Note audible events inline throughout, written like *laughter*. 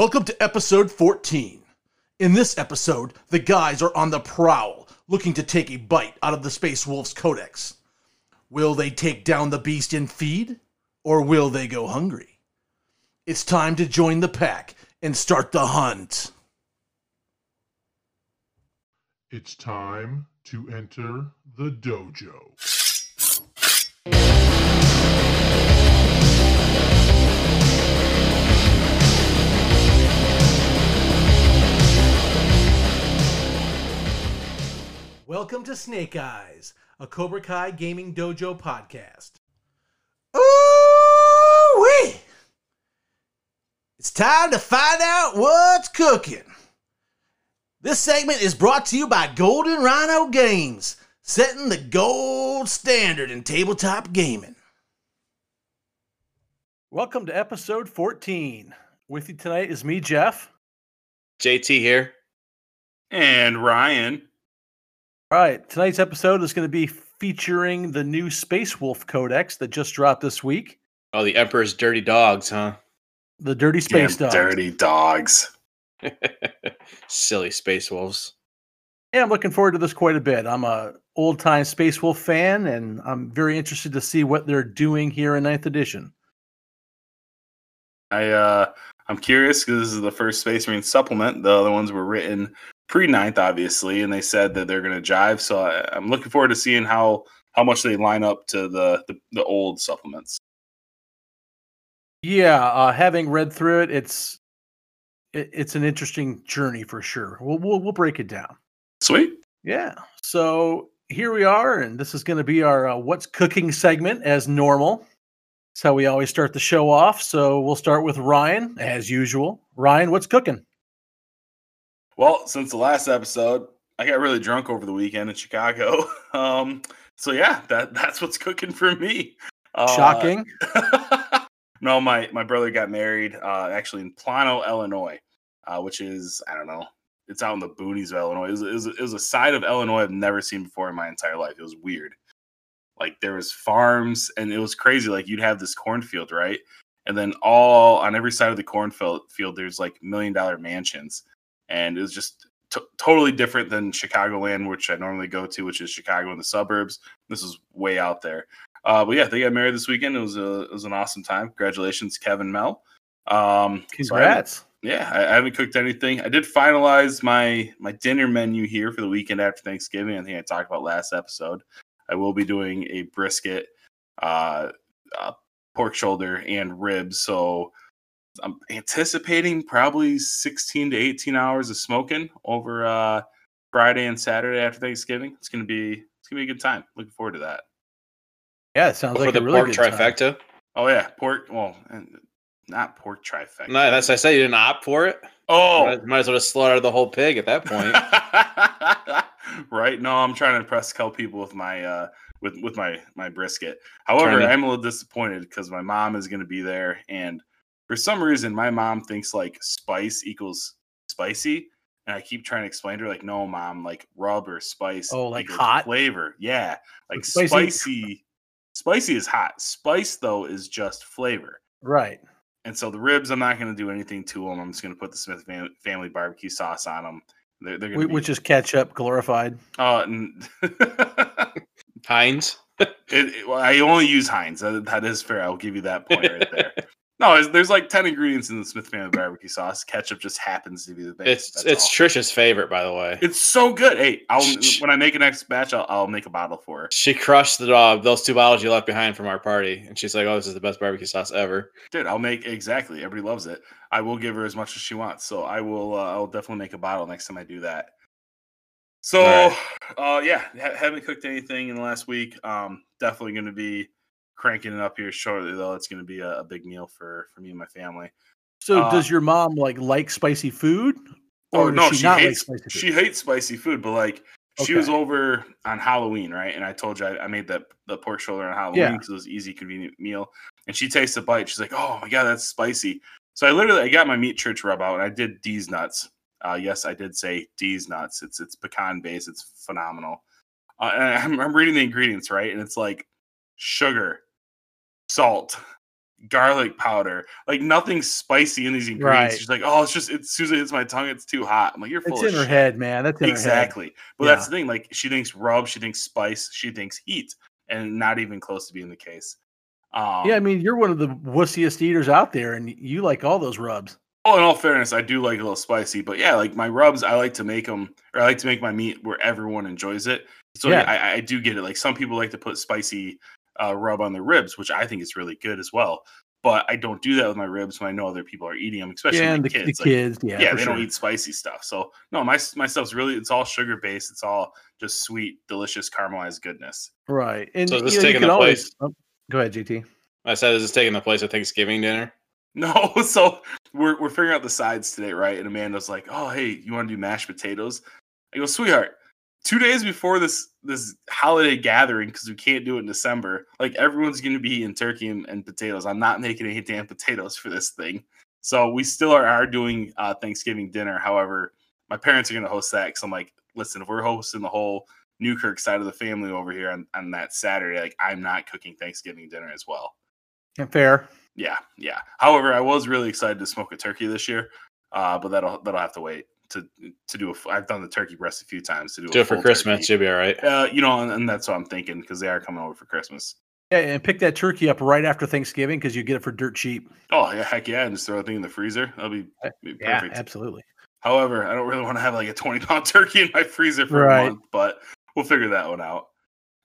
Welcome to episode 14. In this episode, the guys are on the prowl, looking to take a bite out of the Space Wolf's codex. Will they take down the beast and feed, or will they go hungry? It's time to join the pack and start the hunt. It's time to enter the dojo. Welcome to Snake Eyes, a Cobra Kai Gaming Dojo podcast. Ooh wee! It's time to find out what's cooking. This segment is brought to you by Golden Rhino Games, setting the gold standard in tabletop gaming. Welcome to episode 14. With you tonight is me, Jeff. JT here. And Ryan. All right, tonight's episode is going to be featuring the new Space Wolf Codex that just dropped this week. Oh, the Emperor's dirty dogs, huh? The Dirty Space Damn Dogs. Dirty dogs. *laughs* Silly space wolves. Yeah, I'm looking forward to this quite a bit. I'm a old time Space Wolf fan, and I'm very interested to see what they're doing here in Ninth Edition. I uh I'm curious because this is the first Space Marine supplement. The other ones were written pre ninth, obviously, and they said that they're going to jive. So I, I'm looking forward to seeing how how much they line up to the the, the old supplements. Yeah, uh, having read through it, it's it, it's an interesting journey for sure. We'll, we'll we'll break it down. Sweet. Yeah. So here we are, and this is going to be our uh, "What's Cooking" segment, as normal. That's how we always start the show off. So we'll start with Ryan, as usual. Ryan, what's cooking? Well, since the last episode, I got really drunk over the weekend in Chicago. *laughs* Um, so yeah, that that's what's cooking for me. Uh, Shocking. *laughs* no, my my brother got married uh, actually in Plano, Illinois, uh, which is I don't know, it's out in the boonies of Illinois. It was, it was, it was a side of Illinois I've never seen before in my entire life. It was weird. Like there was farms, and it was crazy. Like you'd have this cornfield, right? And then all on every side of the cornfield field, there's like million dollar mansions, and it was just t- totally different than Chicagoland, which I normally go to, which is Chicago in the suburbs. This is way out there. Uh, but yeah, they got married this weekend. It was a it was an awesome time. Congratulations, Kevin Mel. Um, so I Congrats. yeah, I, I haven't cooked anything. I did finalize my my dinner menu here for the weekend after Thanksgiving. I think I talked about last episode. I will be doing a brisket, uh, uh pork shoulder, and ribs. So I'm anticipating probably 16 to 18 hours of smoking over uh, Friday and Saturday after Thanksgiving. It's gonna be it's gonna be a good time. Looking forward to that. Yeah, it sounds For like the a really pork good time. trifecta. Oh yeah, pork. Well, and not pork trifecta. No, that's I say you didn't opt for it. oh, Might, might as well just slaughter the whole pig at that point. *laughs* right? No, I'm trying to impress a couple people with my uh with with my my brisket. However, to- I'm a little disappointed because my mom is going to be there, and for some reason, my mom thinks like spice equals spicy, and I keep trying to explain to her like, no, mom, like rub or spice. Oh, like hot? flavor. Yeah, like Like spicy- spicy. Spicy is hot. Spice though is just flavor. Right. And so the ribs, I'm not going to do anything to them. I'm just going to put the Smith fam- family barbecue sauce on them. They're, they're going Wh- to Which is ketchup glorified. uh, n- *laughs* Heinz. *laughs* it, it- well, I only use Heinz. That, that is fair. I'll give you that point right there. *laughs* no, there's, there's like 10 ingredients in the Smith family barbecue sauce. Ketchup just happens to be the thing. It's That's it's all. Trisha's favorite, by the way. it's so good. Hey, I'll when I make a next batch, I'll, I'll make a bottle for her. She crushed the dog. Those two bottles you left behind from our party, and she's like, "Oh, this is the best barbecue sauce ever." Dude, I'll make exactly. Everybody loves it. I will give her as much as she wants. So I will. Uh, I'll definitely make a bottle next time I do that. So, Alright. uh, yeah, ha- haven't cooked anything in the last week. Um, definitely going to be cranking it up here shortly, though. It's going to be a, a big meal for for me and my family. So Uh, does your mom like like spicy food? Oh Or no, does she, she not like hates spicy food? she hates spicy food, but like she was over on Halloween, right? And I told you I, I made that the pork shoulder on Halloween Yeah. because it was easy, convenient meal. And she tastes a bite. She's like, "Oh my god, that's spicy." So I literally I got my meat church rub out and I did D's nuts. Uh, yes, I did say D's nuts. It's it's pecan based. It's phenomenal. Uh, and I'm, I'm reading the ingredients right, and it's like sugar, salt, garlic powder, like nothing spicy in these ingredients. Right. She's like, oh, it's just it's as soon as it hits my tongue, it's too hot. I'm like, you're full It's of in her head, man. That's in her head. Exactly. But Yeah. that's the thing. Like she thinks rub, she thinks spice, she thinks heat, and not even close to being the case. Um, Yeah, I mean, you're one of the wussiest eaters out there, and you like all those rubs. Oh, in all fairness, I do like a little spicy, but yeah, like my rubs, I like to make them, or I like to make my meat where everyone enjoys it. So yeah, Yeah. I, I do get it. Like some people like to put spicy uh, rub on their ribs, which I think is really good as well. But I don't do that with my ribs when I know other people are eating them, especially yeah, my the kids. kids, the Like, kids yeah, yeah, for they don't eat spicy stuff. So no, my my stuff's really it's all sugar based. It's all just sweet, delicious, caramelized goodness. right. And So is this you know, you taking can the always- place? oh, go ahead, GT. I said, is this taking the place of Thanksgiving dinner? No, *laughs* so we're we're figuring out the sides today, right? And Amanda's like, "Oh, hey, you want to do mashed potatoes?" I go, "Sweetheart, two days before this this holiday gathering, because we can't do it in December, like everyone's going to be eating turkey and, and potatoes. I'm not making any damn potatoes for this thing. So we still are, are doing uh, Thanksgiving dinner. However, my parents are going to host that because I'm like, listen, if we're hosting the whole Newkirk side of the family over here on, on that Saturday, like I'm not cooking Thanksgiving dinner as well. And fair. Yeah, yeah. However, I was really excited to smoke a turkey this year, uh, but that'll that'll have to wait to to do. a. I've done the turkey breast a few times to do, Do a it for full Christmas. turkey. You'll be all right. Uh, you know, and, and that's what I'm thinking because they are coming over for Christmas. Yeah, and pick that turkey up right after Thanksgiving because you get it for dirt cheap. Oh yeah, heck yeah, and just throw the thing in the freezer. That'll be, Uh, be Yeah, perfect. absolutely. However, I don't really want to have like a 20 pound *laughs* turkey in my freezer for Right. a month, but we'll figure that one out.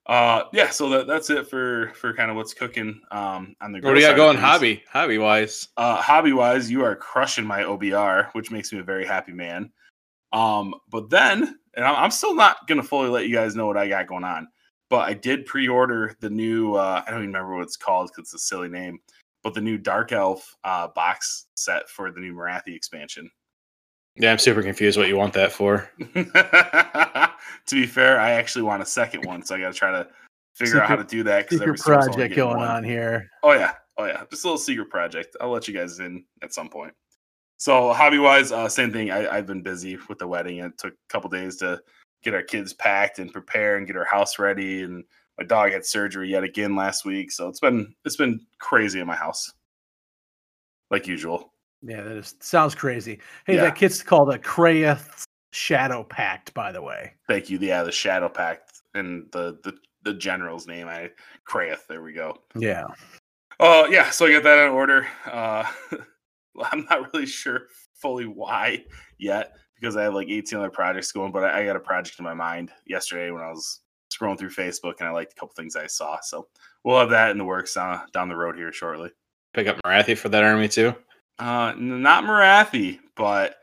Uh, yeah, so that, that's it for for kind of what's cooking um on the. What do you got going hobby? Hobby wise. Uh, hobby wise, you are crushing my OBR, which makes me a very happy man. Um, but then, and I'm I'm still not gonna fully let you guys know what I got going on, but I did pre-order the new. Uh, I don't even remember what it's called because it's a silly name, but the new Dark Elf uh, box set for the new Morathi expansion. Yeah, I'm super confused what you want that for. *laughs* to be fair, I actually want a second one, so I got to try to figure out how to do that because Secret every project going one. on here. Oh yeah, oh yeah, just a little secret project. I'll let you guys in at some point. So hobby wise, uh, same thing. I, I've been busy with the wedding. It took a couple days to get our kids packed and prepare and get our house ready. And my dog had surgery yet again last week, so it's been it's been crazy in my house, like usual. Yeah, that is, sounds crazy. Hey, Yeah. that kit's called a Kraeth Shadow Pact, by the way. Thank you. Yeah, the Shadow Pact and the the the general's name. I Kraeth. There we go. Yeah. Oh yeah, so I got that in order. Uh, *laughs* *laughs* I'm not really sure fully why yet because I have like 18 other projects going, but I, I got a project in my mind yesterday when I was scrolling through Facebook and I liked a couple things I saw. So we'll have that in the works uh, down the road here shortly. Pick up Morathi for that army too. Uh, not Morathi, but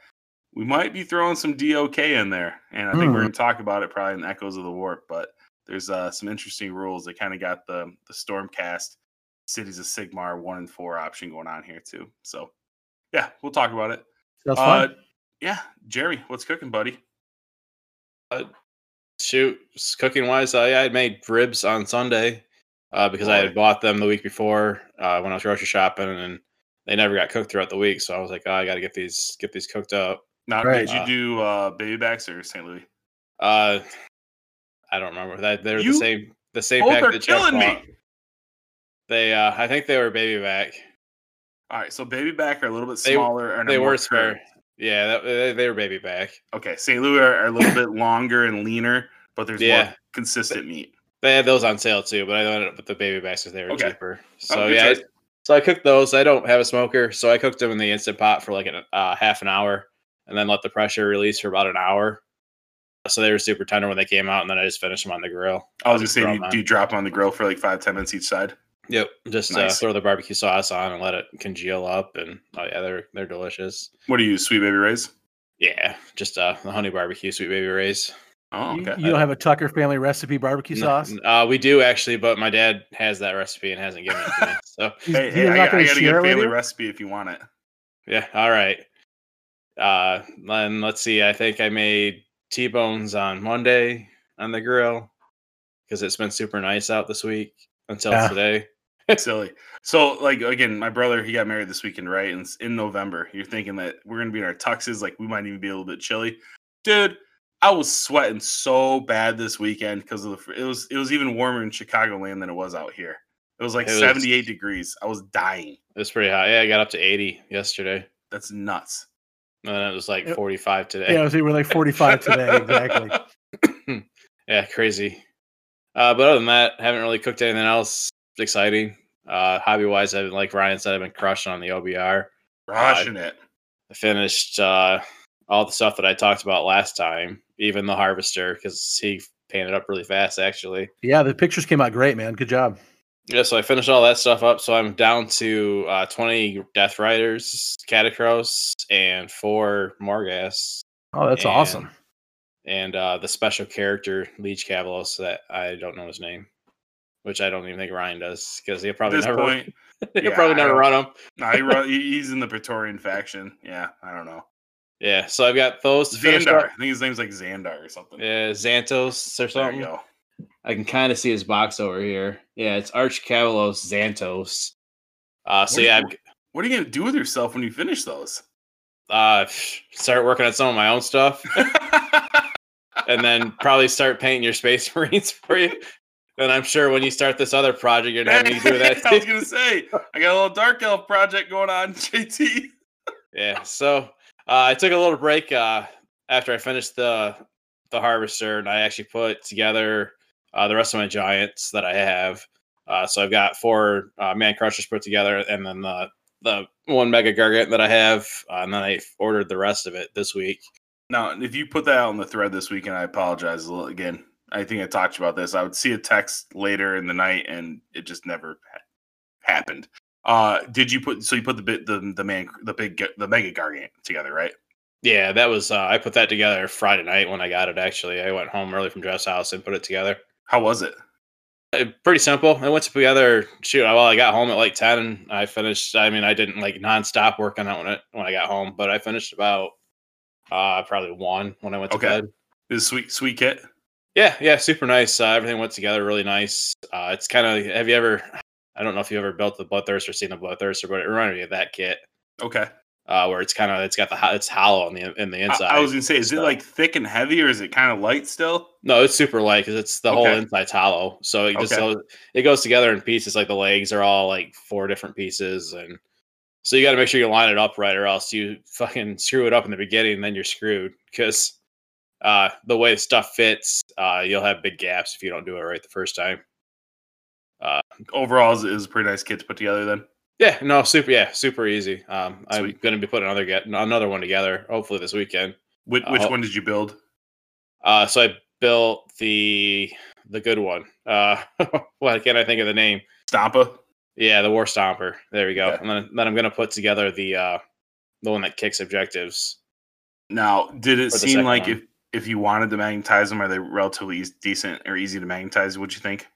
we might be throwing some DOK in there, and I think we're Hmm. going to talk about it probably in Echoes of the Warp. But there's uh, some interesting rules. They kind of got the the Stormcast Cities of Sigmar one and four option going on here too. So yeah, we'll talk about it. That's Uh, fun. yeah, Jeremy, what's cooking, buddy? Shoot, cooking wise, I, I made ribs on Sunday uh, because I had bought them the week before uh, when I was grocery shopping, and they never got cooked throughout the week. So I was like, oh, I got to get these get these cooked up. Now, Right. did you Uh, do uh, baby backs or St. Louis? Uh, I don't remember that they're You the same the same Both are package. I killing me. They, uh, I think they were baby back. All right, so baby back are a little bit They- smaller. and They were spare. curved. Yeah, that, they, they were baby back. Okay, St. Louis are, are a little bit longer and leaner, but there's more consistent meat. They had those on sale too, but I ended up with the baby backs because they were Okay. cheaper. Oh, So yeah, so I cooked those. I don't have a smoker, so I cooked them in the instant pot for like a uh, half an hour, and then let the pressure release for about an hour. So they were super tender when they came out, and then I just finished them on the grill. I was gonna Just say, do you, on. do you drop 'em on the grill for like five, ten minutes each side? Yep, just Nice. uh, throw the barbecue sauce on and let it congeal up, and oh yeah, they're they're delicious. What do you use, Sweet Baby Rays? Yeah, just uh, the honey barbecue, sweet baby rays. Oh, You- okay. you, don't have a Tucker family recipe barbecue No, sauce? Uh, we do actually, but my dad has that recipe and hasn't given it to me. So *laughs* He's- hey, hey, I, not gonna I got a good family recipe if you want it. Yeah. All right. Uh, then let's see. I think I made T-bones on Monday on the grill because it's been super nice out this week until Yeah. today. *laughs* Silly. So, like again, my brother he got married this weekend, right? And it's in November. You're thinking that we're gonna be in our tuxes, like we might even be a little bit chilly, dude. I was sweating so bad this weekend because of the. It was it was even warmer in Chicagoland than it was out here. It was like It was- 78 degrees. I was dying. It was pretty hot. Yeah, I got up to 80 yesterday. That's nuts. And then it was like Yep. 45 today. Yeah, I was we're like 45 today, exactly. *laughs* yeah, crazy. Uh, but other than that, haven't really cooked anything else exciting. Uh, hobby wise, I've been like Ryan said, I've been crushing on the OBR. Rushing it. I finished uh, all the stuff that I talked about last time, even the harvester, because he painted up really fast actually. Yeah, the pictures came out great, man. Good job. Yeah, so I finished all that stuff up. So I'm down to uh, 20 Death Riders, Katakros, and four Morghasts. Oh, that's And- awesome. And uh, the special character Liege-Kavalos that I don't know his name, which I don't even think Ryan does because he'll probably this never *laughs* point, he'll yeah, probably never run him. nah, *laughs* he run, he's in the Praetorian faction. Yeah, I don't know. Yeah, so I've got those to Xandar. I think his name's like Xandar or something. Yeah, Xantos or there something. you go. I can kind of see his box over here. Yeah, it's Arch-Kavalos Zandtos. Uh, so What yeah, you- What are you gonna do with yourself when you finish those? uh, start working on some of my own stuff, *laughs* and then probably start painting your Space *laughs* Marines for you. And I'm sure when you start this other project, you're gonna have me do that. *laughs* I was gonna say I got a little dark elf project going on, *laughs* JT. Yeah. So uh, I took a little break uh, after I finished the the harvester, and I actually put together uh, the rest of my giants that I have. Uh, so I've got four uh, man crushers put together, and then the the one mega gargant that I have, uh, and then I ordered the rest of it this week. Now, if you put that out on the thread this weekend, I apologize a little again. I think I talked about this. I would see a text later in the night, and it just never ha- happened. Uh, did you put so you put the bit the the man the big the mega gargant together, right? Yeah, that was uh, I put that together Friday night when I got it. Actually, I went home early from dress house and put it together. How was it? Uh, pretty simple. I went together. Shoot, well, I got home at like ten, I finished. I mean, I didn't like nonstop working on it when I got home, but I finished about uh probably one when I went to Okay. bed. Is sweet sweet kit? Yeah, yeah, super nice. Uh, everything went together really nice. Uh, it's kind of. Have you ever? I don't know if you ever built the Bloodthirster or seen the Bloodthirster, but it reminded me of that kit. Okay. Uh, where it's kind of it's got the it's hollow on the in the inside. I was gonna say, is it like thick and heavy, or is it kind of light still? No, it's super light because it's the whole Okay. inside's hollow. So it just Okay. goes, it goes together in pieces. Like the legs are all like four different pieces, and so you got to make sure you line it up right, or else you fucking *laughs* screw it up in the beginning, and then you're screwed. Because uh, the way the stuff fits, uh, you'll have big gaps if you don't do it right the first time. Overall, is, is a pretty nice kit to put together. Then Yeah, no, super. Yeah, super easy. Um, I'm gonna be putting another get another one together, hopefully this weekend. which, which Uh, one did you build? Uh, so I built the the good one. Uh, *laughs* why can't I think of the name? Stampa. Yeah, the War Stomper. There we go. Okay. And then, then I'm gonna put together the uh the one that kicks objectives. Now, did it seem like one. if if you wanted to magnetize them, are they relatively decent or easy to magnetize? Would you think?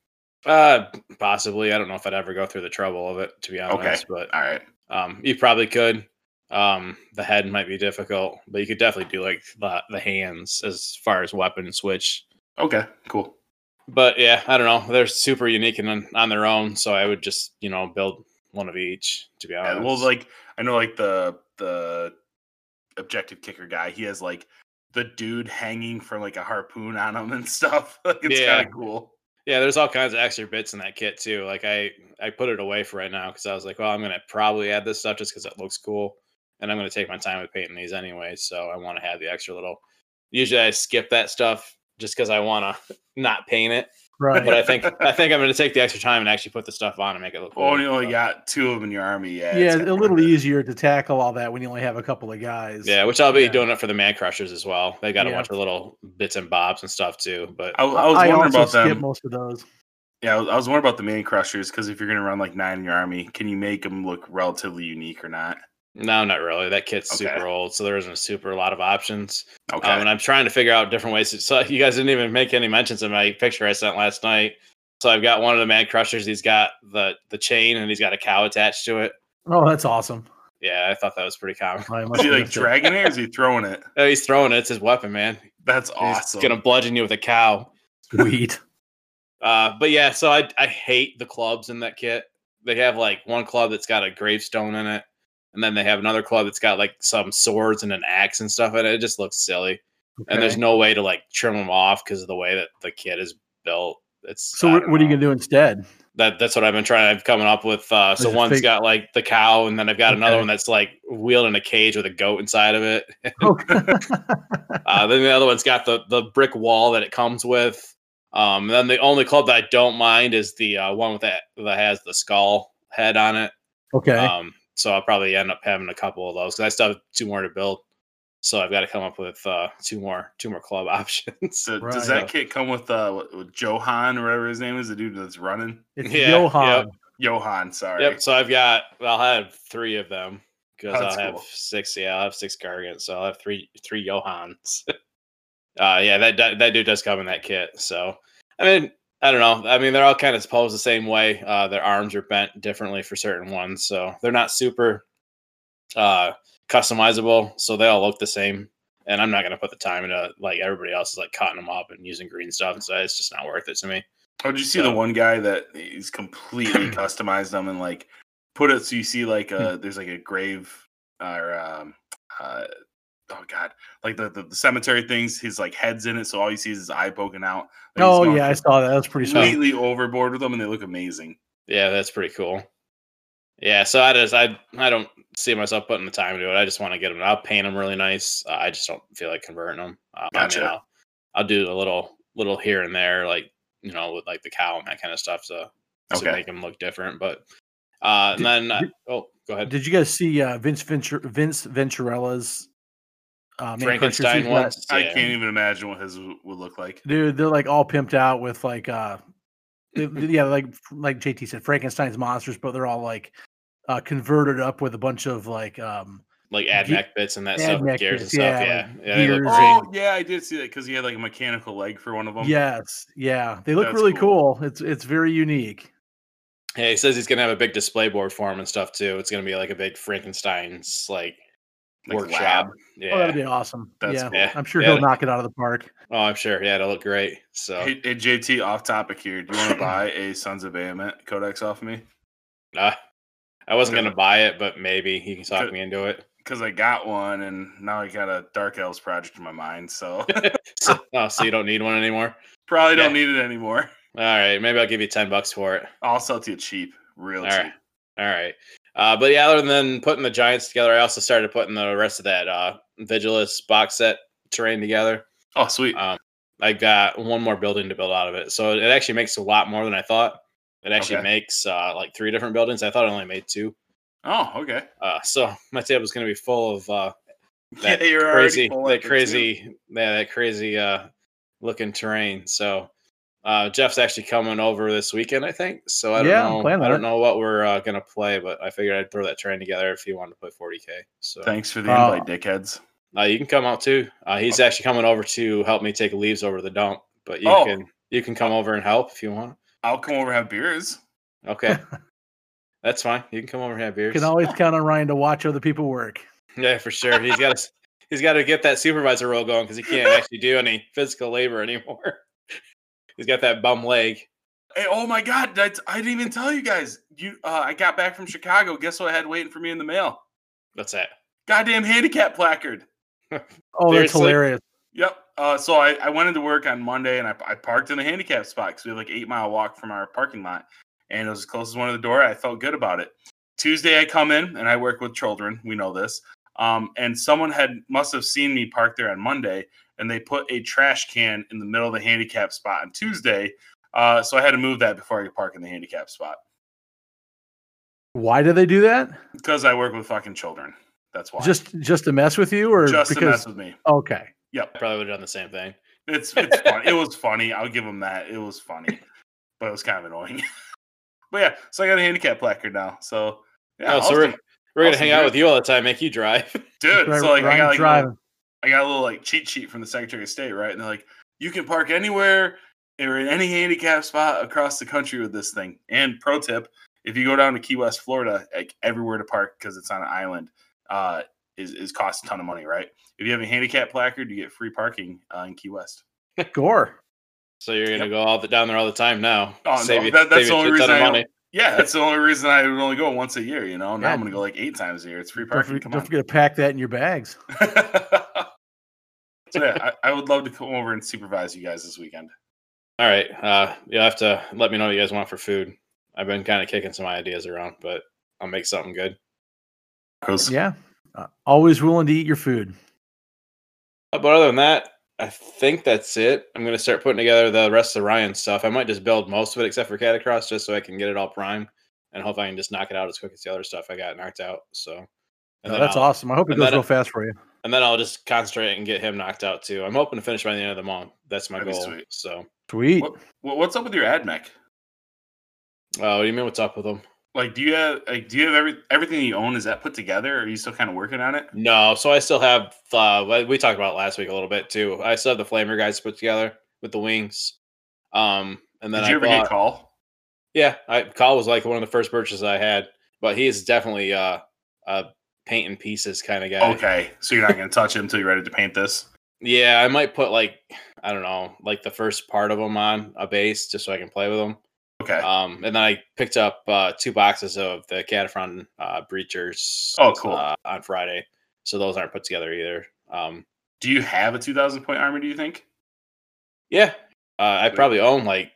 Uh possibly. I don't know if I'd ever go through the trouble of it, to be honest. Okay. But All right. um you probably could. Um the head might be difficult, but you could definitely do like the the hands as far as weapon switch. Okay. Cool. But yeah, I don't know. They're super unique and on, on their own, so I would just, you know, build one of each, to be Yeah, honest. well, like I know, like the the objective kicker guy, he has like the dude hanging from like a harpoon on him and stuff. *laughs* Like it's Yeah. kind of cool. Yeah, there's all kinds of extra bits in that kit too. Like I, I put it away for right now because I was like, well, I'm gonna probably add this stuff just because it looks cool, and I'm gonna take my time with painting these anyway. So I want to have the extra little. Usually I skip that stuff just because I want to *laughs* not paint it, Right. but I think I think I'm gonna take the extra time and actually put the stuff on and make it look. Oh, cool. and you only So, got two of them in your army. Yeah. yeah, it's a little *laughs* easier to tackle all that when you only have a couple of guys. yeah, which I'll be Yeah. doing it for the man crushers as well. They got a Yeah. bunch of little bits and bobs and stuff too. But I, was- I was I wondering also about skip them. most of those. Yeah, I was, I was wondering about the man crushers because if you're gonna run like nine in your army, can you make them look relatively unique or not? No, not really. That kit's Okay. super old, so there isn't a super lot of options. Okay. Um, and I'm trying to figure out different ways. To, so you guys didn't even make any mentions of my picture I sent last night. So I've got one of the man crushers. He's got the the chain and he's got a cow attached to it. Oh, that's awesome. Yeah, I thought that was pretty common. I *laughs* is he like dragging it or is he throwing it? *laughs* Oh, he's throwing it. It's his weapon, man. That's awesome. He's gonna bludgeon you with a cow. Sweet. *laughs* Uh, but yeah, so I I hate the clubs in that kit. They have like one club that's got a gravestone in it, and then they have another club that's got like some swords and an axe and stuff in it. It just looks silly, and there's no way to like trim them off because of the way that the kit is built. It's So what, are you gonna do instead? that that's what I've been trying. I've coming up with. Uh, so one's fake- got like the cow, and then I've got another one that's like wheeled in a cage with a goat inside of it. *laughs* Okay. Uh, then the other one's got the the brick wall that it comes with. Um, and then the only club that I don't mind is the uh, one with that that has the skull head on it. okay. Um, so I'll probably end up having a couple of those because I still have two more to build. So I've got to come up with uh, two more two more club *laughs* options. So Right. does that kit come with uh what- with Johan or whatever his name is, the dude that's running? it's yeah, Johan. Johan, sorry. Yep. So I've got I'll have three of them because Oh, I'll that's have cool. six. Yeah, I'll have six Gargants. So I'll have three three Johans. *laughs* uh, yeah, that, that that dude does come in that kit. So I mean, I don't know. I mean, they're all kind of posed the same way. Uh, their arms are bent differently for certain ones, so they're not super uh customizable. So they all look the same. And I'm not gonna put the time into like everybody else is like cutting them up and using green stuff, and so it's just not worth it to me. Oh, did you see the one guy that he's completely *clears throat* customized them and like put it so you see like Hmm. uh there's like a grave or um uh oh god like the, the the cemetery things his like heads in it so all you see is his eye poking out. Like, Oh yeah, I saw that. That was pretty sweet. completely overboard with them and they look amazing. Yeah, that's pretty cool. Yeah, so I just I I don't see myself putting the time into it. I just want to get them. I'll paint them really nice. Uh, I just don't feel like converting them. Uh, Gotcha. I mean, I'll, I'll do a little little here and there, like you know, with like the cow and that kind of stuff, to to Okay. make them look different. But uh, and Did- then uh, did- oh, go ahead. Did you guys see uh, Vince Ventur- Vince Venturella's uh, Frankenstein ones. I Yeah. can't even imagine what his would look like. Dude, they're like all pimped out with like uh they- they- yeah, like like JT said, Frankenstein's monsters, but they're all like uh converted up with a bunch of like um like add Ge- neck bits and that stuff, neck gears and stuff. yeah, Yeah, like yeah, they look. Oh yeah, I did see that because he had like a mechanical leg for one of them. yes, yeah. They look That's really cool. cool. It's it's very unique. Yeah, he says he's gonna have a big display board for him and stuff too. It's gonna be like a big Frankenstein's like, Like workshop. lab. Yeah. Oh, that'd be awesome. That's yeah. cool. Yeah. I'm sure Yeah. he'll knock it out of the park. Oh, I'm sure. Yeah, it'll look great. So Hey, hey JT, off topic here. Do you want to buy a Sons of Behemat codex off me? Nah. I wasn't gonna buy it, but maybe he can talk me into it. Because I got one, and now I got a Dark Elves project in my mind, so *laughs* So, *laughs* oh, so you don't need one anymore? probably don't need it anymore. All right, maybe I'll give you ten bucks for it. I'll sell it to you cheap, real All cheap. right. All right. Uh, but yeah, other than putting the Giants together, I also started putting the rest of that uh, Vigilus box set terrain together. Oh, sweet. Um, I got one more building to build out of it, so it actually makes a lot more than I thought. It actually Okay. makes uh, like three different buildings. I thought I only made two. oh, okay. Uh, so my table's going to be full of uh, *laughs* that Yeah, you're crazy, that crazy, yeah, that crazy uh, looking terrain. So uh, Jeff's actually coming over this weekend, I think. So I don't Yeah, I'm know. planning I don't know what we're uh, gonna play, but I figured I'd throw that train together if you wanted to play 40k. So Thanks for the Oh. invite, dickheads. uh, you can come out too. Uh, he's actually coming over to help me take leaves over the dump, but you Oh. can you can come over and help if you want. I'll come over and have beers. Okay, *laughs* that's fine. You can come over and have beers. Can always count on Ryan to watch other people work. Yeah, for sure. He's got to he's got to get that supervisor role going because he can't *laughs* actually do any physical labor anymore. He's got that bum leg. Hey, oh my god, that's, I didn't even tell you guys. You, uh, I got back from Chicago. Guess what I had waiting for me in the mail? That's it. Goddamn handicap placard. *laughs* Oh, that's hilarious. Yep. Uh, so I, I went into work on Monday and I, I parked in a handicap spot because we had like eight mile walk from our parking lot, and it was as close as one of the door. I felt good about it. Tuesday I come in and I work with children. We know this. Um, and someone had must have seen me park there on Monday, and they put a trash can in the middle of the handicap spot on Tuesday. Uh, so I had to move that before I could park in the handicap spot Why do they do that? because I work with fucking children. That's why. Just just to mess with you, or just to because? mess with me. okay. Yep. I probably would have done the same thing. It's it's funny. *laughs* it was funny. I'll give him that. It was funny, but it was kind of annoying. *laughs* but yeah, so I got a handicap placard now. So yeah, oh, so we're, we're gonna hang out with you all the time, make you drive. dude. Right, so like I Ryan's got like a driving. Little, I got a little like cheat sheet from the Secretary of State, right? And they're like, you can park anywhere or in any handicap spot across the country with this thing. And pro tip: if you go down to Key West, Florida, like everywhere to park because it's on an island, uh, is is costs a ton of money, right? If you have a handicap placard, you get free parking uh, in Key West. *laughs* Gore. So you're gonna Yep. go all the, down there all the time now. Oh, no, save you, that- that's save the only reason I money. Yeah, that's the only reason I would only go once a year. You know, now Yeah. I'm gonna go like eight times a year. It's free Don't, parking. for- Come don't on. forget to pack that in your bags. *laughs* so yeah, I, I would love to come over and supervise you guys this weekend. All right. Uh, you'll have to let me know what you guys want for food. I've been kind of kicking some ideas around, but I'll make something good. 'Cause- Yeah. Uh, always willing to eat your food. Uh, But other than that, I think that's it. I'm gonna start putting together the rest of Ryan's stuff. I might just build most of it except for Katakros, just so I can get it all primed, and hope I can just knock it out as quick as the other stuff I got knocked out. So, and No, then that's I'll- awesome. I hope it goes then- real fast for you. And then I'll just concentrate and get him knocked out too. I'm hoping to finish by the end of the month. That's my That'd goal. sweet. So, Sweet. What, what- what's up with your ad mech? uh, what do you mean? What's up with them? Like, do you have like do you have every everything you own? Is that put together? Or are you still kind of working on it? No, so I still have. Uh, we talked about it last week a little bit too. I still have the flamer guys put together with the wings. Um, and then Did you I ever bought, get Cawl? Yeah, I Cawl was like one of the first purchases I had, but he's definitely uh a paint and pieces kind of guy. Okay, so you're not going to touch him until you're ready to paint this. Yeah, I might put like I don't know, like the first part of them on a base just so I can play with them. Okay. Um, and then I picked up uh, two boxes of the Kataphron uh, breachers. Oh, cool. Uh, on Friday, so those aren't put together either. Um, do you have a 2,000 point armor? Do you think? yeah, uh, I probably own like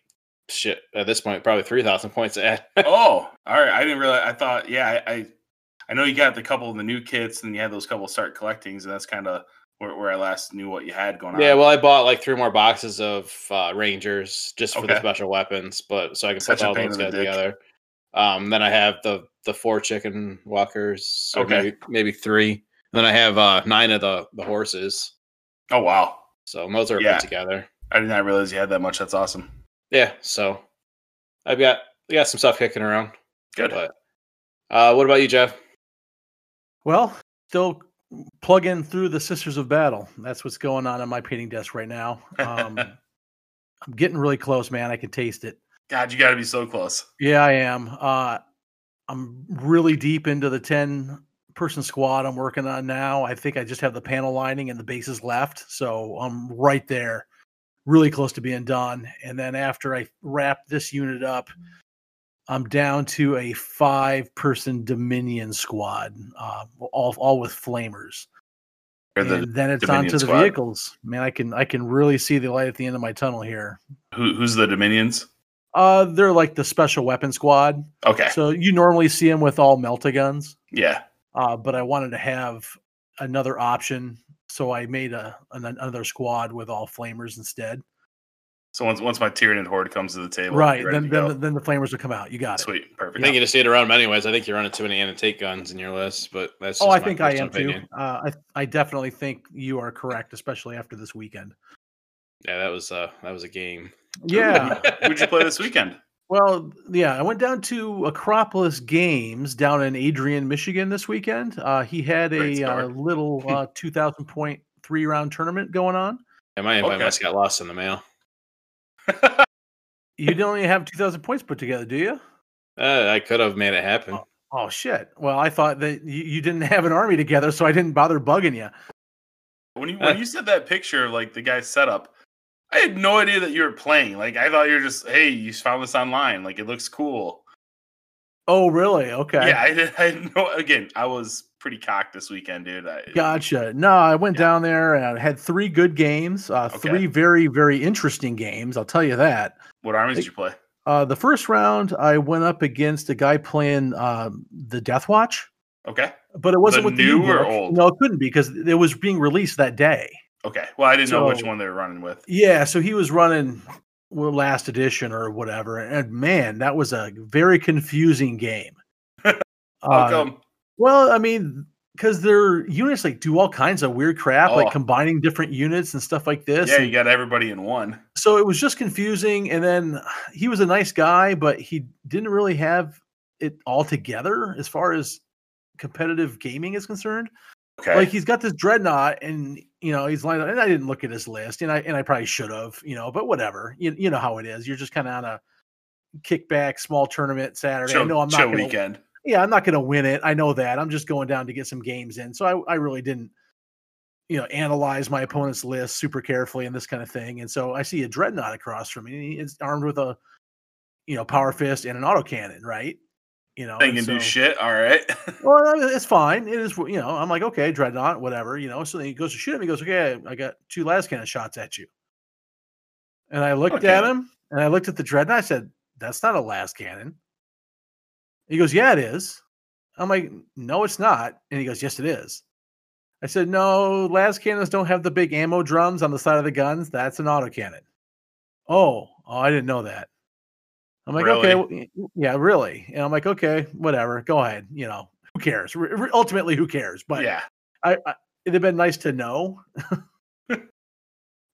shit at this point, probably three thousand points at. *laughs* oh, all right. I didn't realize. I thought, yeah, I, I, I know you got the couple of the new kits, and you had those couple start collectings, and that's kind of where, where I last knew what you had going on. Yeah, well, I bought like three more boxes of uh, Rangers just for the special weapons, but so I can Such put all those guys together. Um, then I have the the four chicken walkers, or Okay. maybe maybe three. then I have uh, nine of the the horses. Oh wow, So those are Yeah. put together. I did not realize you had that much. That's awesome. Yeah, so I've got I got some stuff kicking around. Good. But uh, what about you, Jeff? Well, still plugging through the Sisters of Battle. That's what's going on on my painting desk right now. Um, *laughs* I'm getting really close, man. I can taste it. God, you got to be so close. Yeah, I am. Uh, I'm really deep into the 10 person squad I'm working on now. I think I just have the panel lining and the bases left. So I'm right there, really close to being done. And then after I wrap this unit up, I'm down to a five person Dominion squad, uh, all, all with flamers. The, and then it's Dominion on to the vehicles. Man, I can I can really see the light at the end of my tunnel here. who, who's the Dominions? Uh, they're like the special weapon squad. Okay. So you normally see them with all melta guns, yeah. uh, but I wanted to have another option, so I made a an, another squad with all flamers instead. So once once my Tyranid horde comes to the table, right. Then then, the, then the flamers will come out. You got it. Sweet. perfect. I Perfect. think you just need to run them anyways. I think you're running too many anti tank guns in your list, but that's Oh, I my think I am opinion. too. Uh, I I definitely think you are correct, especially after this weekend. Yeah, that was uh that was a game. Yeah. Who'd you play this weekend? Well, yeah, I went down to Acropolis Games down in Adrian, Michigan this weekend. Uh, he had Great a uh, little *laughs* uh, 2,000 point three round tournament going on. Yeah, my invite Okay. must got lost in the mail. You don't even have 2,000 points put together, do you? Uh, I could have made it happen. Oh, shit. Well, I thought that you, you didn't have an army together, so I didn't bother bugging you. when you when you said that picture of like the guy's setup, I had no idea that you were playing. Like I thought you were just, hey, you found this online. Like it looks cool. Oh, really? Okay. Yeah, I did. I had no. Again, I was pretty cocked this weekend, dude. I, Gotcha. No, I went Yeah. down there and I had three good games, uh, Okay. three very, very interesting games. I'll tell you that. What armies Hey, did you play? Uh, the first round, I went up against a guy playing um, the Death Watch. Okay. but it wasn't The with the new new or old? No, it couldn't be because it was being released that day. Okay. Well, I didn't know which one they were running with. Yeah, so he was running well, last edition or whatever, and man, that was a very confusing game. *laughs* How Uh, come? Well, I mean, because their units like do all kinds of weird crap, Oh. like combining different units and stuff like this. Yeah, and you got everybody in one. so it was just confusing. And then he was a nice guy, but he didn't really have it all together as far as competitive gaming is concerned. Okay. like he's got this dreadnought and you know he's like and i didn't look at his list and i and i probably should have you know but whatever you, you know how it is you're just kind of on a kickback small tournament saturday i chill, know i'm not chill gonna, weekend. Yeah i'm not gonna win it i know that i'm just going down to get some games in so i, I really didn't you know analyze my opponent's list super carefully and this kind of thing and so i see a dreadnought across from me It's armed with a you know power fist and an autocannon right you know They can do shit. All right. *laughs* well, it's fine. It is, you know. I'm like, okay, dreadnought, whatever, you know. So then he goes to shoot him. He goes, okay, I got two lascannon shots at you. And I looked at him, and I looked at the dreadnought. I said, that's not a lascannon. He goes, Yeah, it is. I'm like, No, it's not. And he goes, Yes, it is. I said, No, las cannons don't have the big ammo drums on the side of the guns. That's an autocannon. Oh, oh, I didn't know that. I'm like, okay, Really? w- yeah, really. And I'm like, okay, whatever. Go ahead. You know, who cares? R- ultimately, who cares? But yeah, I, I it'd have been nice to know.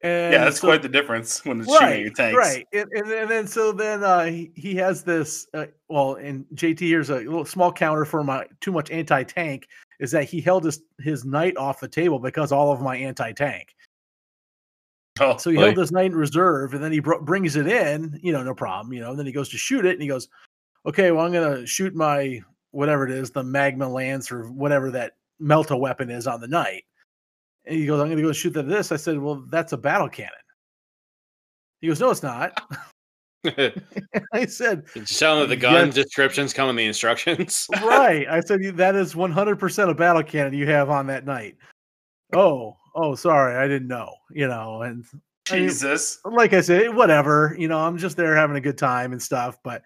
And yeah, that's so- quite the difference when it's shooting at your tanks. Right. And, and, and then so then uh, he, he has this uh, well, and JT here's a little small counter for my too much anti tank is that he held his his knight off the table because all of my anti tank. Oh, So he Like- held this knight in reserve, and then he bro- brings it in. You know, no problem. You know, and then he goes to shoot it, and he goes, "Okay, well, I'm gonna shoot my whatever it is, the magma lance or whatever that melta weapon is on the knight." And he goes, "I'm gonna go shoot that this." I said, "Well, that's a battle cannon." He goes, "No, it's not." *laughs* *laughs* I said, tell them that the gun Yes. descriptions come in the instructions. *laughs* right. I said that is 100% a battle cannon you have on that night. Oh, oh, sorry, I didn't know. You know, and I mean, Jesus. like I said, whatever. You know, I'm just there having a good time and stuff. But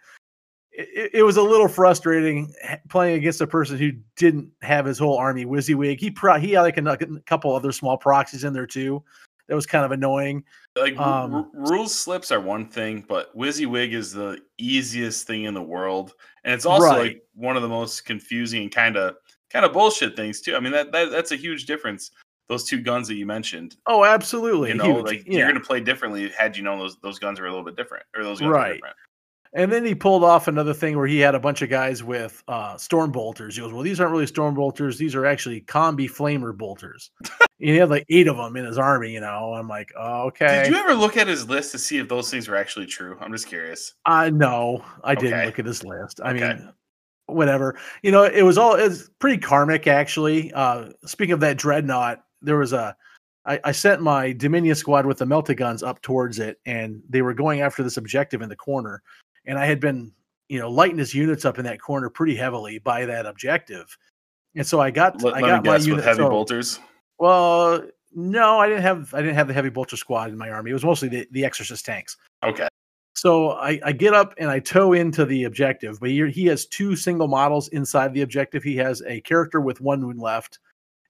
it, it- was a little frustrating playing against a person who didn't have his whole army WYSIWYG. He pro- he had like a, a couple other small proxies in there too. That was kind of annoying. Like Um, r- rules slips are one thing, but WYSIWYG is the easiest thing in the world, and it's also Right. like one of the most confusing and kind of kind of bullshit things too. I mean that, that that's a huge difference. Those two guns that you mentioned, Oh, absolutely. you know, huge. like Yeah. you're gonna play differently had you known those those guns were a little bit different, or those guns were Right. different. And then he pulled off another thing where he had a bunch of guys with uh, storm bolters. He goes, "Well, these aren't really storm bolters; these are actually combi flamer bolters." and he had like eight of them in his army. You know, I'm like, oh, "Okay." Did you ever look at his list to see if those things were actually true? I'm just curious. I no, I didn't look at his list. I Okay. mean, whatever. You know, it was all it's pretty karmic actually. Uh speaking of that dreadnought, there was a I, I sent my Dominion squad with the melta guns up towards it, and they were going after this objective in the corner. And I had been, you know, lighting his units up in that corner pretty heavily by that objective. And so I got Let, I got my unit with heavy so- bolters. Well, no, I didn't have I didn't have the heavy bolter squad in my army. It was mostly the, the exorcist tanks. Okay. So I, I get up and I tow into the objective, but he, he has two single models inside the objective. He has a character with one wound left,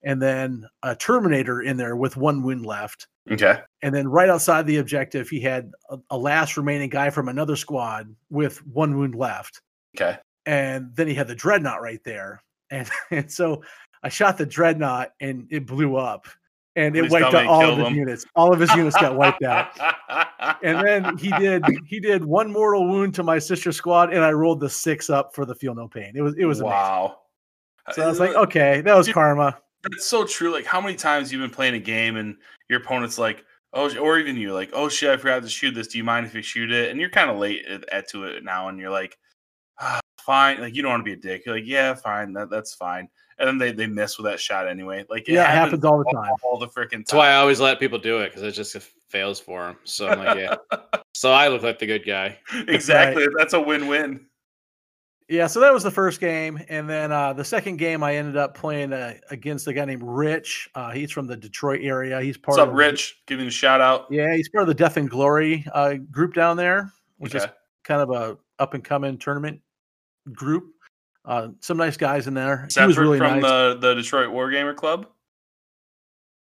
and then a Terminator in there with one wound left. Okay. And then right outside the objective, he had a, a last remaining guy from another squad with one wound left. Okay. And then he had the dreadnought right there. And, *laughs* and so I shot the dreadnought and it blew up and it Please wiped out all of his him. units. All of his units got wiped out *laughs* and then he did he did one mortal wound to my sister squad, and I rolled the six up for the feel no pain. It was it was amazing. wow. So I was like, okay, that was karma. It's so true. Like, how many times you've been playing a game and your opponent's like, oh, or even you like, oh shit, I forgot to shoot this. Do you mind if you shoot it? And you're kind of late at, at to it now, and you're like, ah, fine. Like, you don't want to be a dick. You're like, yeah, fine, that, that's fine. And then they they miss with that shot anyway. Like, Yeah, it happens all the time. all the freaking time. That's why I always let people do it because it just fails for them. So I'm like, yeah. *laughs* so I look like the good guy. exactly. That's a win-win. Yeah, so that was the first game, and then uh, the second game I ended up playing uh, against a guy named Rich. Uh, he's from the Detroit area. He's part What's up, of Rich? Giving a shout out. Yeah, he's part of the Death and Glory uh, group down there, which is Okay. kind of a up and coming tournament group. Uh, some nice guys in there. he was really from nice. the the Detroit Wargamer Club.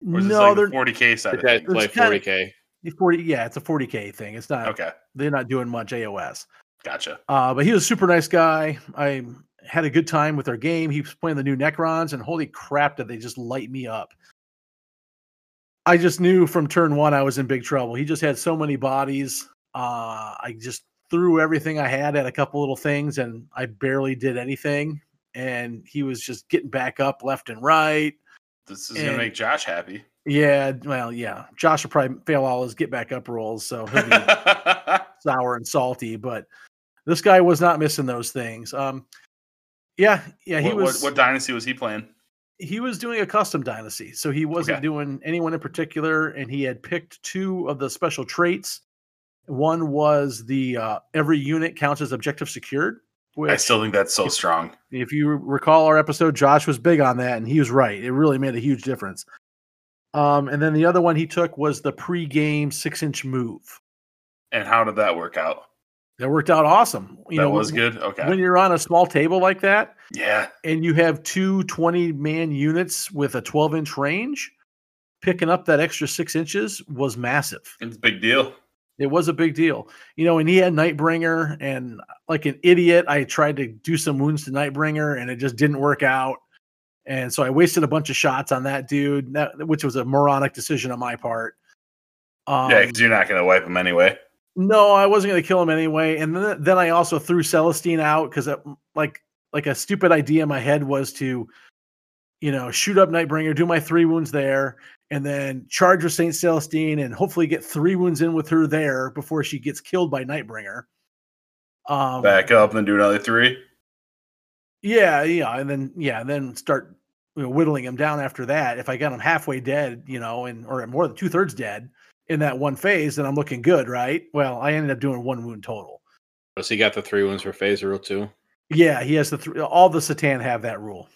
Or is no, like they're 40k side The of guys play 40k. The 40 yeah it's a 40k thing it's not Okay, they're not doing much aos gotcha. uh but he was a super nice guy. I had a good time with our game. He was playing the new necrons and holy crap did they just light me up. I just knew from turn one i was in big trouble. He just had so many bodies. Uh i just threw everything i had at a couple little things and i barely did anything. And he was just getting back up left and right. This is gonna make Josh happy. yeah well yeah. Josh will probably fail all his get back up rolls so he'll be *laughs* sour and salty, but this guy was not missing those things. Um, yeah, yeah, he what, was. what, what dynasty was he playing? he was doing a custom dynasty, so he wasn't Okay. doing anyone in particular, and he had picked two of the special traits. One was the uh, every unit counts as objective secured. Which, I still think that's so strong. if you recall our episode, Josh was big on that, and he was right. It really made a huge difference. Um, and then the other one he took was the pre-game six-inch move. And how did that work out? That worked out awesome. You that know, was when- good. Okay. When you're on a small table like that yeah. and you have two 20 man units with a 12 inch range, picking up that extra six inches was massive. It's a big deal. It was a big deal. You know, and he had Nightbringer, and like an idiot, I tried to do some wounds to Nightbringer and it just didn't work out. And so I wasted a bunch of shots on that dude, that, which was a moronic decision on my part. Um, yeah, because you're not going to wipe them anyway. No, I wasn't going to kill him anyway. And then, then I also threw Celestine out because like like a stupid idea in my head was to, you know, shoot up Nightbringer, do my three wounds there, and then charge with Saint Celestine, and hopefully get three wounds in with her there before she gets killed by Nightbringer. Um, Back up and do another three. yeah, yeah, and then yeah, and then start you know, whittling him down after that. If I got him halfway dead, you know, and or more than two thirds dead in that one phase, then I'm looking good, right? Well, I ended up doing one wound total. So he got the three wounds for phase rule too. Yeah, he has the three. All the C'tan have that rule.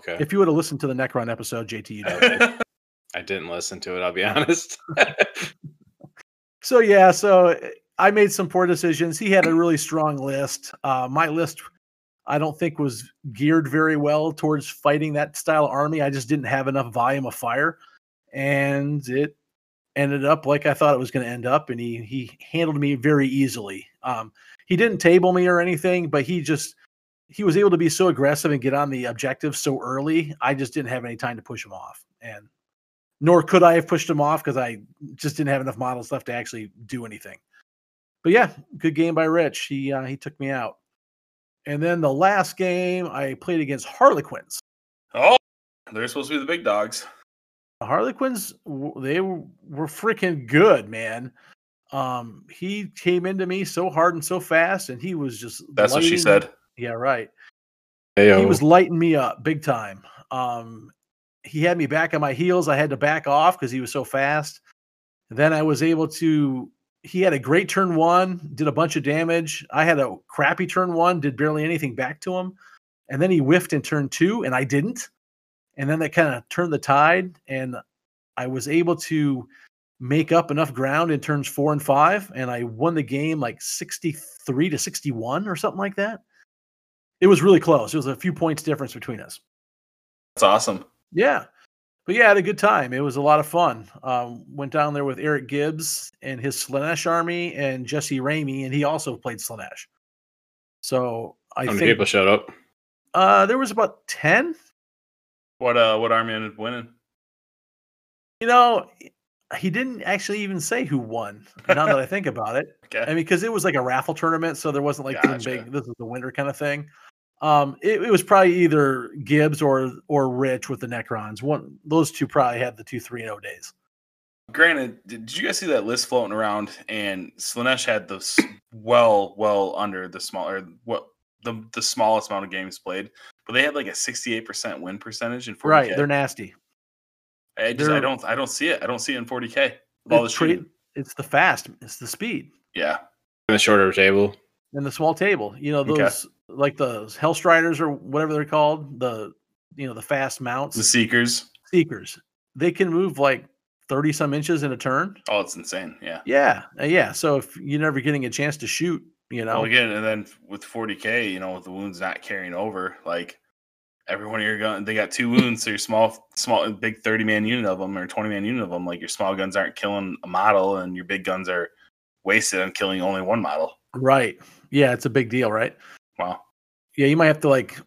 Okay. If you would have listened to the Necron episode, JT, you know. *laughs* I didn't listen to it, I'll be honest. *laughs* so yeah, so I made some poor decisions. He had a really strong list. Uh, my list, I don't think was geared very well towards fighting that style of army. I just didn't have enough volume of fire, and it ended up like I thought it was going to end up. And he he handled me very easily. Um, he didn't table me or anything, but he just he was able to be so aggressive and get on the objective so early. I just didn't have any time to push him off, and nor could I have pushed him off because I just didn't have enough models left to actually do anything. But yeah, good game by Rich. He uh, he took me out. And then the last game I played against Harlequins. oh, they're supposed to be the big dogs. Harlequins they were, freaking good, man. Um, he came into me so hard and so fast, and he was just That's what she said. Yeah, right. Heyo. he was lighting me up big time. Um, he had me back on my heels. I had to back off because he was so fast. Then I was able to. He had a great turn one, did a bunch of damage. I had a crappy turn one, did barely anything back to him. And then he whiffed in turn two, and I didn't. And then that kind of turned the tide, and I was able to make up enough ground in turns four and five, and I won the game like 63 to 61 or something like that. It was really close. It was a few points difference between us. That's awesome. Yeah. But yeah, I had a good time. It was a lot of fun. Um, went down there with Eric Gibbs and his Slaanesh army and Jesse Ramey, and he also played Slaanesh. So I How many think people showed up? uh, there was about 10. What uh what army ended up winning? You know, he didn't actually even say who won now that I think *laughs* about it. Okay. I mean, because it was like a raffle tournament, so there wasn't like Gotcha. big this is the winner kind of thing. Um, it, it was probably either Gibbs or or Rich with the Necrons. One those two probably had the two three and oh days. Granted, did you guys see that list floating around? And Slaanesh had the well, well under the small or what the the smallest amount of games played, but they had like a sixty eight percent win percentage in 40K. Right, they're nasty. I just they're- don't I don't see it. I don't see it in forty K. All the It's, tra- it's the fast, it's the speed, Yeah. In the shorter table. and the small table. You know Okay. those like the Hellstriders or whatever they're called. The you know the fast mounts, The Seekers. seekers. They can move like thirty some inches in a turn. Oh, it's insane. Yeah. Yeah, yeah. So if you're never getting a chance to shoot, you oh, know, Well, again, and then with 40k, you know, with the wounds not carrying over, like every one of your gun, they got two *laughs* wounds. So your small, small, big 30 man unit of them or 20 man unit of them, like your small guns aren't killing a model, and your big guns are wasted on killing only one model. right? Yeah, it's a big deal, right? Wow. Yeah, you might have to like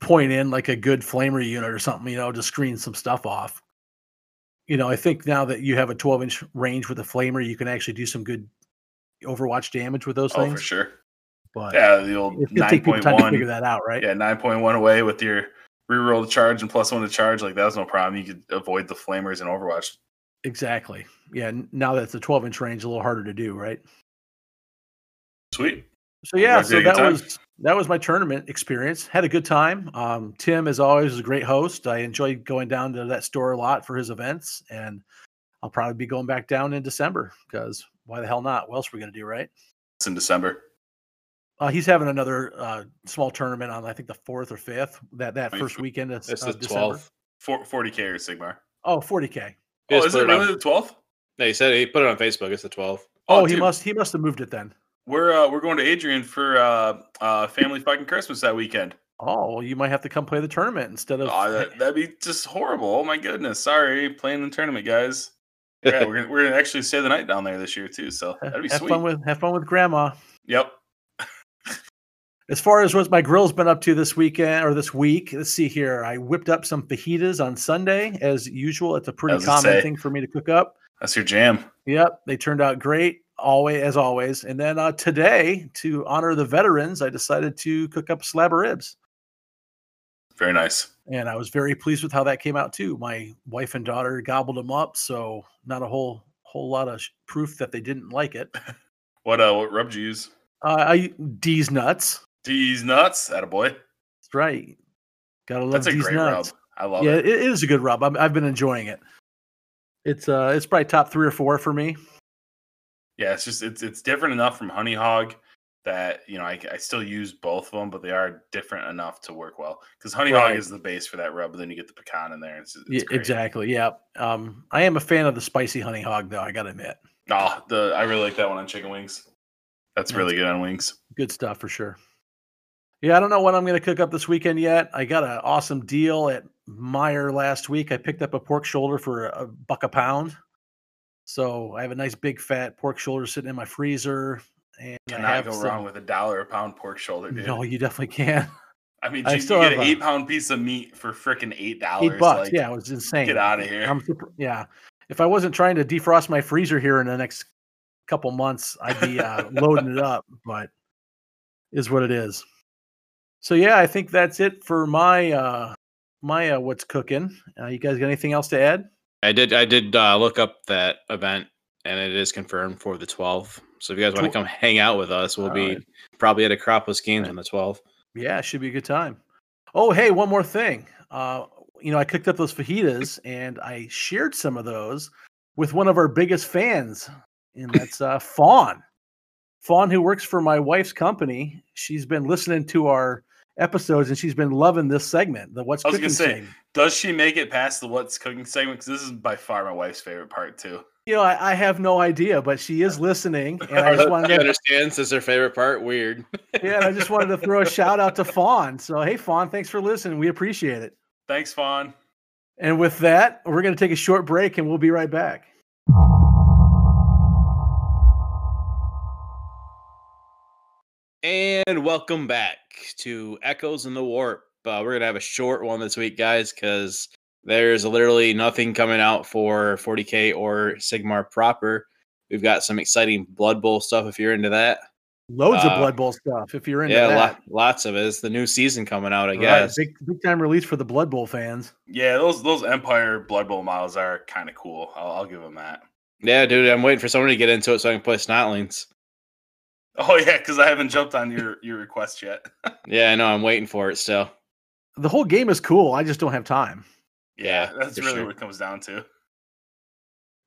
point in like a good flamer unit or something, you know, to screen some stuff off. You know, I think now that you have a 12 inch range with a flamer, you can actually do some good Overwatch damage with those Oh, things. for sure. But Yeah, the old it's gonna take people time to figure 9.1. that out, right? Yeah, 9.1 away with your reroll to charge and plus one to charge. Like that was no problem. You could avoid the flamers in Overwatch. Exactly. Yeah. Now that it's a 12 inch range, a little harder to do, right? Sweet. So yeah, so had a good that time? was that was my tournament experience. Had a good time. Um, Tim, as always, was a great host. I enjoyed going down to that store a lot for his events, and I'll probably be going back down in December because why the hell not? What else are we gonna do, right? It's in December. Uh, he's having another uh, small tournament on I think the fourth or fifth that that first weekend of, It's of the December. 12th. Four- 40k or Sigmar. Oh, 40k. Oh, is it it on- really the 12th? No, he said he put it on Facebook. It's the 12th. Oh, Oh, he must he must have moved it then. We're uh, we're going to Adrian for uh, uh, family fucking Christmas that weekend. Oh, well, you might have to come play the tournament instead of. Oh, that, *laughs* that'd be just horrible. Oh my goodness. Sorry, playing the tournament, guys. Yeah, *laughs* we're gonna, we're gonna actually stay the night down there this year too. So *laughs* that'd be have sweet. fun with have fun with grandma. Yep. As far as what my grill's been up to this weekend or this week, let's see here. I whipped up some fajitas on Sunday, as usual. It's a pretty common say. thing for me to cook up. That's your jam. Yep, they turned out great, always as always. And then uh, today, to honor the veterans, I decided to cook up a slab of ribs, Very nice. and I was very pleased with how that came out too. My wife and daughter gobbled them up, so not a whole whole lot of sh- proof that they didn't like it. *laughs* What uh what rub did you use? Uh, I D's nuts. D's nuts. That a boy. That's right. Gotta love That's a D's great nuts. rub. I love yeah, it. it is a good rub. I'm, I've been enjoying it. It's uh, it's probably top three or four for me. Yeah, it's just it's it's different enough from Honey Hog that you know I, I still use both of them, but they are different enough to work well. Because Honey Hog is the base for that rub, but then you get the pecan in there. It's, it's Yeah, exactly. Yeah. Um, I am a fan of the spicy honey hog, though. I gotta admit, Oh, the I really like that one on chicken wings. That's That's really good on wings. good stuff for sure. Yeah, I don't know what I'm gonna cook up this weekend yet. I got an awesome deal at Meijer last week. I picked up a pork shoulder for a buck a pound. So I have a nice big fat pork shoulder sitting in my freezer, and I Cannot have go some- wrong with a dollar a pound pork shoulder, dude. No, you definitely can. I mean, *laughs* I geez, still you get have an a- eight pound piece of meat for freaking eight dollars. Eight bucks. Like, yeah, it was insane. get out of here. I'm super, yeah. If I wasn't trying to defrost my freezer here in the next couple months, I'd be uh, *laughs* loading it up. But is what it is. So yeah, I think that's it for my uh my uh, what's cooking. Uh, you guys got anything else to add? I did. I did uh, look up that event, and it is confirmed for the 12th. So if you guys want to come hang out with us, we'll All be right. probably at Acropolis Games Right. on the 12th. Yeah, it should be a good time. Oh, hey, one more thing. Uh, you know, I cooked up those fajitas and I shared some of those with one of our biggest fans, and that's uh, *laughs* Fawn. Fawn, who works for my wife's company, she's been listening to our episodes and she's been loving this segment, the What's I was Cooking gonna say, segment. Does she make it past the what's cooking segment? Because this is by far my wife's favorite part too. You know, I, I have no idea, but she is listening, and I just wanted She to, understands it's her favorite part. Weird. *laughs* yeah, and I just wanted to throw a shout out to Fawn. So, hey, Fawn, thanks for listening. We appreciate it. Thanks, Fawn. And with that, we're going to take a short break and we'll be right back. And welcome back to Echoes in the Warp. Uh, we're gonna have a short one this week, guys, because there's literally nothing coming out for 40k or Sigmar proper. We've got some exciting Blood Bowl stuff if you're into that. Loads of Uh, Blood Bowl stuff if you're into yeah, that. lot, lots of it. It's the new season coming out, I Right, guess. Big, big time release for the Blood Bowl fans. Yeah, those those Empire Blood Bowl models are kind of cool. I'll, I'll give them that. Yeah, dude, I'm waiting for someone to get into it so I can play Snotlings. Oh yeah, because I haven't jumped on your your request yet. *laughs* Yeah, I know. I'm waiting for it still. The whole game is cool. I just don't have time. Yeah, that's really sure. what it comes down to.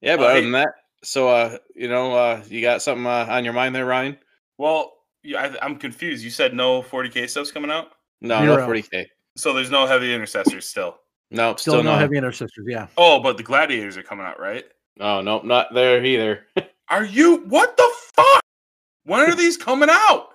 Yeah, but Uh, other hey- than that, so uh, you know, uh, you got something uh, on your mind there, Ryan? Well, yeah, I, I'm confused. You said no 40k stuff's coming out, No, Zero. no 40k. so there's no heavy intercessors still. Nope, Still, still, no no. heavy intercessors. Yeah. Oh, but the gladiators are coming out, right? Oh, nope, not there either. *laughs* Are you? What the fuck? When are these coming out?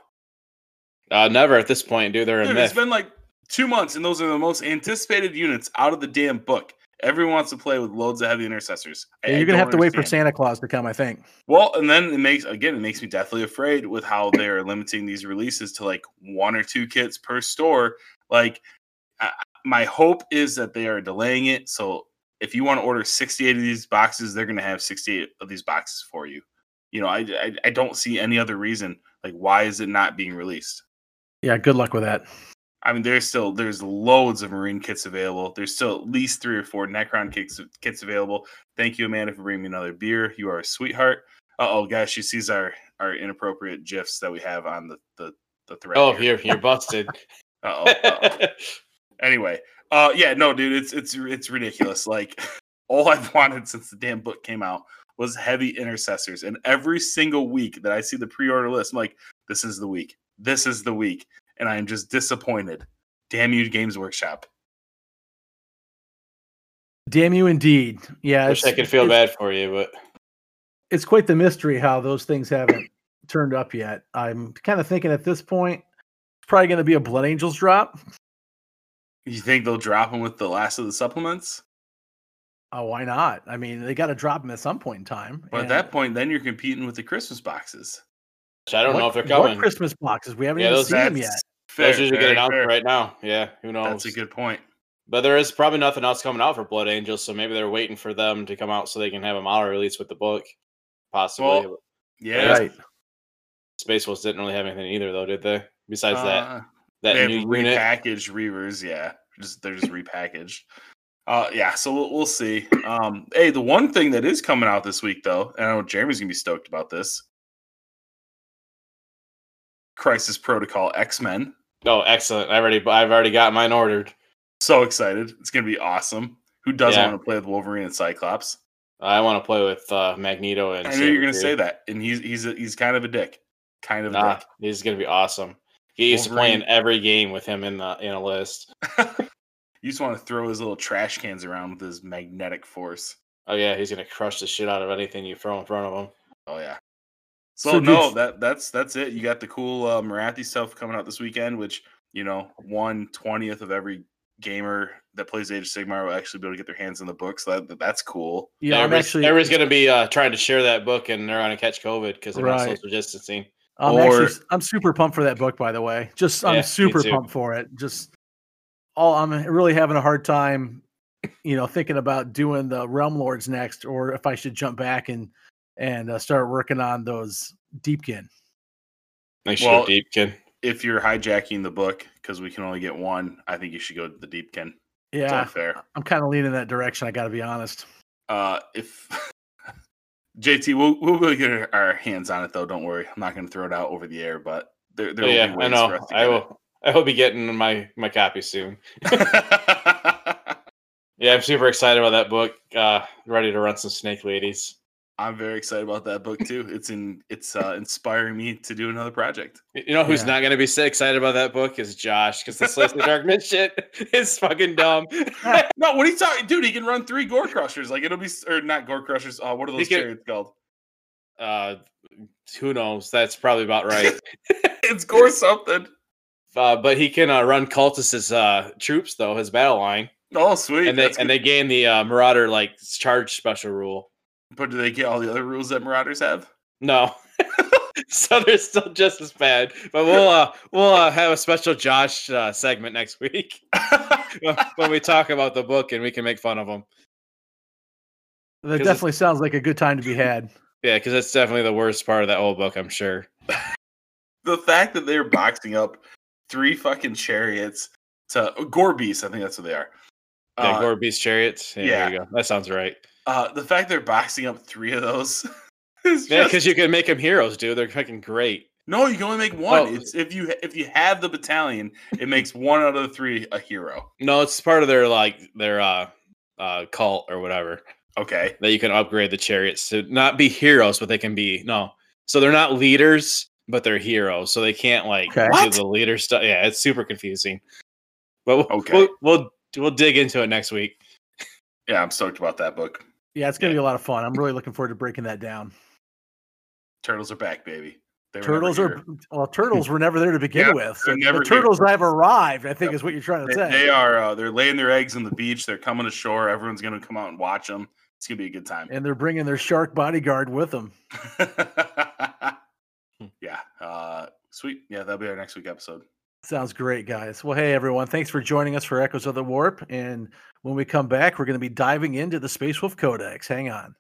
uh, never at this point, dude. They're a Dude, it's myth. been like two months, and those are the most anticipated units out of the damn book. Everyone wants to play with loads of heavy intercessors. I- you're gonna have to wait for. Santa Claus to come. I think. Well, and then it makes again, it makes me deathly afraid with how they're limiting these releases to like one or two kits per store. Like, I, my hope is that they are delaying it. So if you want to order 68 of these boxes, they're going to have 68 of these boxes for you. You know, I, I I don't see any other reason. Like, why is it not being released? Yeah. Good luck with that. I mean, there's still there's loads of marine kits available. There's still at least three or four Necron kits kits available. Thank you, Amanda, for bringing me another beer. You are a sweetheart. Uh oh, guys, she sees our our inappropriate gifs that we have on the the, the thread. oh, here. you're you're busted. *laughs* *laughs* Uh oh. Anyway, uh, yeah, no, dude, it's it's it's ridiculous. Like, *laughs* all I've wanted since the damn book came out was heavy intercessors, and every single week that I see the pre-order list, I'm like, this is the week. This is the week, and I am just disappointed. Damn you, Games Workshop. Damn you, indeed. Yeah. Wish I it's- could feel bad for you, but It's quite the mystery how those things haven't *coughs* turned up yet. I'm kind of thinking at this point, it's probably going to be a Blood Angels drop. You think they'll drop them with the last of the supplements? Oh, why not? I mean, they got to drop them at some point in time. But at that point, then you're competing with the Christmas boxes. I don't what- know if they're what coming. Christmas boxes. We haven't Yeah, even those- seen them yet. That's fair, Those usually get very announced fair. right now. Yeah, who knows? That's a good point. But there is probably nothing else coming out for Blood Angels, so maybe they're waiting for them to come out so they can have a model release with the book. Possibly. Well, Yeah. Right. Space Wolves didn't really have anything either, though, did they? Besides that Uh, that they have new unit. repackaged Reavers. Yeah, just they're just repackaged. Uh, yeah, so we'll, we'll see. Um, hey, the one thing that is coming out this week, though, and I know Jeremy's gonna be stoked about this. Crisis Protocol X Men. Oh, excellent! I already, I've already got mine ordered. So excited! It's gonna be awesome. Who doesn't Yeah. want to play with Wolverine and Cyclops? I want to play with uh, Magneto and. I knew you were gonna say that, and he's he's a, he's kind of a dick, kind of a Nah, dick. he's gonna be awesome. He used to play in every game with him in the in a list. *laughs* You just want to throw his little trash cans around with his magnetic force. Oh yeah, he's gonna crush the shit out of anything you throw in front of him. Oh yeah. So, So no, you- that that's that's it. You got the cool uh, Morathi stuff coming out this weekend, which you know one twentieth of every gamer that plays Age of Sigmar will actually be able to get their hands on the book. So that, that's cool. Yeah, I'm everybody's, actually, everybody's gonna be uh, trying to share that book, and they're gonna catch COVID because they're not social distancing. I'm or- actually, I'm super pumped for that book. By the way, just I'm super pumped for it. Just all I'm really having a hard time, you know, thinking about doing the Realm Lords next, or if I should jump back and and uh, start working on those Deepkin. Make sure Well, Deepkin. If you're hijacking the book because we can only get one, I think you should go to the Deepkin. It's Yeah, fair. I'm kind of leaning that direction. I got to be honest. Uh, if *laughs* JT, we'll we'll get our- our hands on it though. Don't worry, I'm not going to throw it out over the air, but there there Oh, will yeah, be I ways for know. us to I get will. I will be getting my my copy soon. *laughs* Yeah, I'm super excited about that book. Uh, ready to run some Snake Ladies. I'm very excited about that book too. It's in it's uh, inspiring me to do another project. You know who's Yeah. not going to be so excited about that book is Josh because the Slaves to Darkness shit is fucking dumb. *laughs* *laughs* no, what are you talking, dude? He can run three gore crushers. Like it'll be or not gore crushers. Uh, what are those can- chariots called? Uh, who knows? That's probably about right. *laughs* it's gore something. uh, but he can uh, run cultists' uh, troops though, his battle line, Oh sweet. and they That's and good. they gain the uh, Marauder like charge special rule. But do they get all the other rules that Marauders have? No. *laughs* so they're still just as bad. But we'll uh, we'll uh, have a special Josh uh, segment next week *laughs* when we talk about the book and we can make fun of them. That definitely sounds like a good time to be had. *laughs* Yeah, because that's definitely the worst part of that whole book, I'm sure. the fact that they're boxing up three fucking chariots to gore beasts, I think that's what they are. Yeah, Uh, Gore Beast Chariots. Yeah, there you go. That sounds right. Uh, the fact they're boxing up three of those *laughs* is Yeah, just because you can make them heroes, dude. They're fucking great. no, you can only make one. Oh. It's if you if you have the battalion, it makes one out of the three a hero. No, it's part of their like their uh uh cult or whatever Okay, that you can upgrade the chariots to not be heroes, but they can be no. So they're not leaders, but they're heroes. So they can't like Okay. do What? the leader stuff. Yeah, it's super confusing. But we'll, Okay. we'll we'll we'll dig into it next week. yeah, I'm stoked about that book. Yeah, it's gonna be a lot of fun. I'm really looking forward to breaking that down. Turtles are back, baby. They Turtles are well, turtles were never there to begin Yeah, with. So the here. turtles have arrived. I think Yep. is what you're trying to They, say. they are. Uh, they're laying their eggs on the beach. They're coming ashore. Everyone's gonna come out and watch them. It's gonna be a good time. and they're bringing their shark bodyguard with them. *laughs* yeah. Uh, sweet. Yeah, that'll be our next week episode. Sounds great, guys. Well, hey everyone, thanks for joining us for Echoes of the Warp. And when we come back, we're going to be diving into the Space Wolf Codex. Hang on.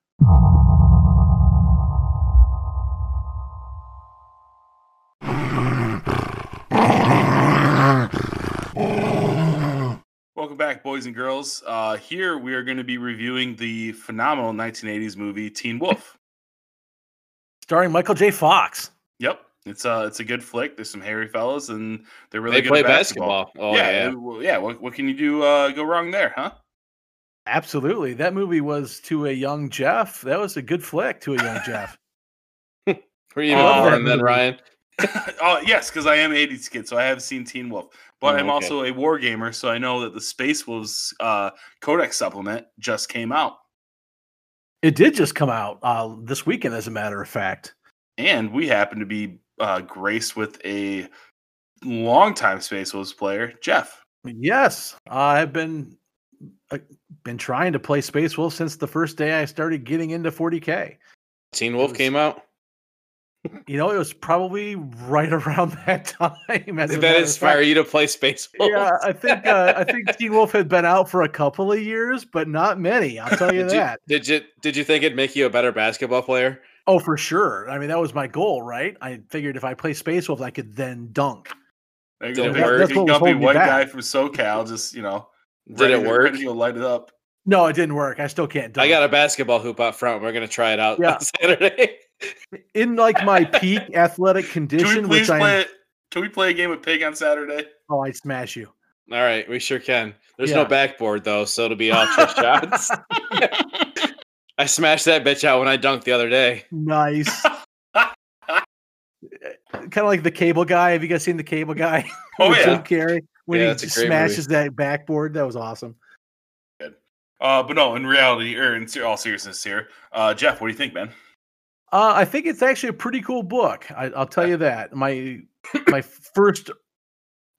Welcome back, boys and girls. Uh, here we are going to be reviewing the phenomenal 1980s movie Teen Wolf. Starring Michael J. Fox. Yep, it's a it's a good flick. There's some hairy fellas, and they're really they good play at basketball. basketball. Oh yeah, yeah. uh, yeah. What, what can you do uh, go wrong there, huh? Absolutely. That movie was to a young Jeff. That was a good flick to a young Jeff. *laughs* Were you even Oh, born then. Ryan? *laughs* *laughs* oh yes, because I am 80s kid, so I have seen Teen Wolf. But Oh, I'm okay. also a war gamer, so I know that the Space Wolves uh, Codex supplement just came out. It did just come out uh, this weekend, as a matter of fact. and we happen to be uh, graced with a longtime Space Wolves player, Jeff. Yes, I've been uh, been trying to play Space Wolf since the first day I started getting into 40k. Teen Wolf was- came out. You know, it was probably right *laughs* around that time. Did that matter of inspire you to play Space Wolf? Yeah, I think uh, I think *laughs* Teen Wolf had been out for a couple of years, but not many. I'll tell you Did you, that. did you did you think it'd make you a better basketball player? Oh, for sure. I mean, that was my goal, right? I figured if I play Space Wolf, I could then dunk. There you Did go. it Big, work? That's big what was gumpy white back. guy from SoCal, just you know, Did it work? Ready to go light it up. No, it didn't work. I still can't dunk. I got a basketball hoop out front. We're gonna try it out Yeah. on *laughs* Saturday. in like my peak *laughs* athletic Can we condition, please which I play? Can we play a game of Pig on Saturday? oh, I smash you. All right, we sure can. There's Yeah. no backboard though, so it'll be *laughs* all trick shots. I smashed that bitch out when I dunked the other day. Nice. *laughs* kind of like the cable guy. Have you guys seen the cable guy? Oh *laughs* yeah. Jim Carrey when Yeah, he great movie. smashes that backboard. That was awesome. Good. Uh, but no, in reality, or in all seriousness here, uh, Jeff, what do you think, man? Uh, I think it's actually a pretty cool book. I, I'll tell you that. My my first,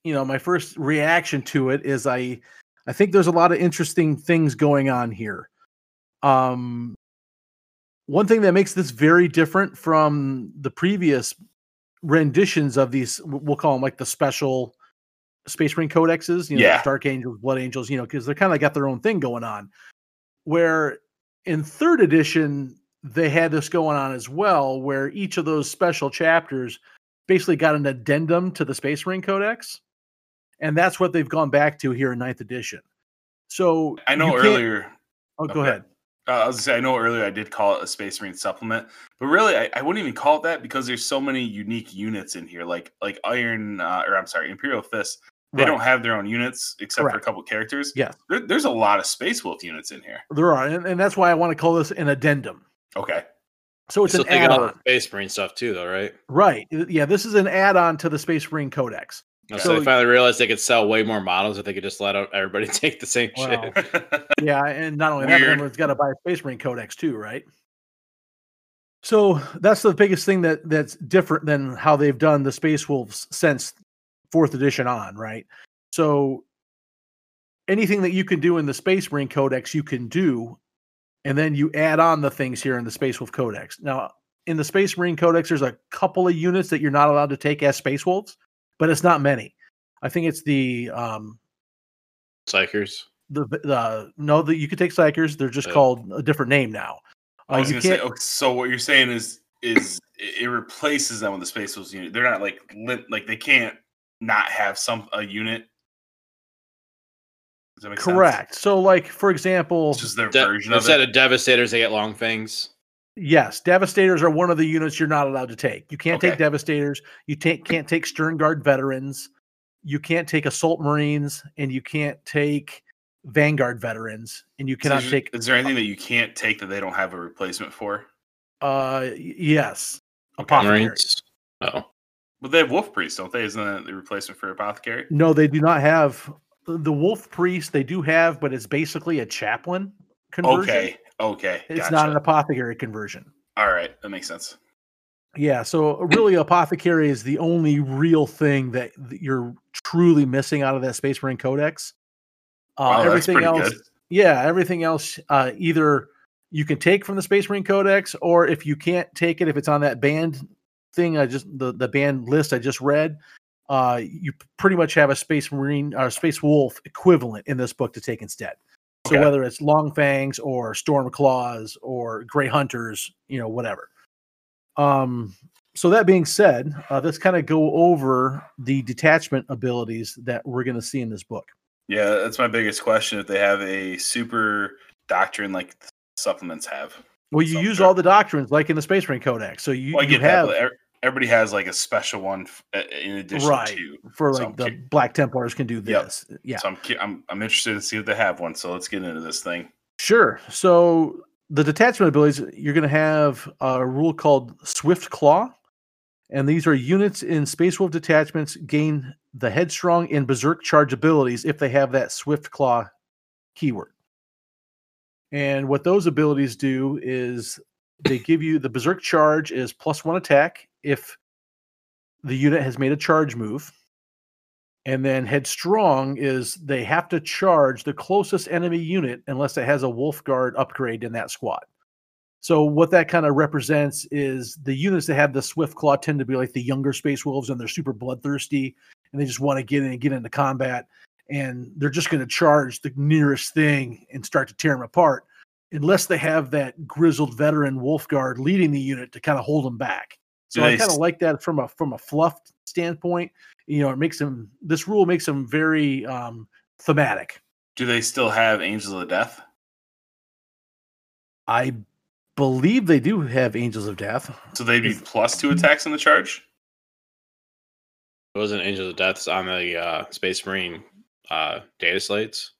you know, my first reaction to it is I I think there's a lot of interesting things going on here. Um, one thing that makes this very different from the previous renditions of these, we'll call them like the special Space Marine codexes, you know, Yeah. Dark Angels, Blood Angels, you know, because they're kind of got their own thing going on. Where in third edition, they had this going on as well, where each of those special chapters basically got an addendum to the Space Marine Codex. And that's what they've gone back to here in ninth edition. So I know earlier. Oh, go Okay. ahead. Uh, I was say I know earlier I did call it a Space Marine supplement, but really I, I wouldn't even call it that because there's so many unique units in here, like like Iron uh, or I'm sorry, Imperial Fist. They Right. don't have their own units except for a Correct. couple characters. Yeah, There, there's a lot of Space Wolf units in here. There are, and, and that's why I want to call this an addendum. Okay. So it's Still an thinking add-on, Space Marine stuff too, though, right? right? Yeah, this is an add-on to the Space Marine Codex. So, So- they finally realized they could sell way more models if they could just let everybody *laughs* take the same Wow. shit. *laughs* Yeah, and not only that, everyone's got to buy a Space Marine Codex too, right? So that's the biggest thing that that's different than how they've done the Space Wolves since fourth edition on, right? So anything that you can do in the Space Marine Codex, you can do, and then you add on the things here in the Space Wolf Codex. Now, in the Space Marine Codex, there's a couple of units that you're not allowed to take as Space Wolves, but it's not many. I think it's the um, Psykers. the the no that you could take psykers they're just Yeah. called a different name now I Uh, was you gonna say. can't- oh, So what you're saying is is it it replaces them with the Space Wolves unit. They're not like lit, like they can't not have some a unit. Does that make sense? correct so like for example It's just their De- version of instead it. of Devastators, they get Long Fangs. Yes devastators are one of the units you're not allowed to take you can't take devastators you take *clears throat* can't take sternguard veterans you can't take assault marines and you can't take vanguard veterans and you So cannot is- take Is there anything that you can't take that they don't have a replacement for? uh yes Okay. apothecary Oh, But they have Wolf priests, don't they? Isn't that the replacement for Apothecary? no they do not have the wolf priest they do have but it's basically a chaplain conversion Okay. Okay. it's not an apothecary conversion All right. That makes sense. Yeah, so really, apothecary is the only real thing that, you're truly missing out of that Space Marine Codex. Uh, Wow, everything else, good. yeah, everything else, uh, either you can take from the Space Marine Codex, or if you can't take it, if it's on that banned thing, I just the the banned list I just read, uh, you pretty much have a Space Marine or Space Wolf equivalent in this book to take instead. So Okay. whether it's Long Fangs or Storm Claws or Gray Hunters, you know, whatever. Um, so that being said, uh, let's kind of go over the detachment abilities that we're going to see in this book. Yeah, that's my biggest question. If they have a super doctrine like supplements have. Well, you use all the doctrines like in the Space Marine Codex. So you, Well, you that, have ev- everybody has like a special one f- uh, in addition right to. for like the cu- Black Templars can do Yep. this. Yeah, So I'm, cu- I'm I'm interested to see if they have one. So let's get into this thing. Sure. So the detachment abilities, you're going to have a rule called Swift Claw. And these are units in Space Wolf detachments gain the Headstrong and Berserk charge abilities if they have that Swift Claw keyword. And what those abilities do is they give you the berserk charge is plus one attack if the unit has made a charge move. And then headstrong is they have to charge the closest enemy unit unless it has a wolf guard upgrade in that squad. So what that kind of represents is the units that have the swift claw tend to be like the younger space wolves and they're super bloodthirsty and they just want to get in and get into combat and they're just going to charge the nearest thing and start to tear them apart unless they have that grizzled veteran wolf guard leading the unit to kind of hold them back. So Do I kind of like that from a from a fluff standpoint. You know, it makes them this rule makes them very um thematic. Do they still have Angels of Death? I believe they do have Angels of Death. So they'd be plus two attacks in the charge? It wasn't Angels of Deaths on the uh, Space Marine uh, data slates.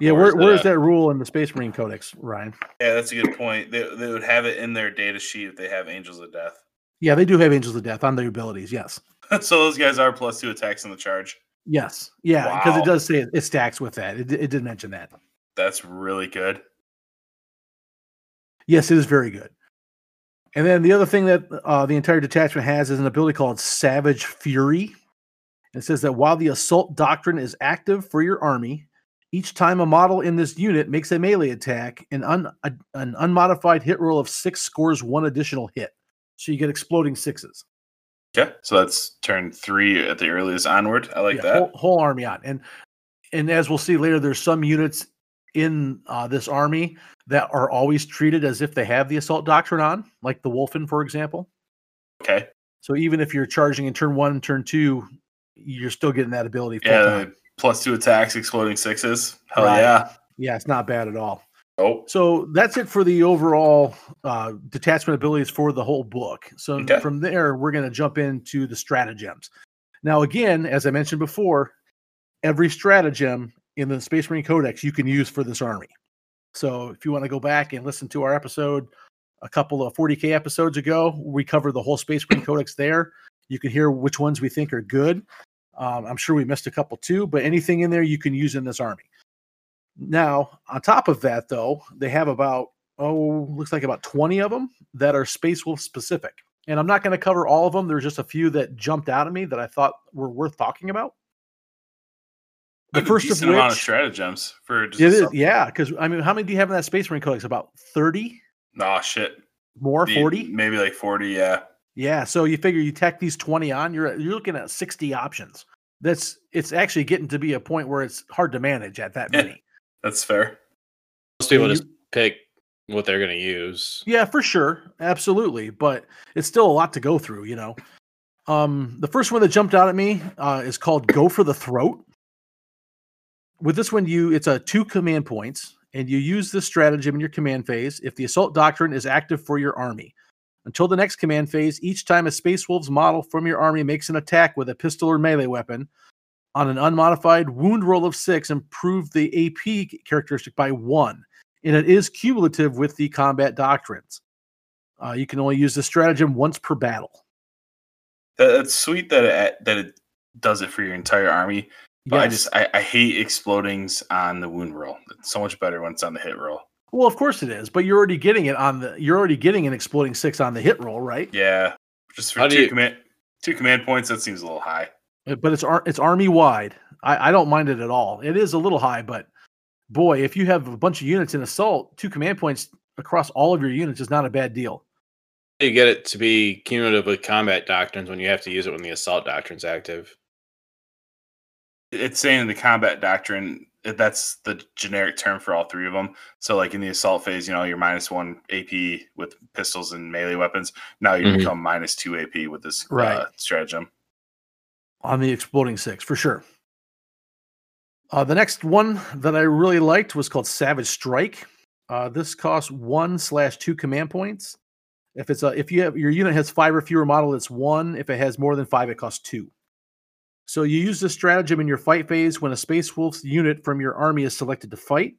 Yeah, Or where, is where's that- that rule in the Space Marine Codex, Ryan? Yeah, that's a good point. They, they would have it in their data sheet if they have Angels of Death. Yeah, they do have Angels of Death on their abilities. Yes, *laughs* so those guys are plus two attacks in the charge. yes, yeah, because Wow. it does say it, it stacks with that. It, it did mention that. That's really good. Yes, it is very good. And then the other thing that uh, the entire detachment has is an ability called Savage Fury. It says that while the assault doctrine is active for your army, each time a model in this unit makes a melee attack, an, un- a- an unmodified hit roll of six scores one additional hit. So you get exploding sixes. Okay, so that's turn three at the earliest onward. I like Yeah, that. Whole, whole army on. And and as we'll see later, there's some units in uh, this army that are always treated as if they have the assault doctrine on, like the Wulfen, for example. Okay, So even if you're charging in turn one and turn two, you're still getting that ability. yeah, time. Plus two attacks, exploding sixes. Hell Right. yeah. yeah, it's not bad at all. Oh, So that's it for the overall uh, detachment abilities for the whole book. So Okay. from there, we're going to jump into the stratagems. Now, again, as I mentioned before, every stratagem in the Space Marine Codex you can use for this army. So if you want to go back and listen to our episode, a couple of 40k episodes ago, we covered the whole Space Marine Codex there. You can hear which ones we think are good. Um, I'm sure we missed a couple too, but anything in there you can use in this army. Now, on top of that, though, they have about oh, looks like about 20 of them that are Space Wolf specific. And I'm not going to cover all of them. There's just a few that jumped out at me that I thought were worth talking about. The That's a first of decent amount of stratagems for just it is, yeah. Because I mean, how many do you have in that Space Marine Codex? About 30 Nah, shit. more, 40. maybe like forty. Yeah, Yeah. So you figure you tack these 20 on, you're you're looking at 60 options. That's it's actually getting to be a point where it's hard to manage at that Yeah. many. *laughs* that's fair. Most people you- just pick what they're going to use. Yeah, for sure. Absolutely. But it's still a lot to go through, you know. Um, the first one that jumped out at me uh, is called Go for the Throat. With this one, you it's a two command points, and you use this stratagem in your command phase if the assault doctrine is active for your army. Until the next command phase, each time a Space Wolves model from your army makes an attack with a pistol or melee weapon on an unmodified wound roll of six, improve the AP characteristic by one and it is cumulative with the combat doctrines. Uh, you can only use the stratagem once per battle. That's sweet that it that it does it for your entire army. But I just I, I hate explodings on the wound roll. It's so much better when it's on the hit roll. Well, of course it is, but you're already getting it on the. You're already getting an exploding six on the hit roll, right? Yeah, just for How two you- command two command points. That seems a little high. Uh, But it's ar- it's army wide. I, I don't mind it at all. It is a little high, but boy, if you have a bunch of units in assault, two command points across all of your units is not a bad deal. You get it to be cumulative with combat doctrines when you have to use it when the assault doctrine's active. It's saying in the combat doctrine that that's the generic term for all three of them. So like in the assault phase, you know, you're minus one AP with pistols and melee weapons. Now you Mhm. become minus two AP with this Right. uh, stratagem. on the exploding six for sure. Uh, the next one that I really liked was called Savage Strike. Uh, this costs one slash two command points. If it's a if you have your unit has five or fewer model, it's one. If it has more than five, it costs two. So you use this stratagem in your fight phase when a Space Wolf unit from your army is selected to fight.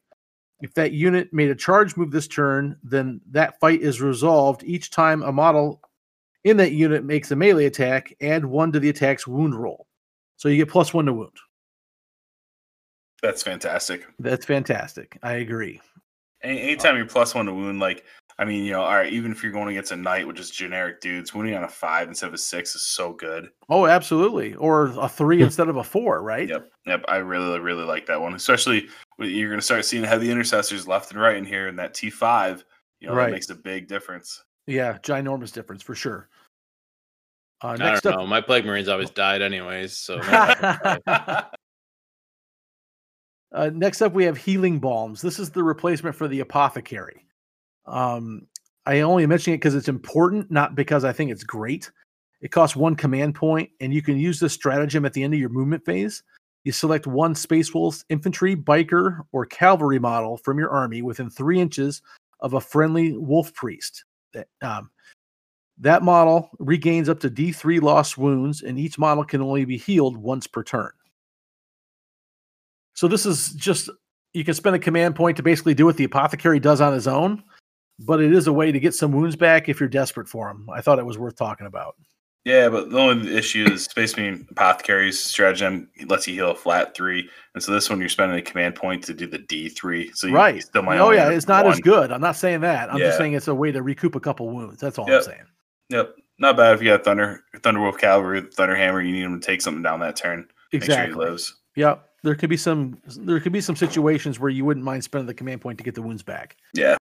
If that unit made a charge move this turn, then that fight is resolved each time a model in that unit makes a melee attack, add one to the attack's wound roll. So you get plus one to wound. That's fantastic. That's fantastic. I agree. Any, anytime you're plus one to wound, like I mean, you know, all right, even if you're going against a knight, which is generic dudes, wounding on a five instead of a six is so good. Oh, absolutely. Or a three instead of a four, right? Yep, yep. I really, really like that one, especially when you're going to start seeing heavy intercessors left and right in here, and that T five, you know, Right. that makes a big difference. Yeah, ginormous difference for sure. Uh, I don't up, know. My plague marines always died anyways, so *laughs* Uh, next up, we have healing balms. This is the replacement for the apothecary. Um, I only mention it because it's important, not because I think it's great. It costs one command point, and you can use this stratagem at the end of your movement phase. You select one Space Wolf infantry, biker, or cavalry model from your army within three inches of a friendly wolf priest. That, um, that model regains up to D3 lost wounds, and each model can only be healed once per turn. So this is just you can spend a command point to basically do what the apothecary does on his own, but it is a way to get some wounds back if you're desperate for them. I thought it was worth talking about. Yeah, but the only issue is Space Marine Apothecary's stratagem um, lets you heal a flat three, and so this one you're spending a command point to do the D three. So you, right. still might oh yeah, it's not as good. I'm not saying that. I'm just saying it's a way to recoup a couple wounds. That's all I'm saying. Yep, not bad if you got Thunder Thunderwolf Cavalry, Thunderhammer. You need them to take something down that turn. Make sure Exactly. he lives. Yeah. There could be some there could be some situations where you wouldn't mind spending the command point to get the wounds back. Yeah,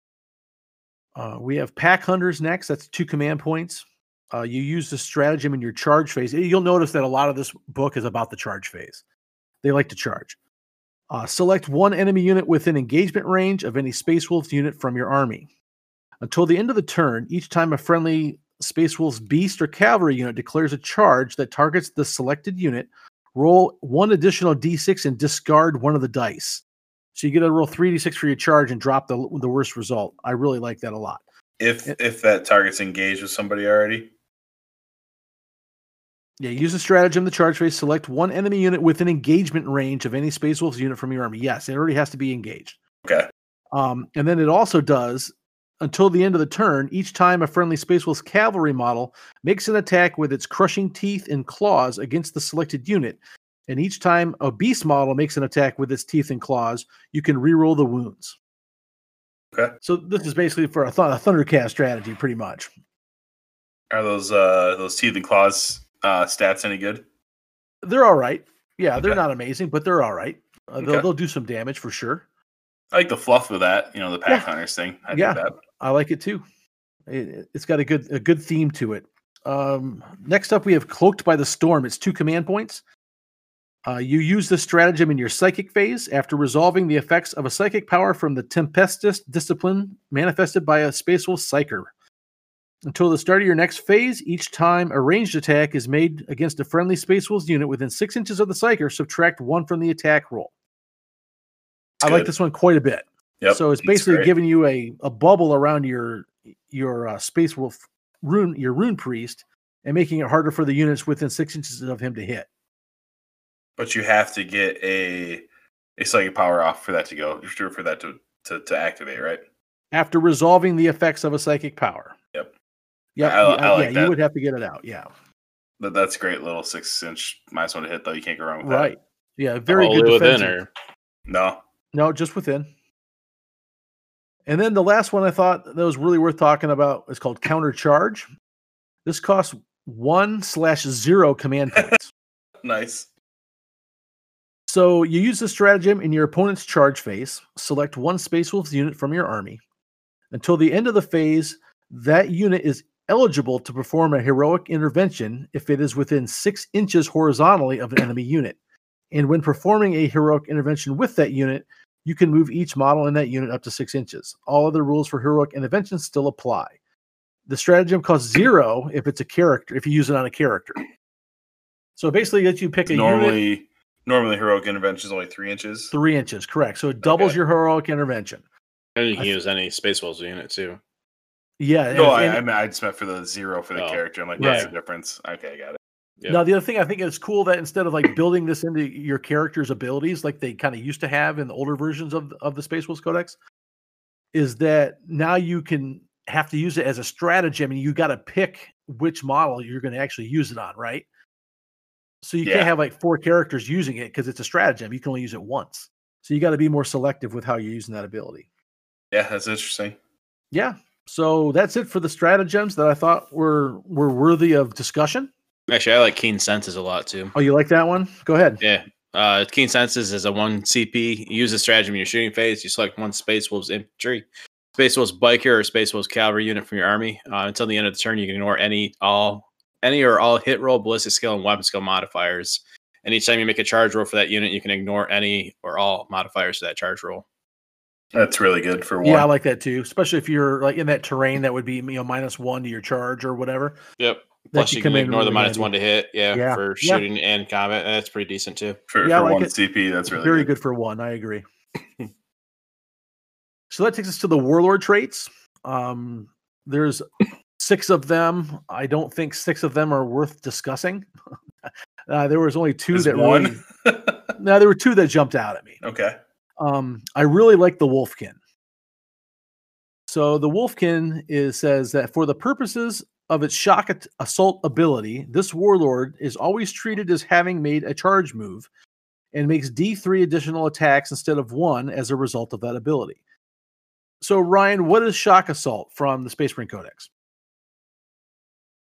Uh, we have pack hunters next. That's two command points. Uh, you use the stratagem in your charge phase. You'll notice that a lot of this book is about the charge phase. They like to charge. Uh, select one enemy unit within engagement range of any Space Wolf unit from your army. Until the end of the turn, each time a friendly Space Wolf's beast or cavalry unit declares a charge that targets the selected unit, roll one additional d6 and discard one of the dice. So you get to roll 3d6 for your charge and drop the, the worst result. I really like that a lot. if It- if that target's engaged with somebody already. Yeah, use the stratagem, the charge phase, select one enemy unit within engagement range of any Space Wolves unit from your army. Yes, it already has to be engaged. Okay, Um, and then it also does until the end of the turn, each time a friendly Space Wolves cavalry model makes an attack with its crushing teeth and claws against the selected unit. And each time a beast model makes an attack with its teeth and claws, you can reroll the wounds. Okay. So this is basically for a, th- a Thundercast strategy, pretty much. are those uh those teeth and claws uh stats any good? They're all right. Yeah, they're not amazing, but they're all right. Uh, they'll, Okay. they'll do some damage for sure. I like the fluff of that. You know, the pack Yeah. hunters thing. I Yeah. that. I like it too. It, it's got a good a good theme to it. Um, next up, we have Cloaked by the Storm. It's two command points. Uh, you use this stratagem in your psychic phase after resolving the effects of a psychic power from the Tempestas discipline manifested by a Space Wolf Psyker. Until the start of your next phase, each time a ranged attack is made against a friendly Space Wolves unit within six inches of the Psyker, subtract one from the attack roll. I like this one quite a bit. Yep. So it's basically giving you a, a bubble around your your uh, space wolf rune your rune priest and making it harder for the units within six inches of him to hit. But you have to get a a psychic power off for that to go for for that to to, to activate, right? After resolving the effects of a psychic power. Yep. Yep. I- yeah, I like yeah, that. you would have to get it out. Yeah. But that's great little six inch minus one to hit though. You can't go wrong with that. Right. Yeah. Very Only good within or. No. No, just within. And then the last one I thought that was really worth talking about is called counter charge. This costs one slash zero command points. *laughs* Nice. So you use the stratagem in your opponent's charge phase. Select one Space Wolves unit from your army. Until the end of the phase, that unit is eligible to perform a heroic intervention if it is within six inches horizontally of an enemy unit. And when performing a heroic intervention with that unit, you can move each model in that unit up to six inches. All other rules for heroic interventions still apply. The stratagem costs zero if it's a character, if you use it on a character. So basically, that you pick a unit Normally normally heroic intervention is only three inches. Three inches, correct. So it doubles Okay. your heroic intervention. and you can I- use any Space Wolves unit too. Yeah. No, and- I, I meant I just meant for the zero for the Oh. character. I'm like, Right. what's the difference? Okay, I got it. Yeah. Now, the other thing I think is cool that instead of like building this into your character's abilities, like they kind of used to have in the older versions of of the Space Wolves Codex, is that now you can have to use it as a stratagem, and you got to pick which model you're going to actually use it on, right? So you Yeah. can't have like four characters using it because it's a stratagem. You can only use it once. So you got to be more selective with how you're using that ability. Yeah, that's interesting. Yeah. So that's it for the stratagems that I thought were were worthy of discussion. Actually, I like Keen Senses a lot too. Oh, you like that one? Go ahead. Yeah. Uh, Keen Senses is a one CP. You use the stratagem in your shooting phase. You select one Space Wolves infantry, Space Wolves biker, or Space Wolves cavalry unit from your army. Uh, until the end of the turn, you can ignore any all any or all hit roll, ballistic skill, and weapon skill modifiers. And each time you make a charge roll for that unit, you can ignore any or all modifiers to that charge roll. That's really good for one. Yeah, I like that too. Especially if you're like in that terrain that would be you know minus one to your charge or whatever. Yep. That Plus, you come can ignore the really minus one to hit. Yeah, Yeah. for Yeah. shooting and combat. and That's pretty decent too. for, Yeah, for like one it. CP, that's really Very good. good for one. I agree. *laughs* so that takes us to the warlord traits. Um, there's six of them. I don't think six of them are worth discussing. *laughs* uh, there was only two Is that one? really. *laughs* No, there were two that jumped out at me. okay. Um, I really like the Wolfkin. So the Wolfkin is says that for the purposes of its shock at- assault ability, this warlord is always treated as having made a charge move and makes D3 additional attacks instead of one as a result of that ability. So Ryan, what is shock assault from the Space Marine Codex?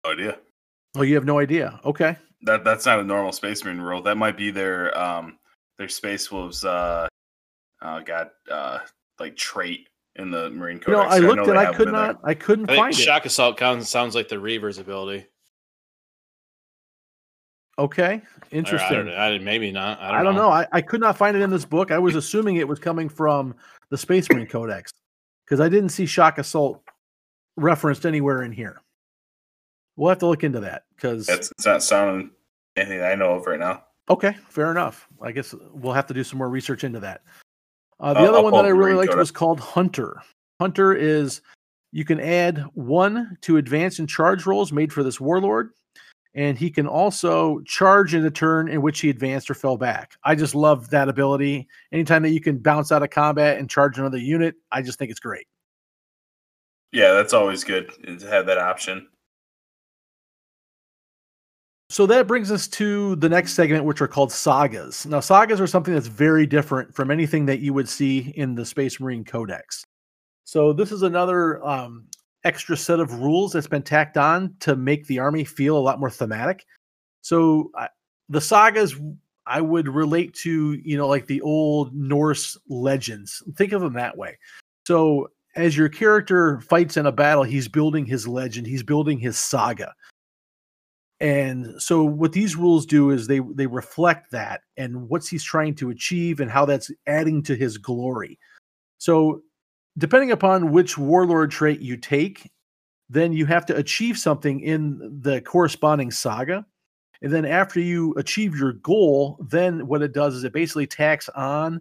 No idea. Oh, you have no idea. Okay. That that's not a normal Space Marine rule. That might be their um their Space Wolves uh uh got uh like trait in the Marine You know, Codex. I know looked and I could them in there. not I couldn't I think find it. shock assault counts, sounds like the Reaver's ability. Okay. Or I Interesting. don't know. I, maybe not. I don't, I don't know. I, I could not find it in this book. I was *coughs* assuming it was coming from the Space Marine Codex because I didn't see shock assault referenced anywhere in here. We'll have to look into that because It's, it's not sounding anything I know of right now. okay, fair enough. I guess we'll have to do some more research into that. Uh, the I'll- other I'll one that I really liked was called Hunter. Hunter is you can add one to advance and charge rolls made for this warlord, and he can also charge in the turn in which he advanced or fell back. I just love that ability. Anytime that you can bounce out of combat and charge another unit, I just think it's great. Yeah, that's always good to have that option. So that brings us to the next segment, which are called sagas. Now, sagas are something that's very different from anything that you would see in the Space Marine Codex. So this is another um, extra set of rules that's been tacked on to make the army feel a lot more thematic. So the sagas I would relate to, you know, like the old Norse legends. Think of them that way. So as your character fights in a battle, he's building his legend, he's building his saga. And so what these rules do is they they reflect that and what's he's trying to achieve and how that's adding to his glory. So depending upon which warlord trait you take, then you have to achieve something in the corresponding saga. And then after you achieve your goal, then what it does is it basically tacks on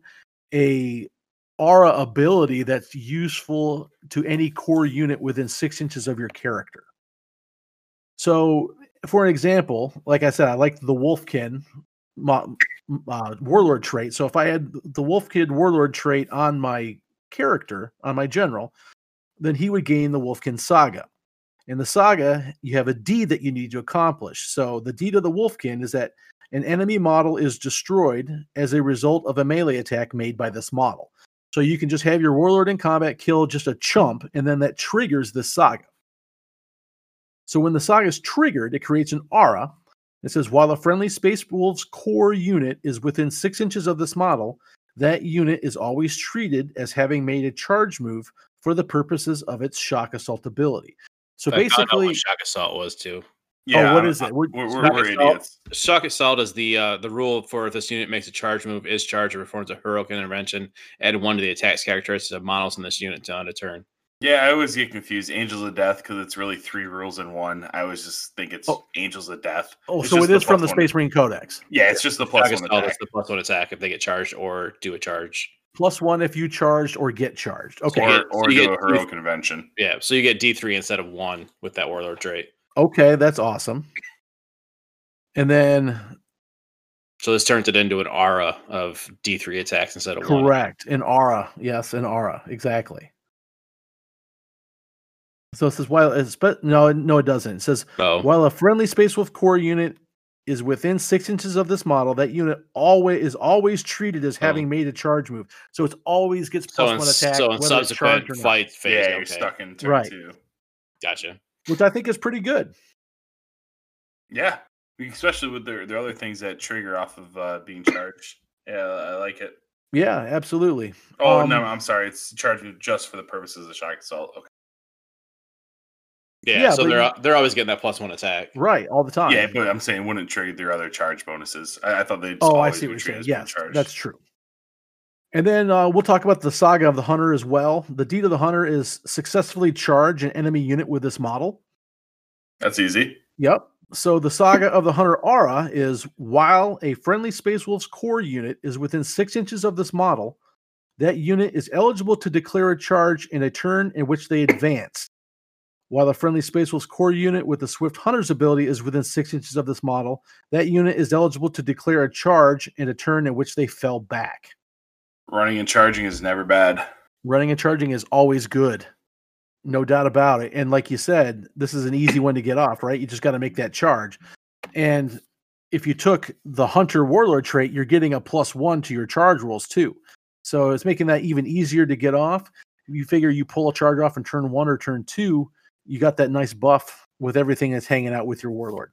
a aura ability that's useful to any core unit within six inches of your character. So, for an example, like I said, I like the Wolfkin uh, warlord trait. So, if I had the Wolfkin warlord trait on my character, on my general, then he would gain the Wolfkin saga. In the saga, you have a deed that you need to accomplish. So, the deed of the Wolfkin is that an enemy model is destroyed as a result of a melee attack made by this model. So you can just have your warlord in combat kill just a chump, and then that triggers the saga. So when the saga is triggered, it creates an aura. It says while a friendly Space Wolves core unit is within six inches of this model, that unit is always treated as having made a charge move for the purposes of its shock assault ability. So I basically, what shock assault was too. Yeah, what I'm- it? We're- We're, we're, Shock we're assault. idiots. Shock assault is the uh, the rule for if this unit makes a charge move, is charged or performs a heroic intervention. Add one to the attack's characteristics of models in this unit to end a turn. Yeah, I always get confused. Angels of Death because it's really three rules in one. I always just think it's Oh. Angels of Death. oh, It's so just it is from the plus one. Space Marine Codex. Yeah, it's just the plus Shock one assault is attack. the plus one attack if they get charged or do a charge. Plus one if you charged or get charged. Okay. you Or, get- or you do get a heroic convention. Yeah, so you get D three instead of one with that warlord trait. Okay, that's awesome. And then So this turns it into an aura of D three attacks instead of one. correct, an aura. Yes, an aura. Exactly. So it says while it's but no, no, it doesn't. It says So while a friendly Space Wolf core unit is within six inches of this model, that unit always is always treated as Oh. having made a charge move. So it's always gets So plus in, one attack. so in whether it's charged subsequent or fight phase, Yeah, okay. you're stuck in turn Right. two. Gotcha. which I think is pretty good. Yeah, especially with their their other things that trigger off of uh, being charged. Yeah, I like it. Yeah, absolutely. Oh Um, no, I'm sorry. It's charged just for the purposes of shock assault. Okay. Yeah, Yeah, so but they're they're always getting that plus one attack. Right, all the time. Yeah, but I'm saying wouldn't trigger their other charge bonuses. I, I thought they'd. Oh, I see what you're treated saying. as Yes, that's true. And then uh, we'll talk about the saga of the hunter as well. The deed of the hunter is successfully charge an enemy unit with this model. That's easy. Yep. So the saga of the hunter aura is while a friendly Space wolf's core unit is within six inches of this model, that unit is eligible to declare a charge in a turn in which they advance. While a friendly Space Wolves core unit with the Swift Hunter's ability is within six inches of this model, that unit is eligible to declare a charge in a turn in which they fell back. Running and charging is never bad. Running and charging is always good. No doubt about it. And like you said, this is an easy one to get off, right? You just got to make that charge. And if you took the hunter warlord trait, you're getting a plus one to your charge rolls too. So it's making that even easier to get off. You figure you pull a charge off in turn one or turn two, you got that nice buff with everything that's hanging out with your warlord.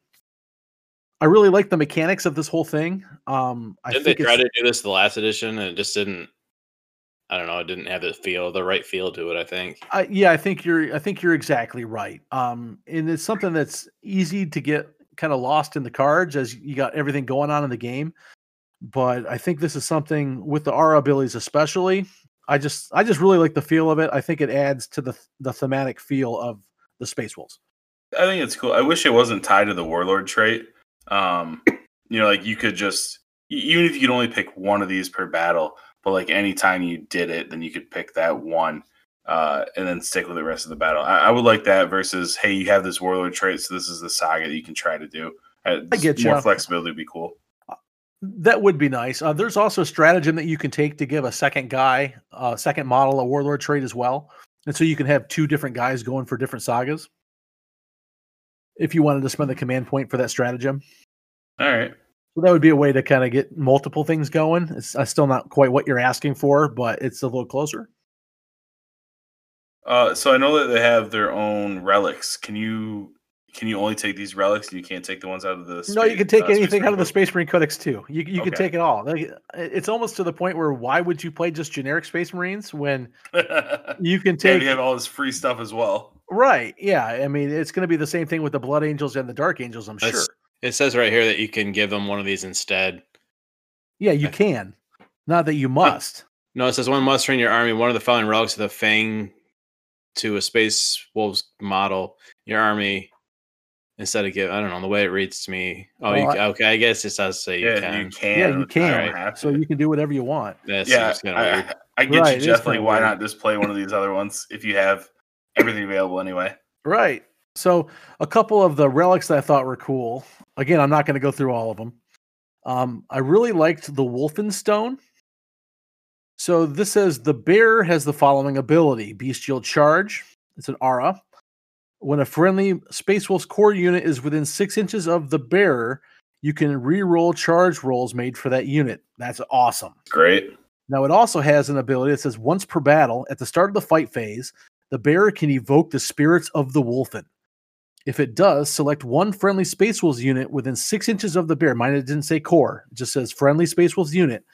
I really like the mechanics of this whole thing. Um, I Didn't they think try to do this the last edition and it just didn't? I don't know. It didn't have the feel, the right feel to it. I think. I, yeah, I think you're. I think you're exactly right. Um, and it's something that's easy to get kind of lost in the cards as you got everything going on in the game. But I think this is something with the R abilities, especially. I just, I just really like the feel of it. I think it adds to the the thematic feel of the Space Wolves. I think it's cool. I wish it wasn't tied to the warlord trait. Um, you know, like you could just even if you could only pick one of these per battle, but like anytime you did it, then you could pick that one uh, and then stick with the rest of the battle. I, I would like that versus hey, you have this warlord trait, so this is the saga that you can try to do. Uh, I get more ya. flexibility would be cool. That would be nice. Uh, there's also a stratagem that you can take to give a second guy, uh, second model, a warlord trait as well, and so you can have two different guys going for different sagas. If you wanted to spend the command point for that stratagem, All right. so that would be a way to kind of get multiple things going. It's uh, still not quite what you're asking for, but it's a little closer. Uh, so I know that they have their own relics. Can you can you only take these relics and you can't take the ones out of the? no, you can take uh, anything out of the Space Marine Codex too. You you can take it all. Like, it's almost to the point where why would you play just generic Space Marines when *laughs* you can Yeah, take you have all this free stuff as well. right? Yeah, I mean it's going to be the same thing with the Blood Angels and the Dark Angels. I'm That's- sure. It says right here that you can give them one of these instead. Yeah, you can. Not that you must. No, it says one mustering your army, one of the following relics of the Fang to a Space Wolves model. Your army instead of give. I don't know the way it reads to me. Oh, you, I- okay. I guess it does say you yeah, can. you can. yeah, you can. have So you can do whatever you want. That yeah, kind of I, weird. I, I get Right, you is definitely. Why weird. not just play one of these other ones if you have everything available anyway? Right. So a couple of the relics that I thought were cool. Again, I'm not going to go through all of them. Um, I really liked the Wulfen Stone. So this says the bear has the following ability: Bestial Charge. It's an aura. When a friendly Space Wolf's core unit is within six inches of the bearer, you can re-roll charge rolls made for that unit. That's awesome. Great. Now, it also has an ability that says once per battle, at the start of the fight phase, the bearer can evoke the spirits of the Wulfen. If it does, select one friendly Space Wolves unit within six inches of the bear. Mine it didn't say core, it just says friendly Space Wolves unit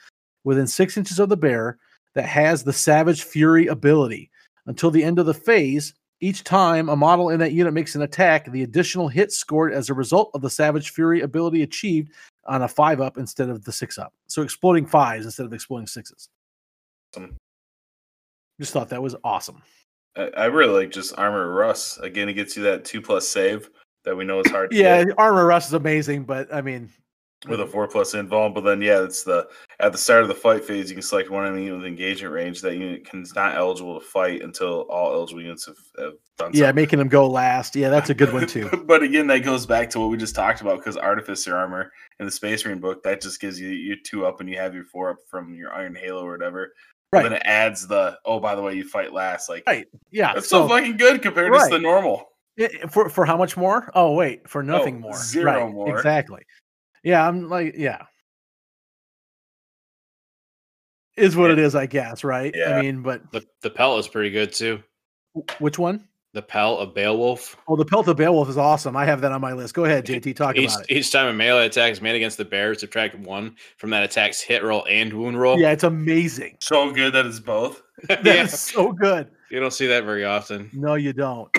within six inches of the bear that has the Savage Fury ability. Until the end of the phase, each time a model in that unit makes an attack, the additional hit scored as a result of the Savage Fury ability achieved on a five up instead of the six up. So exploding fives instead of exploding sixes. Awesome. Just thought that was awesome. I, I really like just armor Russ. Again, it gets you that two plus save that we know is hard. To Yeah, armor Russ is amazing, but I mean, with a mm-hmm. four plus involved. but then yeah, it's the at the start of the fight phase, you can select one enemy with engagement range. That unit can is not eligible to fight until all eligible units have, have done. yeah, so. making them go last. Yeah, that's a good one too. *laughs* but again, that goes back to what we just talked about because artificer armor in the Space Marine book that just gives you your two up and you have your four up from your Iron Halo or whatever. But Then it adds the oh by the way you fight last like Right. Yeah. that's so, So fucking good compared to the normal. for for how much more? Oh wait, for oh, nothing more. zero Right, more. Exactly. Yeah, I'm like, yeah. Is what Yeah. it is, I guess, right? Yeah. I mean, but The the pelt is pretty good too. which one? The pelt of Balewolf. Oh, the Pelt of Balewolf is awesome. I have that on my list. Go ahead, JT. Talk Each, about it. each time a melee attack is made against the bear, subtract one from that attack's hit roll and wound roll. Yeah, it's amazing. So good that it's both. *laughs* That Yeah, so good. you don't see that very often. No, you don't.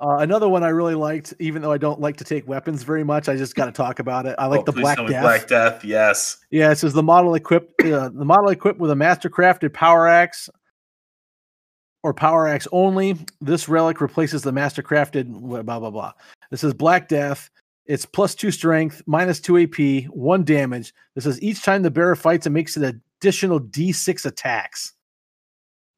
Uh, another one I really liked, even though I don't like to take weapons very much, I just got to talk about it. I like Oh, the Black Death. Black Death, yes. Yeah, it says the model equipped uh, the model equipped with a master crafted power axe or power axe only. This relic replaces the master crafted blah blah blah. blah. This is Black Death. It's plus two strength, minus two AP, one damage. This is each time the bearer fights, it makes an additional D6 attacks.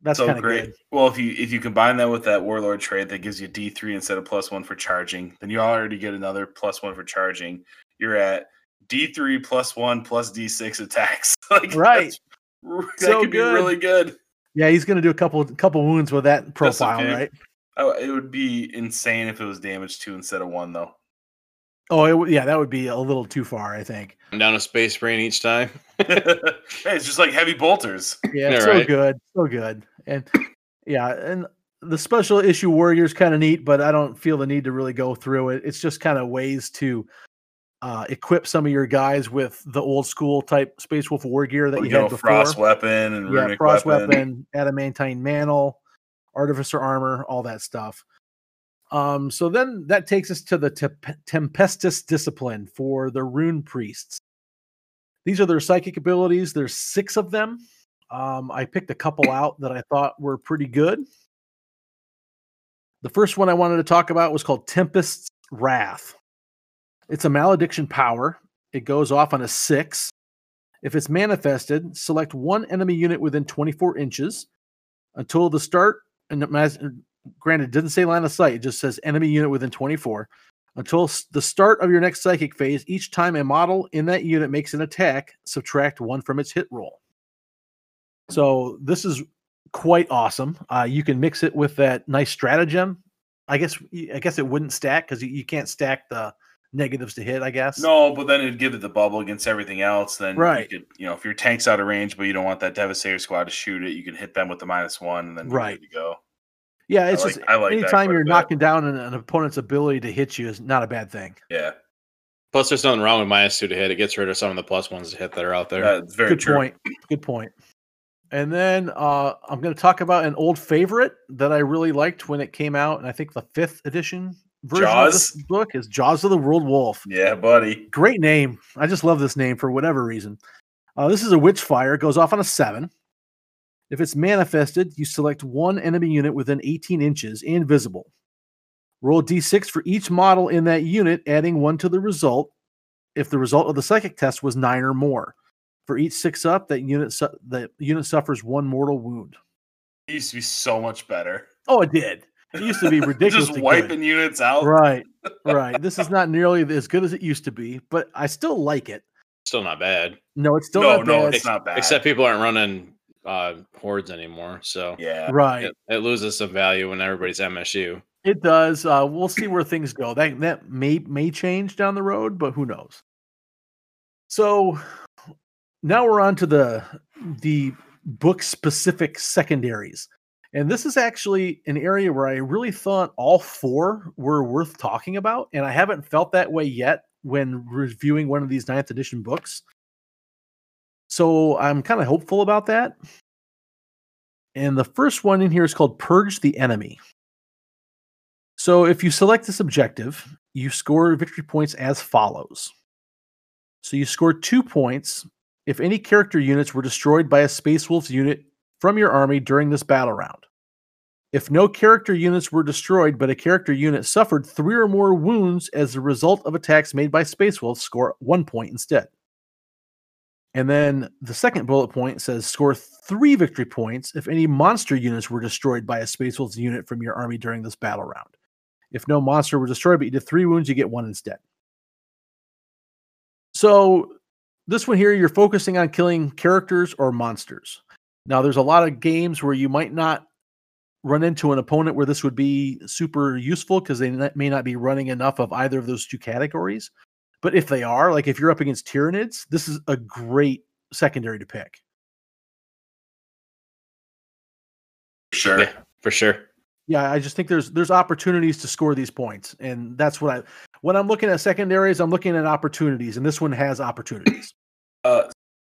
That's so great. good. Well, if you if you combine that with that warlord trait that gives you D three instead of plus one for charging, then you already get another plus one for charging. You're at D three plus one plus D six attacks. *laughs* like Right. That So could be good. really good. Yeah, he's gonna do a couple couple wounds with that profile, okay. right? Oh, it would be insane if it was damage two instead of one, though. Oh, it, yeah, that would be a little too far, I think. Down a space brain each time. *laughs* hey, it's just like heavy bolters. Yeah, Yeah, so right. good, so good, and yeah, and the special issue warrior's kind of neat, but I don't feel the need to really go through it. It's just kind of ways to uh, equip some of your guys with the old school type Space Wolf war gear that you you had before. frost weapon and yeah, runic frost weapon. weapon, adamantine mantle, artificer armor, all that stuff. Um, so then that takes us to the Tep- Tempestas discipline for the rune priests. These are their psychic abilities. There's six of them. Um, I picked a couple out that I thought were pretty good. The first one I wanted to talk about was called Tempest's Wrath. It's a malediction power. It goes off on a six. If it's manifested, select one enemy unit within 24 inches until the start. And granted, it doesn't say line of sight, it just says enemy unit within 24. Until the start of your next psychic phase, each time a model in that unit makes an attack, subtract one from its hit roll. So this is quite awesome. Uh, you can mix it with that nice stratagem. I guess I guess it wouldn't stack because you, you can't stack the negatives to hit. I guess. No, but then it'd give it the bubble against everything else. Then Right. you could, you know, if your tank's out of range, but you don't want that Devastator squad to shoot it, you can hit them with the minus one, and then you're Right. good to go. Yeah, it's like- just I like anytime you're bit. knocking down an, an opponent's ability to hit you is not a bad thing. Yeah, Plus, there's nothing wrong with minus two to hit. It gets rid of some of the plus ones to hit that are out there. that's very Good true. point. Good point. And then uh, I'm going to talk about an old favorite that I really liked when it came out, and I think the fifth edition version of this book is Jaws of the World Wolf. Yeah, buddy. Great name. I just love this name for whatever reason. Uh, this is a witch fire. It goes off on a seven. If it's manifested, you select one enemy unit within 18 inches and visible. Roll d6 for each model in that unit, adding one to the result. If the result of the psychic test was nine or more, for each six up, that unit su- the unit suffers one mortal wound. It used to be so much better. Oh, it did. It used to be *laughs* ridiculous. Just wiping units out. Right, *laughs* right. This is not nearly as good as it used to be, but I still like it. Still not bad. No, it's still no, not no, bad. it's not bad. Except people aren't running uh, hordes anymore, so yeah, right. it, it loses some value when everybody's MSU. It does. Uh, we'll see where things go. That that may may change down the road, but who knows? So now we're on to the the book specific secondaries. And this is actually an area where I really thought all four were worth talking about. And I haven't felt that way yet when reviewing one of these ninth edition books. So I'm kind of hopeful about that. And the first one in here is called Purge the Enemy. So if you select this objective, you score victory points as follows. So you score two points if any character units were destroyed by a Space Wolves unit from your army during this battle round. If no character units were destroyed, but a character unit suffered three or more wounds as a result of attacks made by Space Wolves, score one point instead. And then the second bullet point says score three victory points if any monster units were destroyed by a Space Wolves unit from your army during this battle round. If no monster were destroyed, but you did three wounds, you get one instead. So this one here, you're focusing on killing characters or monsters. Now, there's a lot of games where you might not run into an opponent where this would be super useful because they may not be running enough of either of those two categories. But if they are, like if you're up against Tyranids, this is a great secondary to pick. Sure. Yeah. For sure. Yeah, I just think there's there's opportunities to score these points, and that's what I when I'm looking at secondaries, I'm looking at opportunities, and this one has opportunities. *clears throat* Uh,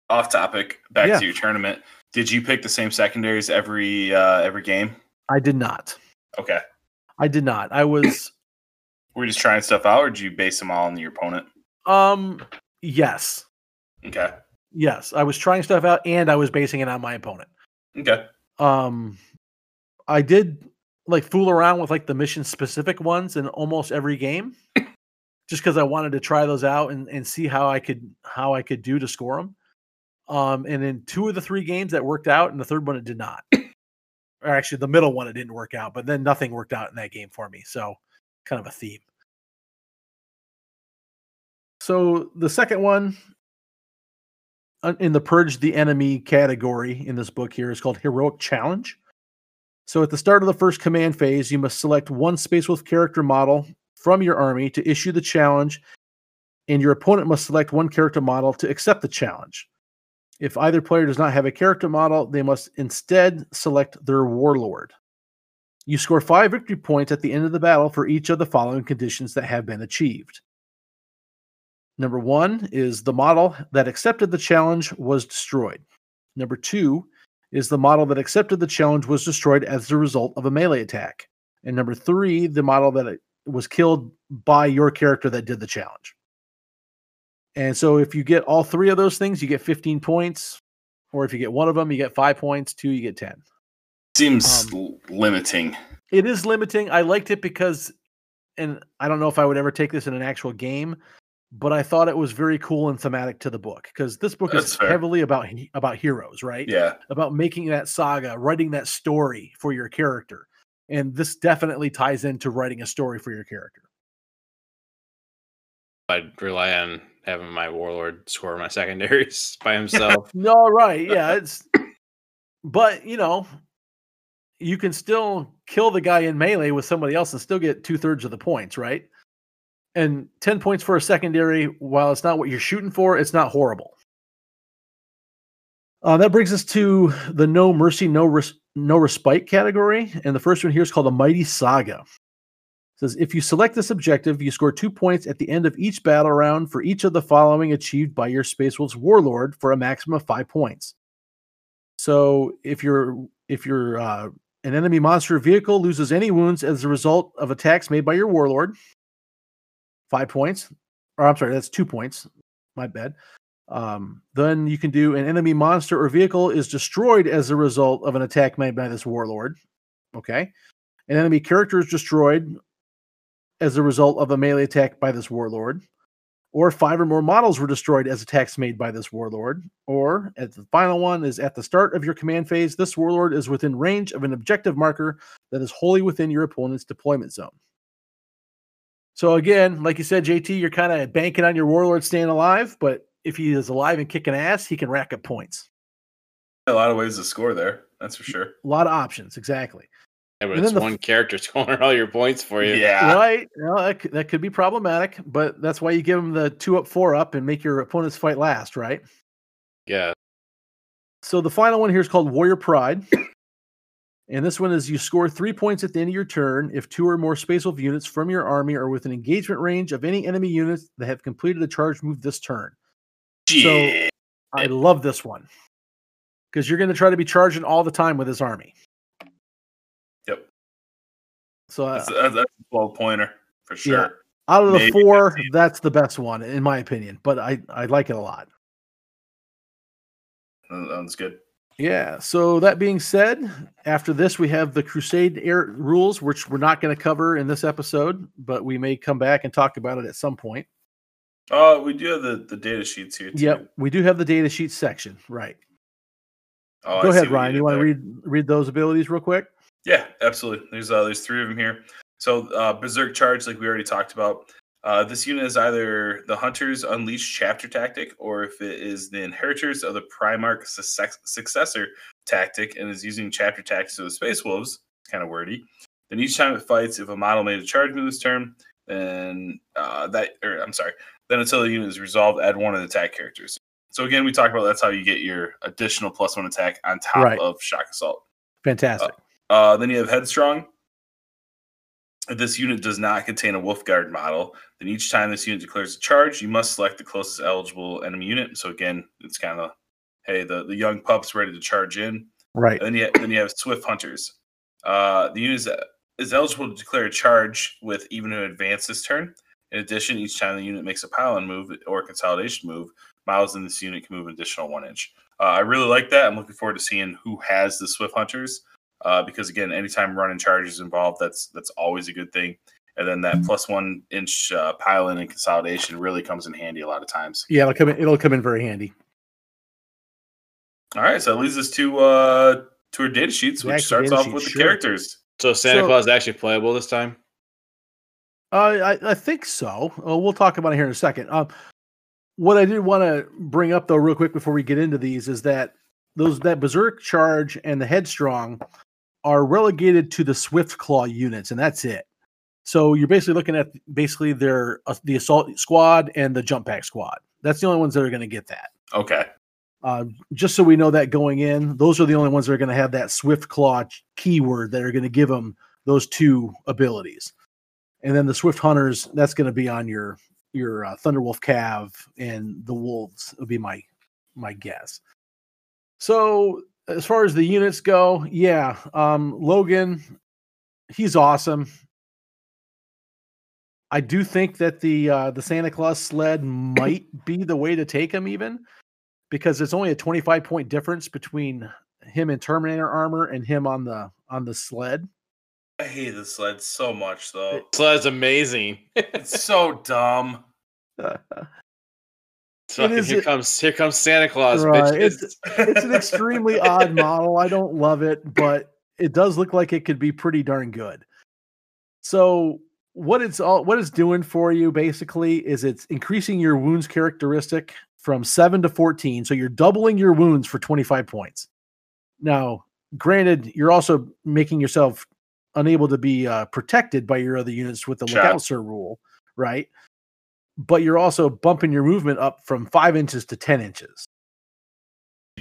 off topic, back Yeah. to your tournament. Did you pick the same secondaries every uh, every game? I did not. Okay. I did not. I was Were you just trying stuff out, or did you base them all on your opponent? Um yes. Okay. Yes, I was trying stuff out and I was basing it on my opponent. Okay. Um I did like fool around with like the mission specific ones in almost every game *laughs* just cuz I wanted to try those out and and see how I could how I could do to score them. Um and in two of the three games that worked out and the third one it did not. *coughs* or actually the middle one it didn't work out, but then nothing worked out in that game for me. So kind of a theme. So the second one uh, in the purge the enemy category in this book here is called heroic challenge. So at the start of the first command phase, you must select one Space Wolf character model from your army to issue the challenge, and your opponent must select one character model to accept the challenge. If either player does not have a character model, they must instead select their warlord. You score five victory points at the end of the battle for each of the following conditions that have been achieved. Number one is the model that accepted the challenge was destroyed. Number two is the model that accepted the challenge was destroyed as a result of a melee attack. And number three, the model that was killed by your character that did the challenge. And so if you get all three of those things, you get 15 points. Or if you get one of them, you get five points. Two, you get 10. Seems Um, limiting. It is limiting. I liked it because, and I don't know if I would ever take this in an actual game, but I thought it was very cool and thematic to the book because this book That's is fair. heavily about about heroes, right? Yeah. About making that saga, writing that story for your character, and this definitely ties into writing a story for your character. I'd rely on having my warlord score my secondaries *laughs* by *laughs* himself. No, right? Yeah, it's. But you know, you can still kill the guy in melee with somebody else and still get two thirds of the points, right? And ten points for a secondary, while it's not what you're shooting for, it's not horrible. Uh, that brings us to the no mercy, no res- no respite category, and the first one here is called the mighty saga. It says if you select this objective, you score two points at the end of each battle round for each of the following achieved by your Space Wolves warlord for a maximum of five points. So if you're if you're uh, an enemy monster vehicle loses any wounds as a result of attacks made by your warlord, five points. Or I'm sorry, that's two points. My bad. Um, then you can do an enemy monster or vehicle is destroyed as a result of an attack made by this warlord. Okay. An enemy character is destroyed as a result of a melee attack by this warlord. Or five or more models were destroyed as attacks made by this warlord. Or at the final one is at the start of your command phase, this warlord is within range of an objective marker that is wholly within your opponent's deployment zone. So again, like you said, JT, you're kind of banking on your warlord staying alive, but if he is alive and kicking ass, he can rack up points. A lot of ways to score there. That's for sure. A lot of options, exactly. Yeah, but And it's then the one f- character *laughs* scoring all your points for you. Yeah. Right? You know, that, could, that could be problematic, but that's why you give him the two up, four up, and make your opponents fight last, right? Yeah. So the final one here is called Warrior Pride. And this one is you score three points at the end of your turn if two or more Space Wolf units from your army are within engagement range of any enemy units that have completed a charge move this turn. Yeah. I love this one because you're going to try to be charging all the time with this army. Yep. So uh, That's, that's, that's a 12 pointer for sure. out of the maybe four, 15. that's the best one in my opinion. But I I like it a lot. That- That's good. Yeah. So that being said, after this we have the Crusade air rules, which we're not going to cover in this episode, but we may come back and talk about it at some point. Oh, we do have the, the data sheets here too. Yep, we do have the data sheet section. Right. Oh, Go I ahead, Ryan. You want to read read those abilities real quick? Yeah, absolutely. There's uh, there's three of them here. So uh, Berserk Charge, like we already talked about, uh, this unit is either the Hunter's Unleashed Chapter Tactic, or if it is the Inheritors of the Primarch Success- Successor Tactic, and is using Chapter Tactics of the Space Wolves. Kind of wordy. Then each time it fights, if a model made a charge move this turn, then uh, that, or I'm sorry, Then until the unit is resolved, add one of the attack characters. So again, we talked about that's how you get your additional plus one attack on top Right. of shock assault. Fantastic. Uh, then you have headstrong. If this unit does not contain a wolf guard model, then each time this unit declares a charge, you must select the closest eligible enemy unit. So again, it's kind of hey, the, the young pup's ready to charge in. right. And then you then you have swift hunters. Uh, the unit is, is eligible to declare a charge with even an advance this turn. In addition, each time the unit makes a pile and move or consolidation move, miles in this unit can move an additional one inch. Uh, I really like that. I'm looking forward to seeing who has the swift hunters uh, because again, anytime running charge is involved, that's that's always a good thing. And then that plus one inch uh, pile in and consolidation really comes in handy a lot of times. Yeah, it'll come in. It'll come in very handy. All right, so that leads us to uh, to our data sheets, which actual starts off sheet, with the sure. characters. So Santa So- Claus is actually playable this time. Uh, I, I think so. Uh, we'll talk about it here in a second. Um, what I did want to bring up though, real quick before we get into these, is that those that berserk charge and the headstrong are relegated to the swift claw units, and that's it. So you're basically looking at basically their uh, the assault squad and the jump pack squad. That's the only ones that are going to get that. Okay. Uh, just so we know that going in, those are the only ones that are going to have that swift claw keyword that are going to give them those two abilities. And then the swift hunters, that's going to be on your your uh, Thunderwolf Cav and the wolves would be my my guess. So as far as the units go, yeah, um, Logan, he's awesome. I do think that the uh, the Santa Claus sled might be the way to take him, even because it's only a 25 point difference between him in Terminator armor and him on the on the sled. I hate the sled so much, though. So that's amazing. It's so dumb. *laughs* Is- here comes here comes Santa Claus, Right, it's- it's an extremely *laughs* odd model. I don't love it, but it does look like it could be pretty darn good. So what it's all what it's doing for you basically is it's increasing your wounds characteristic from 7 to 14 so you're doubling your wounds for 25 points now granted you're also making yourself unable to be uh, protected by your other units with the Shot. lookout sir rule right but you're also bumping your movement up from 5 inches to 10 inches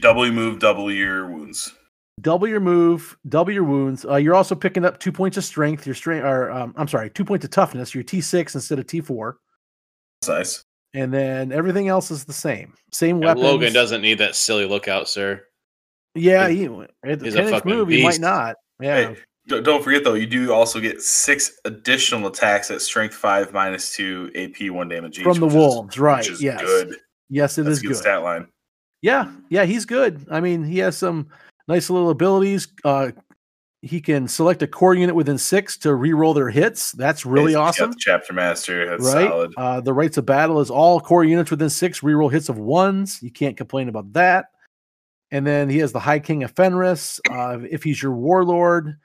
double your move, double your wounds. double your move, double your wounds. Uh, you're also picking up two points of strength. Your strength, or um, I'm sorry, two points of toughness. Your T6 instead of T4, That's nice. and then everything else is the same. Same Yeah, weapons. Logan doesn't need that silly lookout, sir. Yeah, He's- he, at the he's a fucking move, he might not. Yeah, Hey, d- don't forget though, you do also get six additional attacks at strength five minus two AP one damage each from the which is- wolves, right? Which is yes, good. yes, it That's is good good. stat line. Yeah, yeah, he's good. I mean, he has some nice little abilities. Uh, he can select a core unit within six to re-roll their hits. That's really He's awesome. chapter master. That's right? solid. Uh, the Rites of battle is all core units within six reroll hits of ones. You can't complain about that. And then he has the High King of Fenris. Uh, if he's your warlord,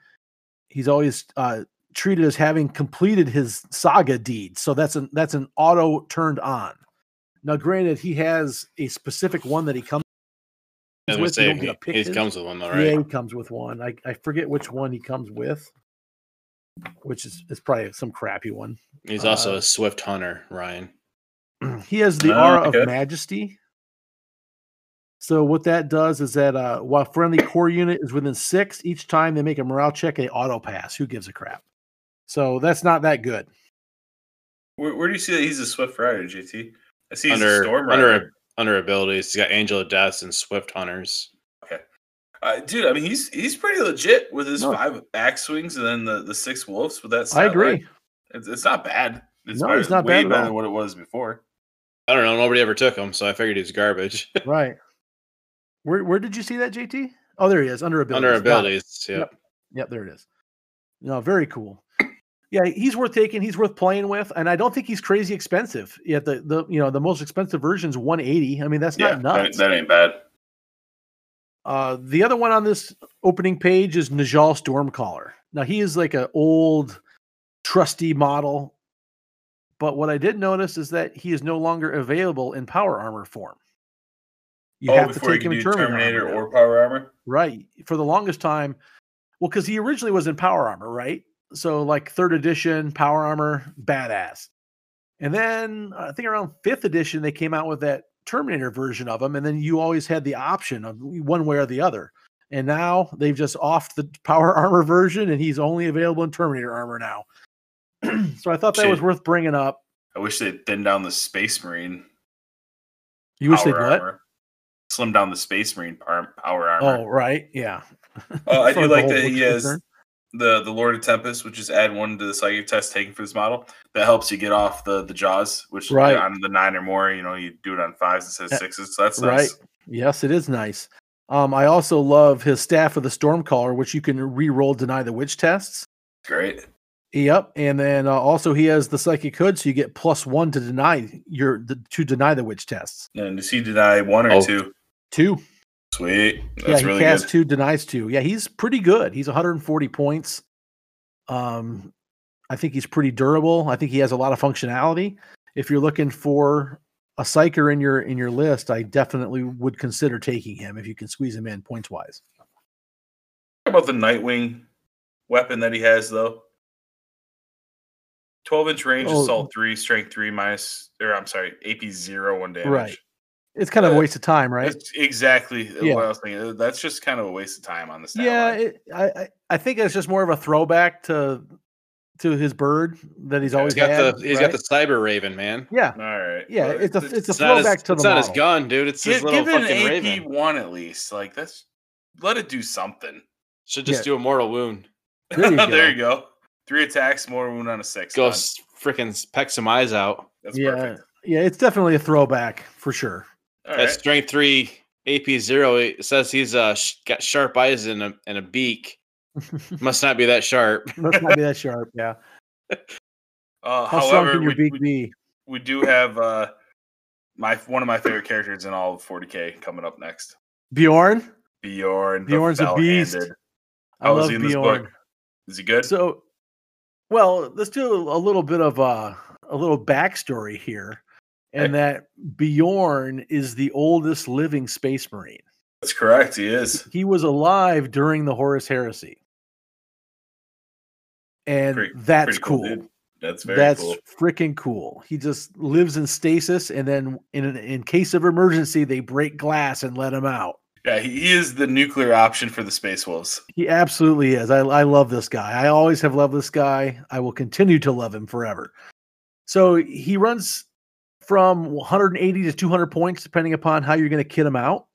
he's always uh, treated as having completed his saga deed. So that's an that's an auto turned on. Now, granted, he has a specific one that he comes I was with. Say he, pick he his. comes with one, though, Yeah, he comes with one. I, I forget which one he comes with, which is is probably some crappy one. He's also uh, a swift hunter, Ryan. *clears throat* he has the Ah, aura okay. of majesty. So what that does is that uh, while friendly core unit is within six, each time they make a morale check, they auto pass. Who gives a crap? So that's not that good. Where, where do you see that he's a swift rider, JT? I see he's Under a storm rider. under under abilities, he's got Angel of Deaths and Swift Hunters. Uh, dude, I mean, he's he's pretty legit with his No. five axe swings and then the, the six wolves with that. I agree. It's, it's not bad. It's No, better- it's not way bad at better all. than what it was before. I don't know. Nobody ever took him, so I figured he was garbage. *laughs* Right. Where where did you see that, JT? Oh, there he is. Under abilities. under abilities, yeah. Yep. Yep, there it is. No, very cool. Yeah, he's worth taking. He's worth playing with, and I don't think he's crazy expensive. Yet the the you know the most expensive version is 180. I mean, that's yeah, not that, nuts. that ain't bad. Uh, the other one on this opening page is Njal Stormcaller. Now he is like an old, trusty model, but what I did notice is that he is no longer available in power armor form. You oh, have to take him in Terminator, Terminator, or power armor. right for the longest time. Well, because he originally was in power armor, right? So like third edition power armor, badass. And then I think around fifth edition, they came out with that Terminator version of him, and then you always had the option of one way or the other. And now they've just offed the power *laughs* armor version, and he's only available in Terminator armor now. *clears throat* so I thought that was worth bringing up. I wish they'd thin down the Space Marine. You wish they'd power what? Armor. Slim down the Space Marine par- power armor. Oh, right, yeah. Oh, I *laughs* As do like whole that book's he has concerned. the the Lord of Tempest, which is add one to the psychic test taken for this model. That helps you get off the the jaws, which Right. on the nine or more, you know, you do it on fives instead Yeah. of sixes. So that's Right. nice. Yes, it is nice. Um, I also love his staff of the Stormcaller, which you can re-roll deny the witch tests. Great. Yep, and then uh, also he has the psychic hood, so you get plus one to deny your the, to deny the witch tests. And does he deny one or Oh. two? Two, Sweet. yeah, That's he really casts good. two, denies two. Yeah, he's pretty good. He's 140 points. Um, I think he's pretty durable. I think he has a lot of functionality. If you're looking for a psyker in your in your list, I definitely would consider taking him if you can squeeze him in points wise. About the Nightwing weapon that he has though? 12 inch range, Oh. assault three, strength three, minus, or I'm sorry, AP zero, one damage. Right. It's kind of a Uh, waste of time, right? That's exactly Yeah. what I was thinking. That's just kind of a waste of time on the stat Yeah, line. it, I I- I think it's just more of a throwback to to his bird that he's Yeah, always He's got had. the he's right? got the cyber raven, man. yeah, All right. yeah. Well, It's a it's a It's not, throwback his, to it's the not his gun, dude. It's his give, little give it fucking an AP raven. one at least. Like that's let it do something. Should just Yeah. do a mortal wound. *laughs* There you *laughs* there go. you go. Three attacks, more wound on a six. Go Done. freaking peck some eyes out. That's Yeah, perfect. yeah. It's definitely a throwback for sure. All That right. strength three AP zero. It says he's uh sh- got sharp eyes and a and a beak. *laughs* Must not be that sharp. Must not be that *laughs* sharp. Yeah. Uh, How strong can your we, beak we, be? we do have uh, my one of my favorite characters in all of 40k coming up next. Bjorn. Bjorn. Bjorn's a beast. Fell-handed. I How is love he in this Bjorn. book? Is he good? So, well, let's do a little bit of uh, a little backstory here, and that Bjorn is the oldest living space marine. That's correct. He is. He was alive during the Horus Heresy, and Pretty- that's Pretty cool. dude. That's very cool. That's cool. freaking cool. He just lives in stasis, and then in in case of emergency, they break glass and let him out. Yeah, he, he is the nuclear option for the Space Wolves. He absolutely is. I, I love this guy. I always have loved this guy. I will continue to love him forever. So he runs from 180 to 200 points, depending upon how you're going to kid him out.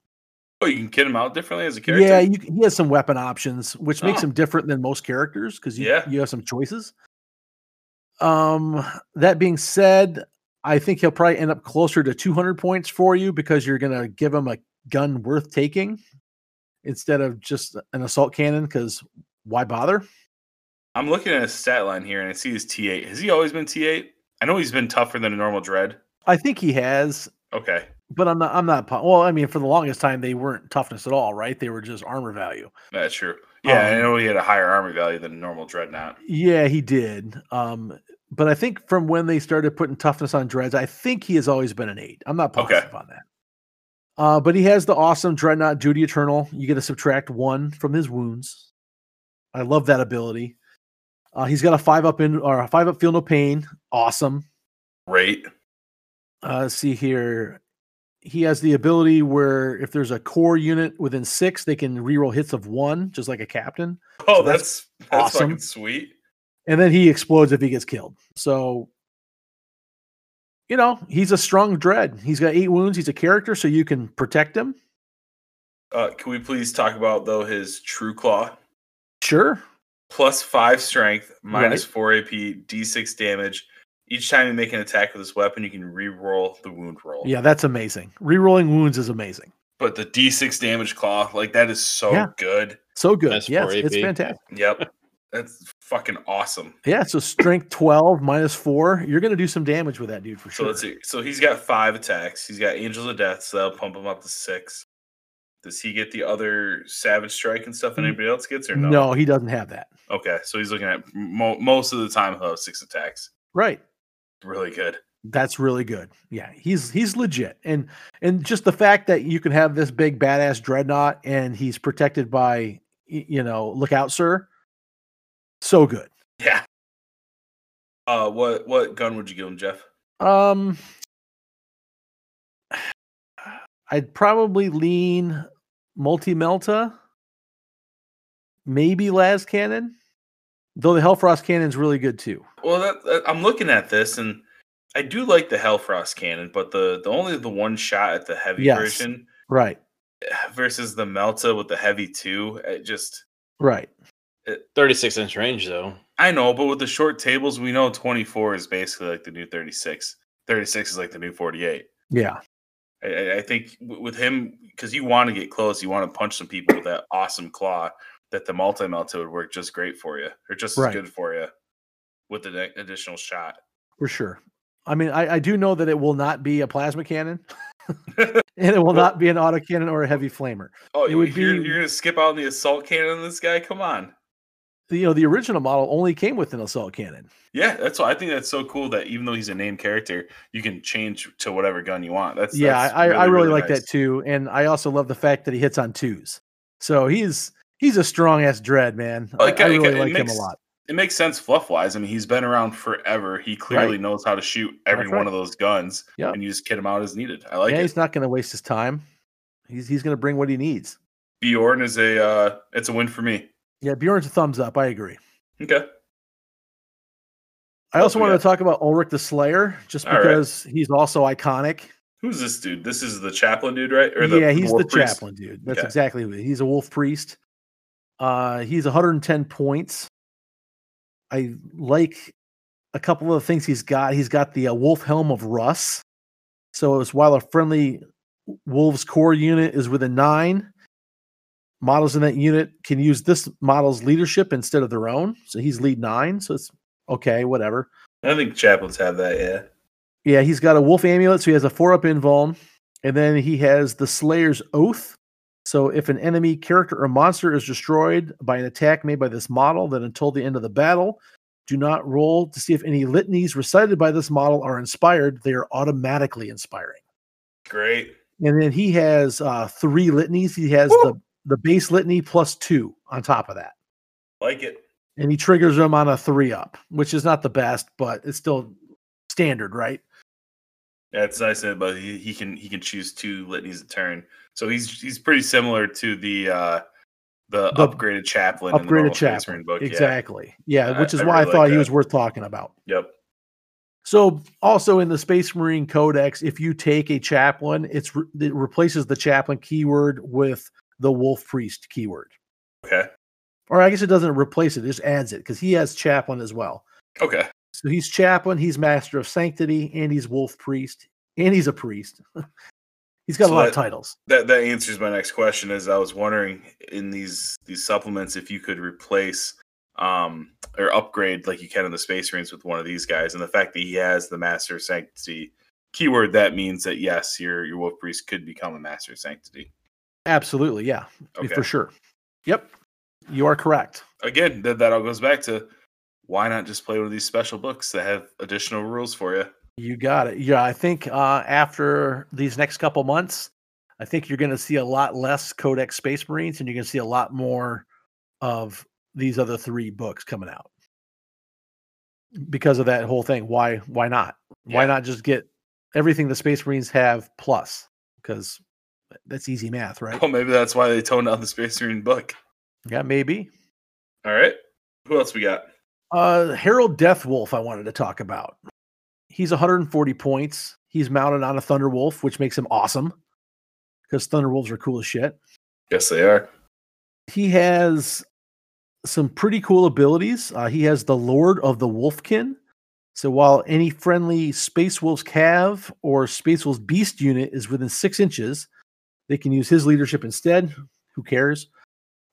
Oh, you can kid him out differently as a character. Yeah, you, can- he has some weapon options, which makes Oh. him different than most characters because you, Yeah. you have some choices. Um, that being said, I think he'll probably end up closer to 200 points for you because you're going to give him a gun worth taking instead of just an assault cannon. Because why bother? I'm looking at his stat line here, and I see his T8. Has he always been T8? I know he's been tougher than a normal Dread. I think he has, Okay, but I'm not. I'm not. Well, I mean, for the longest time, they weren't toughness at all, right? They were just armor value. that's true. Yeah, I Um, know he had a higher armor value than a normal Dreadnought. Yeah, he did. Um, but I think from when they started putting toughness on dreads, I think he has always been an eight. I'm not Okay. positive on that. Uh, but he has the awesome dreadnought duty eternal. You get to subtract one from his wounds. I love that ability. Uh, he's got a five up in or a five up feel no pain. Awesome. Great. Uh, see here. He has the ability where if there's a core unit within six, they can reroll hits of one, just like a captain. Oh, So that's that's that's awesome. fucking sweet. and then he explodes if he gets killed. So, you know, he's a strong dread. He's got eight wounds. He's a character, so you can protect him. Uh, can we please talk about though his True Claw? Sure. Plus five strength, minus four AP, D6 damage. Each time you make an attack with this weapon, you can re-roll the wound roll. Yeah, that's amazing. Rerolling wounds is amazing. But the D6 damage claw, like that is so Yeah. good. So good. Minus yes, it's fantastic. Yep. That's fucking awesome. Yeah, so strength 12 minus four. You're going to do some damage with that dude for So sure. let's see. So he's got five attacks. He's got Angels of Death, so that'll pump him up to six. Does he get the other Savage Strike and stuff that anybody else gets, or no? no, he doesn't have that. Okay, so he's looking at mo- most of the time he'll have six attacks. Right. Really good. That's really good. Yeah, he's he's legit. And and just the fact that you can have this big badass dreadnought and he's protected by you know, look out, sir. So good. Yeah. Uh, what what gun would you give him, Jeff? Um, I'd probably lean multi melta, maybe lascannon. Though the Helfrost cannon's really good too. Well, that, that- I'm looking at this and I do like the Helfrost cannon, but the the only the one shot at the heavy Yes. version Right. versus the Melta with the heavy two, it just Right. 36 inch range though. I know, but with the short tables, we know 24 is basically like the new 36. 36 is like the new 48. Yeah. I- I, I think with him, because you want to get close, you want to punch some people with that awesome claw. That the multi melta would work just great for you, or just Right. as good for you, with an additional shot. For sure. I mean, I, I do know that it will not be a plasma cannon, *laughs* *laughs* and it will not be an auto cannon or a heavy flamer. Oh, It would you're, be- you're gonna skip out on the assault cannon on this guy? Come on. You know, the original model only came with an assault cannon. Yeah, that's why I think that's so cool that even though he's a named character, you can change to whatever gun you want. That's yeah, that's I, I really, like nice. that too, and I also love the fact that he hits on twos. So he's he's a strong ass dread man. I, Like, I I- really it like him a makes- lot. It makes sense fluff wise. I mean, he's been around forever. He clearly Right. knows how to shoot every That's one of those guns, Yep. and you just kit him out as needed. I like yeah, it. he's not going to waste his time. He's he's going to bring what he needs. Bjorn is a uh, it's a win for me. Yeah, Bjorn's a thumbs up. I agree. Okay. I also wanted to talk about Ulrik the Slayer, just All right. because he's also iconic. Who's this dude? This is the chaplain dude, right? Or the, yeah, he's the chaplain dude. That's Okay. exactly who he is. He's a wolf priest. Uh, he's 110 points. I like a couple of the things he's got. He's got the uh, wolf helm of Russ. So it's while a friendly wolves core unit is within nine, models in that unit can use this model's leadership instead of their own. So he's lead nine. So it's okay, whatever. I think chaplains have that. Yeah. Yeah, he's got a wolf amulet, so he has a four up invuln, and then he has the Slayer's Oath. So if an enemy character or monster is destroyed by an attack made by this model, then until the end of the battle, do not roll to see if any litanies recited by this model are inspired. They are automatically inspiring. Great. And then he has uh, three litanies. He has Woo! the the base litany plus two on top of that, Like it. and he triggers them on a three up, which is not the best, but it's still standard, right? Yeah, it's nice, but he, he can he can choose two litanies a turn. So he's he's pretty similar to the uh the, The upgraded chaplain. in the Upgraded chaplain, book. Exactly. Yeah, I- which is I why really I like thought he was worth talking about. Yep. So, also in the Space Marine Codex, if you take a chaplain, it's re- it replaces the chaplain keyword with the wolf priest keyword. Okay. Or I guess it doesn't replace it; it just adds it because he has chaplain as well. Okay. So he's chaplain, he's master of sanctity, and he's wolf priest, and he's a priest. *laughs* he's got a So lot of titles. That that answers my next question. Is I was wondering in these these supplements if you could replace um or upgrade like you can in the Space Marines with one of these guys, and the fact that he has the Master Sanctity keyword, that means that yes, your your Wolf Priest could become a Master Sanctity. Absolutely, yeah, Okay. for sure. Yep, you are correct. Again, that that all goes back to why not just play one of these special books that have additional rules for you? You got it. Yeah, I think uh, after these next couple months, I think you're going to see a lot less Codex Space Marines, and you're going to see a lot more of these other three books coming out because of that whole thing. Why? Why not? Why not just get everything the Space Marines have plus? Because that's easy math, right? Well, maybe that's why they toned down the Space Marine book. Yeah, maybe. All right. Who else we got? Uh, Harald Deathwolf, I wanted to talk about. He's 140 points. He's mounted on a Thunderwolf, which makes him awesome because Thunderwolves are cool as shit. Yes, they are. He has some pretty cool abilities. Uh, he has the Lord of the Wolfkin. So while any friendly Space Wolves Cav or Space Wolves Beast unit is within six inches, they can use his leadership instead. Who cares?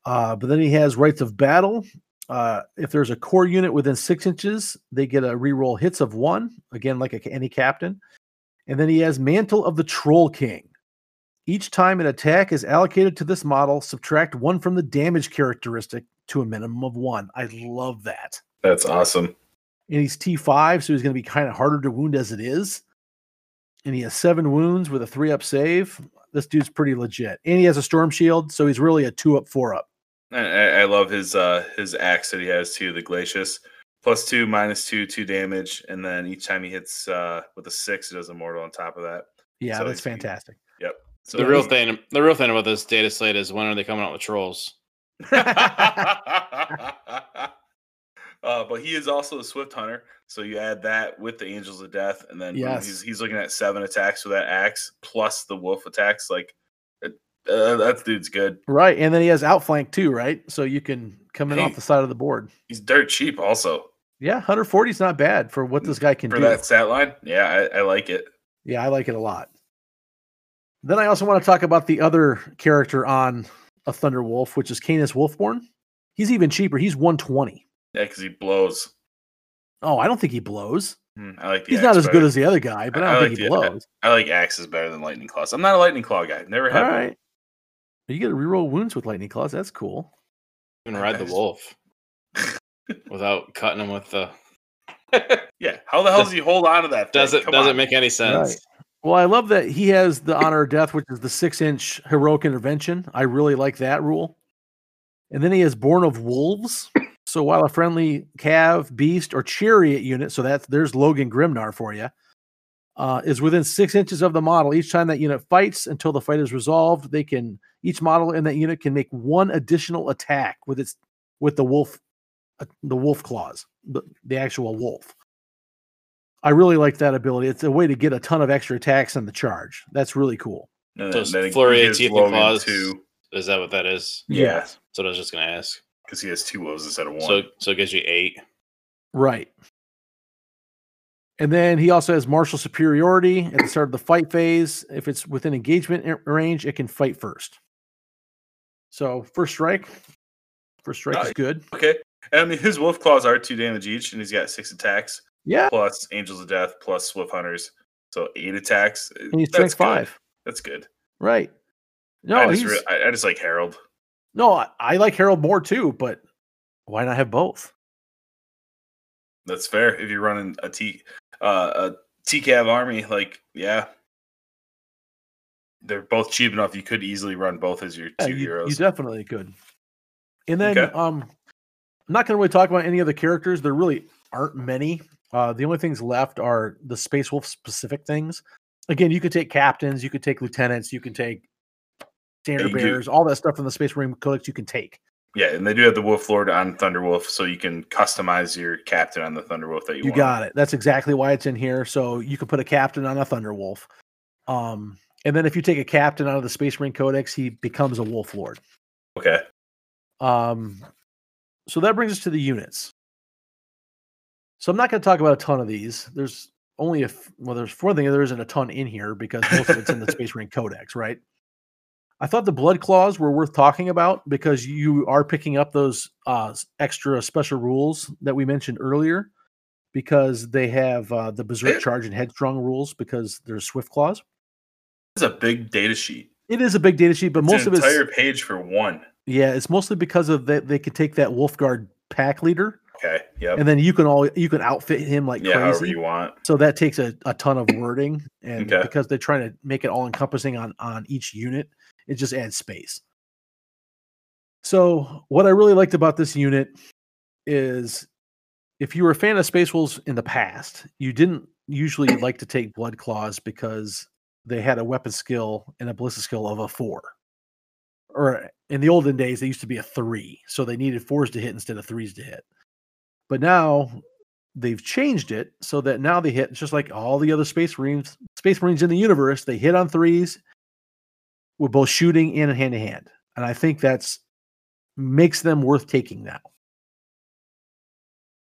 Uh, but then he has Rites of Battle. Uh, if there's a core unit within six inches, they get a reroll hits of one, again, like a, any captain. And then he has Mantle of the Troll King. Each time an attack is allocated to this model, subtract one from the damage characteristic to a minimum of one. I love that. That's awesome. And he's T5, so he's going to be kind of harder to wound as it is. And he has seven wounds with a three up save. This dude's pretty legit. And he has a storm shield, so he's really a two up, four up. I, I I love his uh his axe that he has too, the Glacius. Plus two, minus two, two damage, and then each time he hits uh, with a six, it does immortal on top of that. Yeah, So that's he's- fantastic. So the real he- thing, the real thing about this data slate is when are they coming out with trolls? *laughs* uh, but he is also a swift hunter, so you add that with the angels of death, and then boom, Yes. he's he's looking at seven attacks with that axe plus the wolf attacks. Like it- uh, that dude's good. Right, and then he has outflank too, right? So you can come in Hey. off the side of the board. He's dirt cheap, also Yeah, 140 is not bad for what this guy can for do. that stat line. Yeah, I, I like it. Yeah, I like it a lot. Then I also want to talk about the other character on a Thunder Wolf, which is Canis Wolfborn. He's even cheaper. He's 120. Yeah, because he blows. Oh, I don't think he blows. Hmm, I like. The He's not as good better. as the other guy, but I I don't like think he the- blows. I like axes better than lightning claws. I'm not a lightning claw guy. Never All have. been. right. You get to reroll wounds with lightning claws. That's cool. You can ride the wolf *laughs* without cutting him with the. *laughs* Yeah. How the hell does he hold on to that? Thing? Doesn't Come doesn't on. make any sense. Well, I love that he has the honor of death, which is the six inch heroic intervention. I really like that rule. And then he is born of wolves. So while a friendly cav, beast, or chariot unit, so that's there's Logan Grimnar for you, uh, is within six inches of the model. Each time that unit fights until the fight is resolved, they can each model in that unit can make one additional attack with its with the wolf, uh, the wolf claws, the, the actual wolf. I really like that ability. It's a way to get a ton of extra attacks on the charge. That's really cool. And So then- then flurry of teeth and claws. two Is that what that is? Yeah. Yes. That's what I was just gonna ask. because he has two wolves instead of one. So so it gives you eight. Right. And then he also has martial superiority at the start of the fight phase. If it's within engagement range, it can fight first. So first strike, first strike is good. okay. And I mean, his wolf claws are two damage each, and he's got six attacks Yeah, plus angels of death plus swift hunters, so eight attacks. Uh, and he's That's strength five. That's good. Right. No, I just, he's re- I, I just like Harald. no. I, I like Harald more too, but why not have both? That's fair. If you're running a T uh, a TCAV army, like yeah, they're both cheap enough. You could easily run both as your Yeah, two you, heroes. you definitely could. And then Okay. um I'm not going to really talk about any other characters. There really aren't many. Uh, the only things left are the Space Wolf specific things. Again, you could take captains, you could take lieutenants, you can take standard do- bearers, all that stuff in the Space Marine Codex. You can take. Yeah, and they do have the Wolf Lord on Thunderwolf, so you can customize your captain on the Thunderwolf that you, You want. got it. That's exactly why it's in here. So you can put a captain on a Thunderwolf. Um, and then if you take a captain out of the Space Marine Codex, he becomes a Wolf Lord. Okay. Um, so that brings us to the units. So I'm not going to talk about a ton of these. There's only a f- well, there's four things. There isn't a ton in here because most of it's in the *laughs* Space Marine Codex, right? I thought the Blood Claws were worth talking about because you are picking up those uh, extra special rules that we mentioned earlier because they have uh, the Berserk *clears throat* Charge and Headstrong rules because there's Swift Claws. It's a big data sheet. It is a big data sheet, but It's most of it's a entire page for one. yeah, it's mostly because of that they could take that Wolfguard pack leader Okay. Yeah. and then you can all you can outfit him like yeah, however crazy. you want. So that takes a, a ton of *clears throat* wording, and Okay. because they're trying to make it all encompassing on on each unit, it just adds space. So what I really liked about this unit is if you were a fan of Space Wolves in the past, you didn't usually *coughs* like to take Blood Claws because they had a weapon skill and a ballista skill of a four. Or in the olden days, they used to be a three, so they needed fours to hit instead of threes to hit. But now they've changed it so that now they hit just like all the other space marines space marines in the universe they hit on threes with both shooting and hand to hand and i think that's makes them worth taking now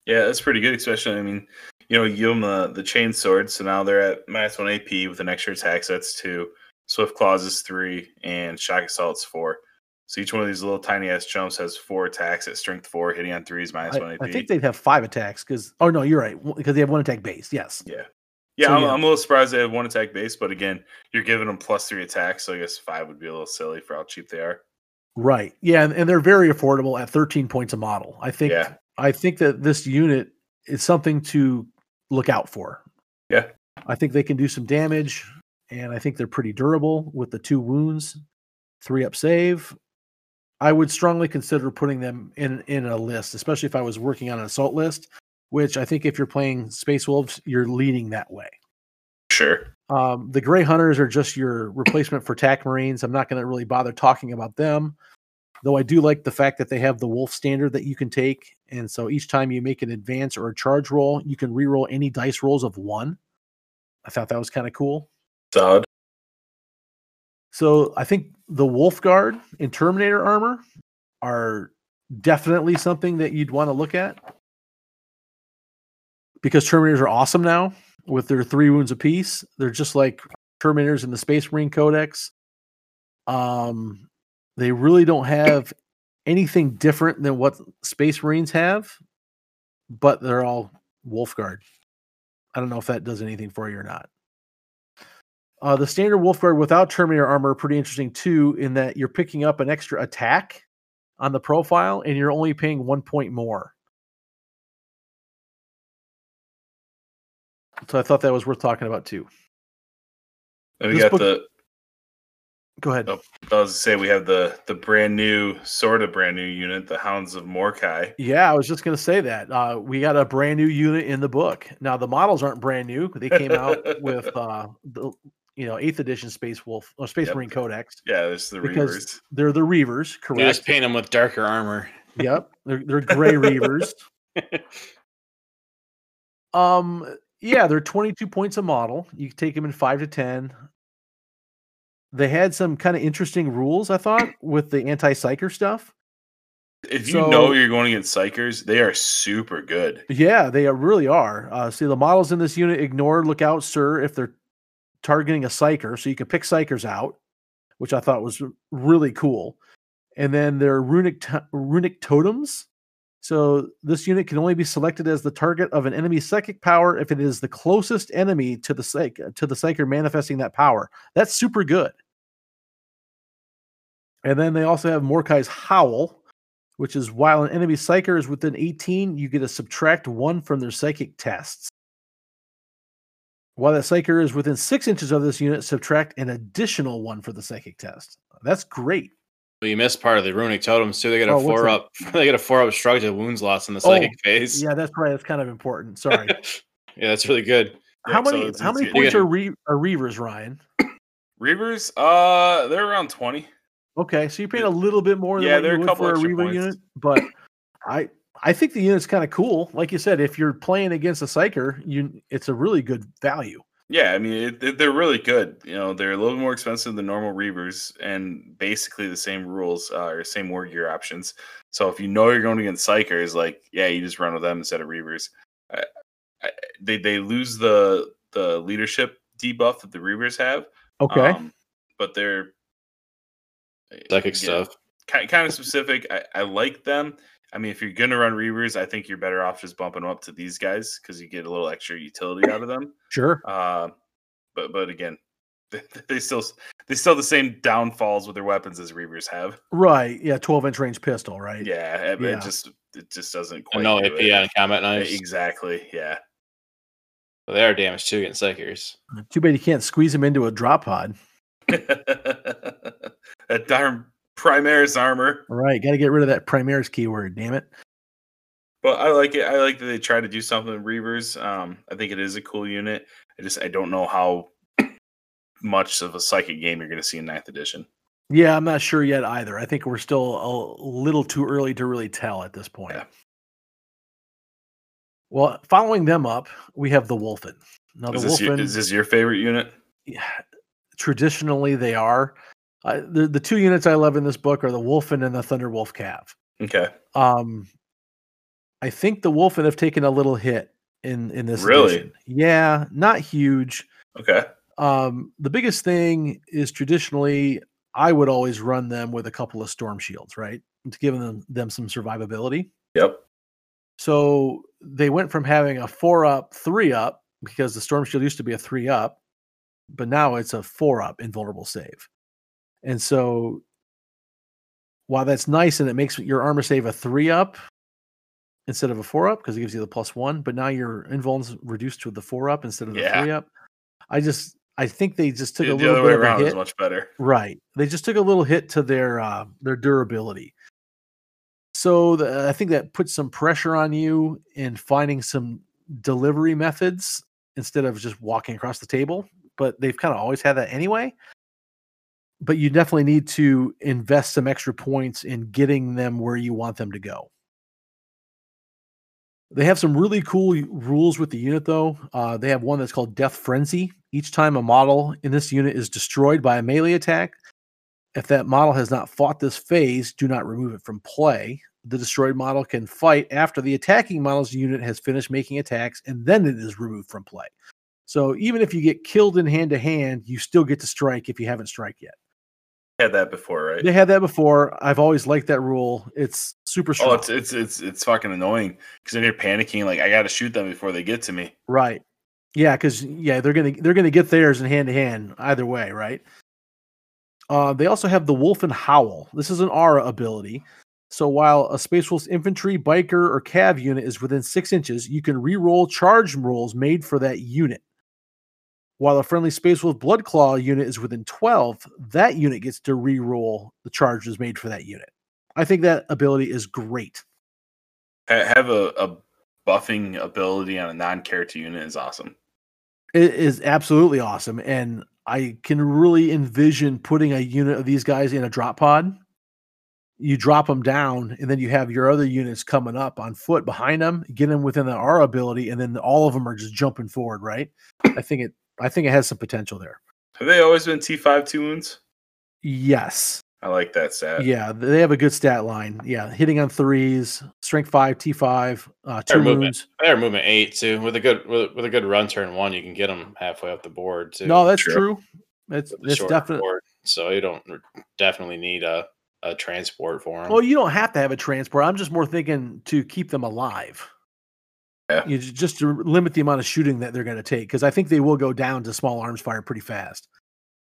Yeah, that's pretty good. Especially, I mean, you know, you give them the, the chain sword, so now they're at minus one AP with an extra attack. So that's two. Swift claws is three, and shock assault's four. So each one of these little tiny ass jumps has four attacks at strength four, hitting on threes minus one I, AP. I think they'd have five attacks because oh no you're right because they have one attack base yes yeah, yeah, So, I'm, yeah. I'm a little surprised they have one attack base, but again, you're giving them plus three attacks, so I guess five would be a little silly for how cheap they are. right yeah and, and they're very affordable at 13 points a model i think Yeah. i think that this unit is something to look out for Yeah. i think they can do some damage and i think they're pretty durable with the two wounds three up save i would strongly consider putting them in in a list especially if i was working on an assault list which I think if you're playing Space Wolves, you're leaning that way. Sure. Um, the Gray Hunters are just your replacement for TAC Marines. I'm not going to really bother talking about them, though I do like the fact that they have the Wolf standard that you can take. And so each time you make an advance or a charge roll, you can reroll any dice rolls of one. I thought that was kind of cool. Solid. So I think the Wolf Guard and Terminator armor are definitely something that you'd want to look at because Terminators are awesome now with their three wounds apiece. They're just like Terminators in the Space Marine Codex. Um, they really don't have anything different than what Space Marines have, but they're all Wolf Guard. I don't know if that does anything for you or not. Uh, the standard Wolf Guard without Terminator armor are pretty interesting too, in that you're picking up an extra attack on the profile and you're only paying one point more. So I thought that was worth talking about too. And we This got book- the. Go ahead. Oh, I was to say we have the the brand new, sort of brand new unit, the Hounds of Morkai. Yeah, I was just going to say that. Uh, we got a brand new unit in the book. Now the models aren't brand new. They came out *laughs* with uh, the you know eighth edition Space Wolf or Space Yep. Marine Codex. Yeah, there's the Because- Reavers. They're the Reavers, You correct? just paint them with darker armor. yep, they're they're gray *laughs* Reavers. *laughs* Um, yeah, they're 22 points a model. You can take them in five to 10. They had some kind of interesting rules, I thought, with the anti psyker stuff. If you So- know you're going against psykers, they are super good. Yeah, they really are. Uh, see, the models in this unit ignore lookout, sir, if they're targeting a psyker. So you can pick psykers out, which I thought was really cool. And then there are runic to- runic totems. So this unit can only be selected as the target of an enemy psychic power if it is the closest enemy to the psych to the psyker manifesting that power. That's super good. And then they also have Morkai's Howl, which is while an enemy psyker is within 18, you get to subtract one from their psychic tests. While that psyker is within six inches of this unit, subtract an additional one for the psychic test. That's great. But you missed part of the runic totems too. They get a Oh, what's four up. *laughs* They get a four up strike to wounds loss in the Oh, psychic phase. Yeah, that's right. That's kind of important. *laughs* Sorry. yeah, that's really good. how Yeah, many it's- how many you points are, re- are Reavers, Ryan? Reavers, uh, they're around 20. Okay, so you're paying a little bit more than Yeah, what they're you a would couple for a extra Reaver points. unit, but I I think the unit's kind of cool. Like you said, if you're playing against a psyker, you it's a really good value. Yeah, I mean, it, it- they're really good. You know, they're a little more expensive than normal Reavers and basically the same rules uh, or same war gear options. So if you know you're going against Psykers, like, yeah, you just run with them instead of Reavers. I, I, they, they lose the the leadership debuff that the Reavers have. Okay. um, but they're Psychic again, stuff. ki- kind of specific. I, I like them. I mean, if you're gonna run Reavers, I think you're better off just bumping them up to these guys because you get a little extra utility out of them. sure. Uh, but but again, they, *laughs* they still they still have the same downfalls with their weapons as Reavers have. Right. Yeah, 12 inch range pistol, right? Yeah, it, it just it just doesn't quite. And no AP it. on combat Yeah, knives. Exactly. Yeah. But they are damaged too against psykers. Too bad you can't squeeze them into a drop pod. *laughs* that darn Primaris armor. All right, got to get rid of that Primaris keyword, damn it. But I like it. I like that they try to do something with Reavers. Um, I think it is a cool unit. I just I don't know how *coughs* much of a psychic game you're going to see in ninth edition. Yeah, I'm not sure yet either. I think we're still a little too early to really tell at this point. Yeah. Well, following them up, we have the Wulfen. Now, the Is this, your, Wulfen, is this your favorite unit? yeah, traditionally they are. Uh, the the two units I love in this book are the Wulfen and the Thunderwolf Cav. Okay. Um, I think the Wulfen have taken a little hit in in this. Really? edition. Yeah, not huge. Okay. Um, the biggest thing is traditionally I would always run them with a couple of storm shields, right, to give them them some survivability. Yep. So they went from having a four up, three up because the storm shield used to be a three up, but now it's a four up invulnerable save. And so while that's nice and it makes your armor save a three up instead of a four up because it gives you the plus one, but now your invuln's reduced to the four up instead of the Yeah. three up. I just I think they just took The, a the little other way bit of a around is hit. much better. Right. They just took a little hit to their uh, their durability. So the, I think that puts some pressure on you in finding some delivery methods instead of just walking across the table. But they've kind of always had that anyway. But you definitely need to invest some extra points in getting them where you want them to go. They have some really cool rules with the unit, though. Uh, they have one that's called Death Frenzy. Each time a model in this unit is destroyed by a melee attack, if that model has not fought this phase, do not remove it from play. The destroyed model can fight after the attacking model's unit has finished making attacks, and then it is removed from play. So even if you get killed in hand to hand, you still get to strike if you haven't strike yet. Had that before, right? They had that before. I've always liked that rule. It's super strong. Oh, it's it's it's it's fucking annoying because then you're panicking. Like I got to shoot them before they get to me. right. Yeah, because yeah, they're gonna they're gonna get theirs in hand to hand either way, right? Uh, they also have the Wulfen Howl. This is an aura ability. So while a Space Wolf's infantry, biker, or cav unit is within six inches, you can re-roll charge rolls made for that unit. While a friendly Space Wolf Blood Claw unit is within 12, that unit gets to re-roll the charges made for that unit. I think that ability is great. Ha- Have a, a buffing ability on a non-character unit is awesome. It is absolutely awesome. And I can really envision putting a unit of these guys in a drop pod. You drop them down, and then you have your other units coming up on foot behind them, get them within the R ability, and then all of them are just jumping forward, right? I think it I think it has some potential there. Have they always been T five two wounds? Yes. I like that stat. Yeah, they have a good stat line. Yeah, hitting on threes, strength five, T five, uh, two They're moving. wounds. They're movement eight too. With a good with, with a good run turn one, you can get them halfway up the board too. No, that's True. true. It's with it's definitely. So you don't definitely need a, a transport for them. Well, you don't have to have a transport. I'm just more thinking to keep them alive. Yeah. You ju- just to limit the amount of shooting that they're going to take because I think they will go down to small arms fire pretty fast.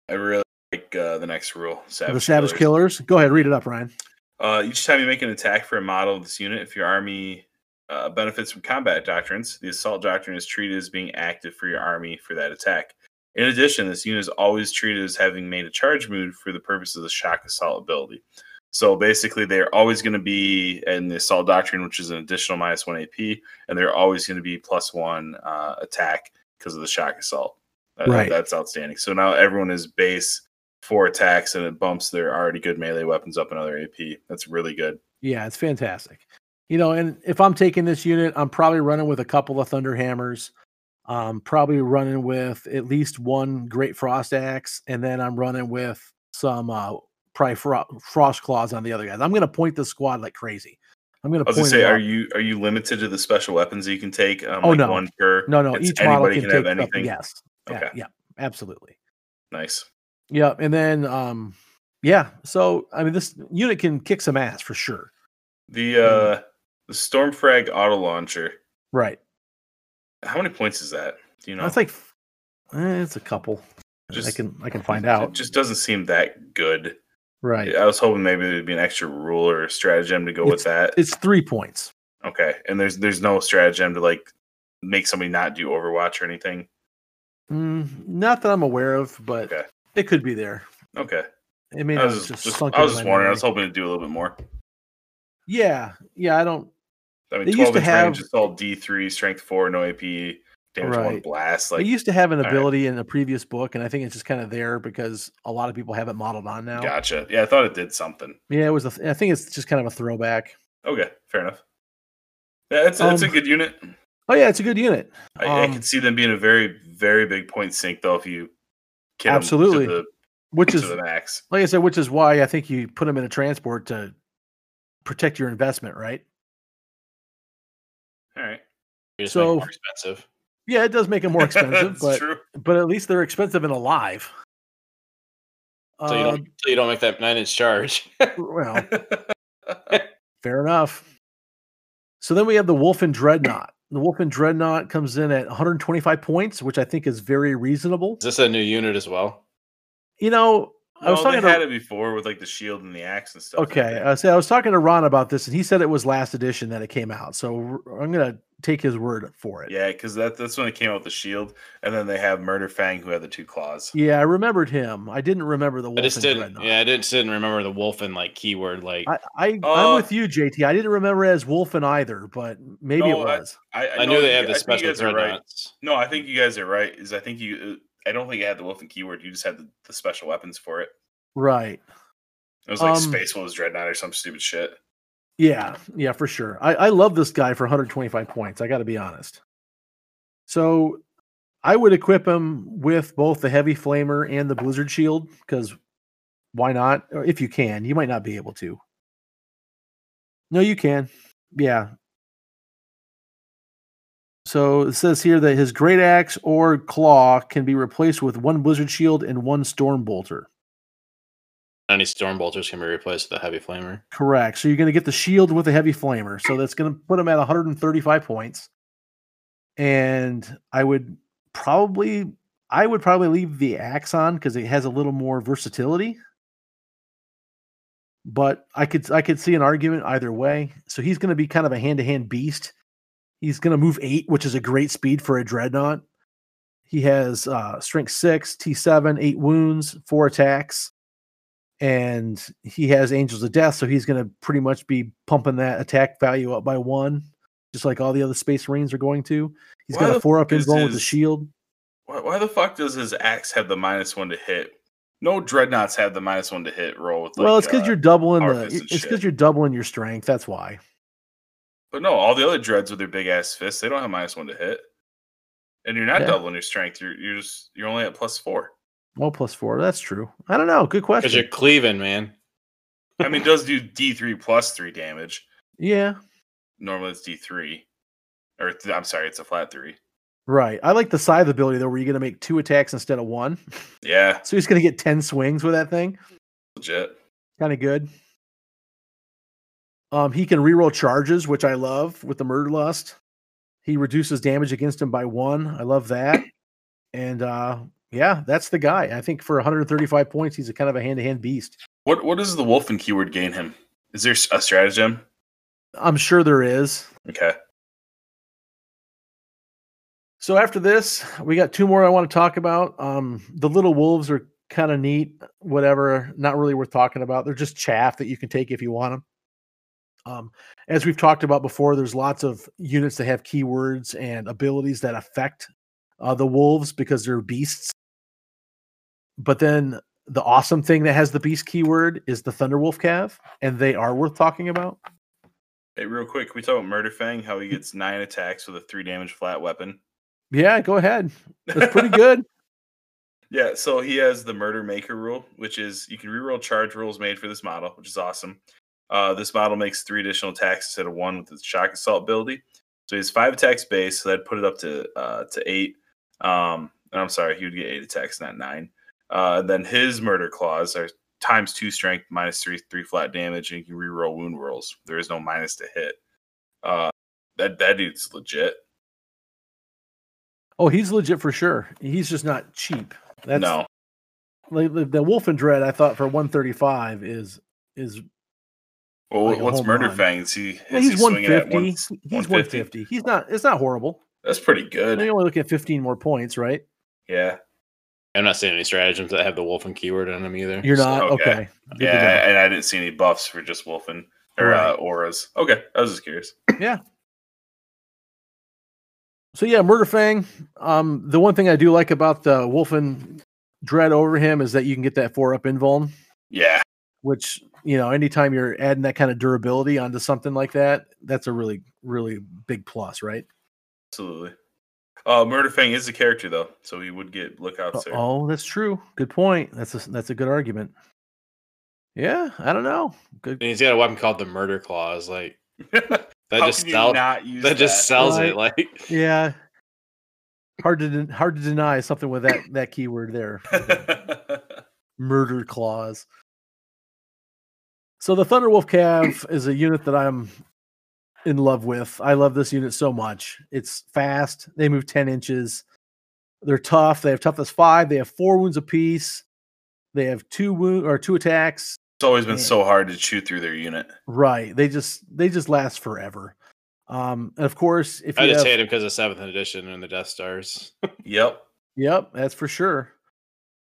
I really like uh, the next rule. Savage the Savage Killers. Killers. Go ahead, read it up, Ryan. Uh, each time you make an attack for a model of this unit, if your army uh, benefits from combat doctrines, the assault doctrine is treated as being active for your army for that attack. In addition, this unit is always treated as having made a charge move for the purpose of the shock assault ability. So basically, they're always going to be in the assault doctrine, which is an additional minus one AP, and they're always going to be plus one uh, attack because of the shock assault. That- Right. That's outstanding. So now everyone is base four attacks, and it bumps their already good melee weapons up another AP. That's really good. Yeah, it's fantastic. You know, and if I'm taking this unit, I'm probably running with a couple of Thunder Hammers. Um, probably running with at least one Great Frost Axe, and then I'm running with some uh, probably fro- Frost Claws on the other guys. I'm going to point the squad like crazy. I'm going to I was gonna point. say, are you are you limited to the special weapons you can take? Um, Oh, like no. one per. No, no. Each model can, can have up- anything? Yes. Yeah. Okay. Yeah. Absolutely. Nice. Yeah. And then, um, yeah. So I mean, this unit can kick some ass for sure. The uh the Stormfrag auto launcher. Right. How many points is that? Do you know? It's like, eh, it's a couple. I can I can find It out. just doesn't seem that good. Right. I was hoping maybe there'd be an extra rule or stratagem to go with that. It's three points. Okay, and there's there's no stratagem to like make somebody not do Overwatch or anything. Mm, not that I'm aware of, but Okay. it could be there. Okay, It may I was just, just, I was just wondering. I was hoping to do a little bit more. Yeah. Yeah. I don't. I mean, They used twelve to inch range have- is all D three, strength four, no AP, damage one Right. blast. They Like, used to have an all right. ability in a previous book, and I think it's just kind of there because a lot of people have it modeled on now. gotcha. Yeah, I thought it did something. Yeah, it was. A th- I think it's just kind of a throwback. Okay, fair enough. Yeah, it's it's a Um, good unit. Oh yeah, it's a good unit. I, I Um, can see them being a very very big point sink though if you get 'em Absolutely. to the, which to is the max. like I said, which is why I think you put them in a transport to protect your investment, right? All right, so- make it more expensive. Yeah, it does make them more *laughs* expensive, but true. but at least they're expensive and alive. So you don't um, so you don't make that nine inch charge. well, *laughs* fair enough. So then we have the Wulfen Dreadnought. The Wulfen Dreadnought comes in at 125 points, which I think is very reasonable. Is this a new unit as well? You know, I was no, talking they to had it before with like the shield and the axe and stuff. Okay, uh, so I was talking to Ron about this, and he said it was last edition that it came out. So I'm gonna take his word for it. Yeah, because that, that's when it came out with the shield, and then they have Murder Fang who had the two claws. Yeah, I remembered him. I didn't remember the wolf. I just and didn't. Dreadnought. Yeah, I just didn't remember the Wulfen like keyword. Like I, I Uh, I'm with you, JT. I didn't remember it as Wulfen either, but maybe No, it I- was. I, I, knew they had the think special guys are right. No, I think you guys are right. Is I think you. I don't think it had the Wulfen keyword. You just had the, the special weapons for it. right. It was like Um, Space Wolves Dreadnought or some stupid shit. Yeah, yeah, for sure. I, I love this guy for 125 points. I got to be honest. So I would equip him with both the heavy flamer and the blizzard shield because why not? Or if you can, you might not be able to. No, you can. Yeah. So it says here that his great axe or claw can be replaced with one blizzard shield and one storm bolter. Any storm bolters can be replaced with a heavy flamer. Correct. So you're going to get the shield with a heavy flamer. So that's going to put him at 135 points. And I would probably, I would probably leave the axe on because it has a little more versatility. But I could, I could see an argument either way. So he's going to be kind of a hand-to-hand beast. He's going to move eight, which is a great speed for a dreadnought. He has uh, strength six, T7, eight wounds, four attacks and he has Angels of Death, so he's going to pretty much be pumping that attack value up by one, just like all the other Space Marines are going to. He's Why got a four up fuck is invuln with the shield. Why, why the fuck does his axe have the minus one to hit? No dreadnoughts have the minus one to hit roll with. Like, well, it's because uh, you're doubling the. It's because you're doubling your strength. That's why. But no, all the other dreads with their big ass fists, they don't have minus one to hit. And you're not Yeah. doubling your strength. You're you're just you're only at plus four. Oh, plus four. That's true. I don't know. Good Because question. you're cleaving, man. I mean, it does do D three plus three damage. Yeah, Normally it's D three, or th- I'm sorry, it's a flat three. right. I like the scythe ability though, where you're going to make two attacks instead of one. Yeah, *laughs* So he's going to get ten swings with that thing. legit. kind of good. Um, he can reroll charges, which I love with the murder lust. He reduces damage against him by one. I love that. And uh, yeah, that's the guy. I think for 135 points, he's a kind of a hand-to-hand beast. What what does the Wulfen keyword gain him? Is there a stratagem? I'm sure there is. Okay. So after this, we got two more I want to talk about. Um, the little wolves are kind of neat, whatever, not really worth talking about. They're just chaff that you can take if you want them. Um, as we've talked about before, there's lots of units that have keywords and abilities that affect uh, the wolves because they're beasts. But then the awesome thing that has the beast keyword is the Thunderwolf Cav, and they are worth talking about. Hey, real quick, can we talk about Murder Fang? How he gets nine attacks with a three damage flat weapon. Yeah, go ahead. *laughs* That's pretty good. Yeah, so he has the Murder Maker rule, which is you can reroll charge rules made for this model, which is awesome. Uh, this model makes three additional attacks instead of one with its shock assault ability. So he has five attacks base, so that'd put it up to uh, to eight. Um, and I'm sorry, he would get eight attacks, not nine. Uh, and then his murder claws are times two strength, minus three, three flat damage, and you can reroll wound rolls. There is no minus to hit. Uh, that that dude's legit. Oh, he's legit for sure. He's just not cheap. That's no, like the, the Wulfen Dread. I thought for 135 is is well, like what's home Murder run. Fang? Is he? well, is he's he swinging at 150. one- he's 150? 150. He's not. It's not horrible. That's pretty good. You're only looking at 15 more points, right? Yeah. I'm not seeing any stratagems that have the Wulfen keyword in them either. You're so- not okay. okay. Good Yeah, and I didn't see any buffs for just Wulfen or Right. uh, auras. Okay, I was just curious. *clears throat* Yeah. So yeah, Murder Fang. Um, the one thing I do like about the Wulfen Dread over him is that you can get that four up invuln, Yeah, which you know, anytime you're adding that kind of durability onto something like that, that's a really, really big plus, right? absolutely. Uh, Murder Fang is a character though, so he would get lookouts there. Oh, that's true. Good point. That's a that's a good argument. Yeah, I don't know. Good. And he's got a weapon called the Murder Claws. Like *laughs* that How just can you sell, not use that just sells Right. it. Like *laughs* Yeah. Hard to den- hard to deny something with that that keyword there. *laughs* Murder clause. So the Thunderwolf Cav is a unit that I'm in love with. I love this unit so much. It's fast. They move 10 inches. They're tough. They have toughness five. They have four wounds apiece. They have two wound or two attacks. it's always been Yeah. so hard to chew through their unit. Right. They just they just last forever. Um, and of course, if I you just have, hate him because of seventh edition and the Death Stars. *laughs* Yep. yep, that's for sure.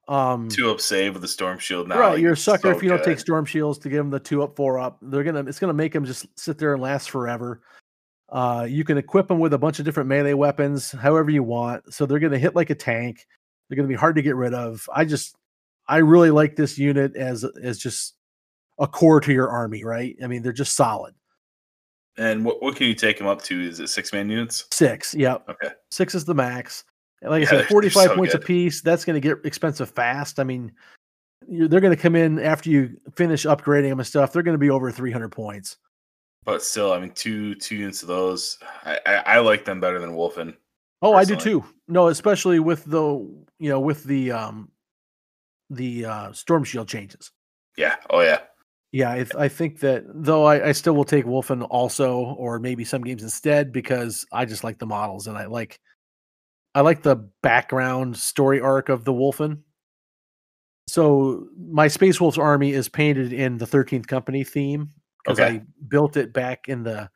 Um, Two up save with the storm shield now. right, like, you're a sucker so if you don't take storm shields to give them the two up, four up. They're gonna, it's gonna make them just sit there and last forever. Uh, you can equip them with a bunch of different melee weapons, however you want. So they're gonna hit like a tank. They're gonna be hard to get rid of. I just, I really like this unit as as just a core to your army. Right? I mean, they're just solid. And what, what can you take them up to? Is it six man units? Six. Yep. Okay. Six is the max. Like Yeah, I said, 45 so points good. apiece. That's going to get expensive fast. I mean, they're going to come in after you finish upgrading them and stuff. They're going to be over 300 points. But still, I mean, two two units of those, I, I, I like them better than Wulfen. Oh, I do too. No, especially with the you know with the um the uh storm shield changes. Yeah. Oh yeah. Yeah, I, th- I think that though I, I still will take Wulfen also, or maybe some games instead because I just like the models and I like I like the background story arc of the Wulfen. So my Space Wolves army is painted in the Thirteenth Company theme because Okay. I built it back in the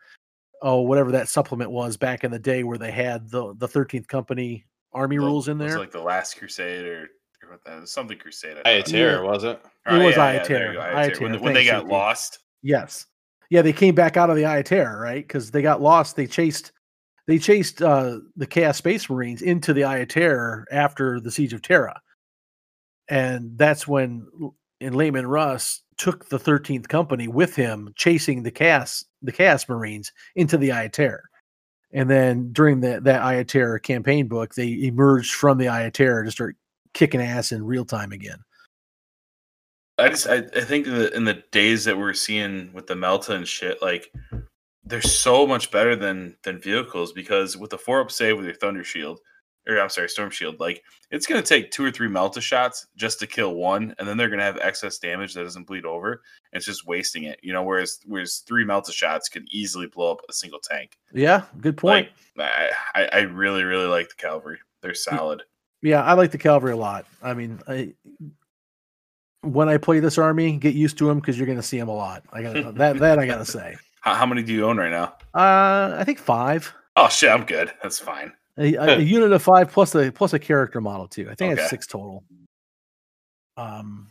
oh whatever that supplement was back in the day where they had the the Thirteenth Company army The- rules in was it there. like the Last Crusade or, or what that was something Crusade. I Hey, thought. Was it? All It was there Ayaterra, you go, Ayaterra, Ayaterra. When, when they got lost. Yes. Yeah, they came back out of the Eye of right? Because they got lost. They chased they chased uh the Chaos Space Marines into the Eye of Terror after the Siege of Terra. And that's when L- and Leman Russ took the 13th company with him chasing the Chaos the Chaos Marines into the Eye of Terror. And then during that that Eye of Terror campaign book, they emerged from the Eye of Terror to start kicking ass in real time again. I just I, I think that in the days that we're seeing with the Melta and shit, like they're so much better than than vehicles because with the four up save with your Thunder Shield, or I'm sorry, Storm Shield, like it's gonna take two or three Melta shots just to kill one, and then they're gonna have excess damage that doesn't bleed over. It's just wasting it, you know. Whereas whereas three Melta shots could easily blow up a single tank. Yeah, good point. Like I I, really really like the cavalry. They're solid. Yeah, I like the cavalry a lot. I mean, I when I play this army, get used to them because you're going to see them a lot. I got that. That I got to say. How, how many do you own right now? Uh, I think five. Oh shit, I'm good. That's fine. A, a- *laughs* unit of five plus a plus a character model too. I think Okay. it's six total. Um,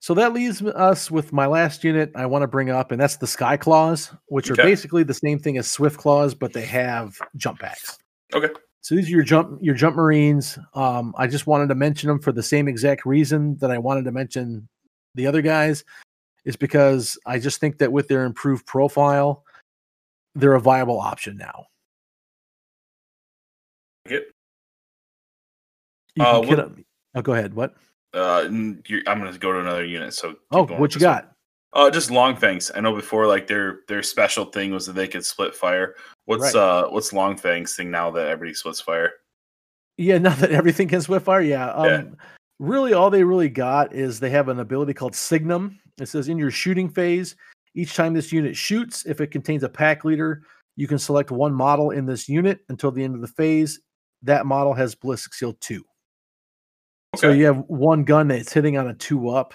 so that leaves us with my last unit I want to bring up, and that's the Sky Claws, which are basically the same thing as Swift Claws, but they have jump packs. Okay. So these are your jump your jump marines. Um, I just wanted to mention them for the same exact reason that I wanted to mention the other guys, is because I just think that with their improved profile, they're a viable option now. Get You Uh, what- up- oh, go ahead. What? uh, you're, I'm gonna go to another unit. So Oh, going what you this one. got? Uh, just long fangs. I know before, like their their special thing was that they could split fire. What's Right. uh what's long fangs thing now that everybody splits fire? Yeah, *laughs* now that everything can split fire, yeah. Um, Yeah. Really, all they really got is they have an ability called Signum. It says in your shooting phase, each time this unit shoots, if it contains a pack leader, you can select one model in this unit until the end of the phase. That model has ballistic seal two. So you have one gun that's hitting on a two up.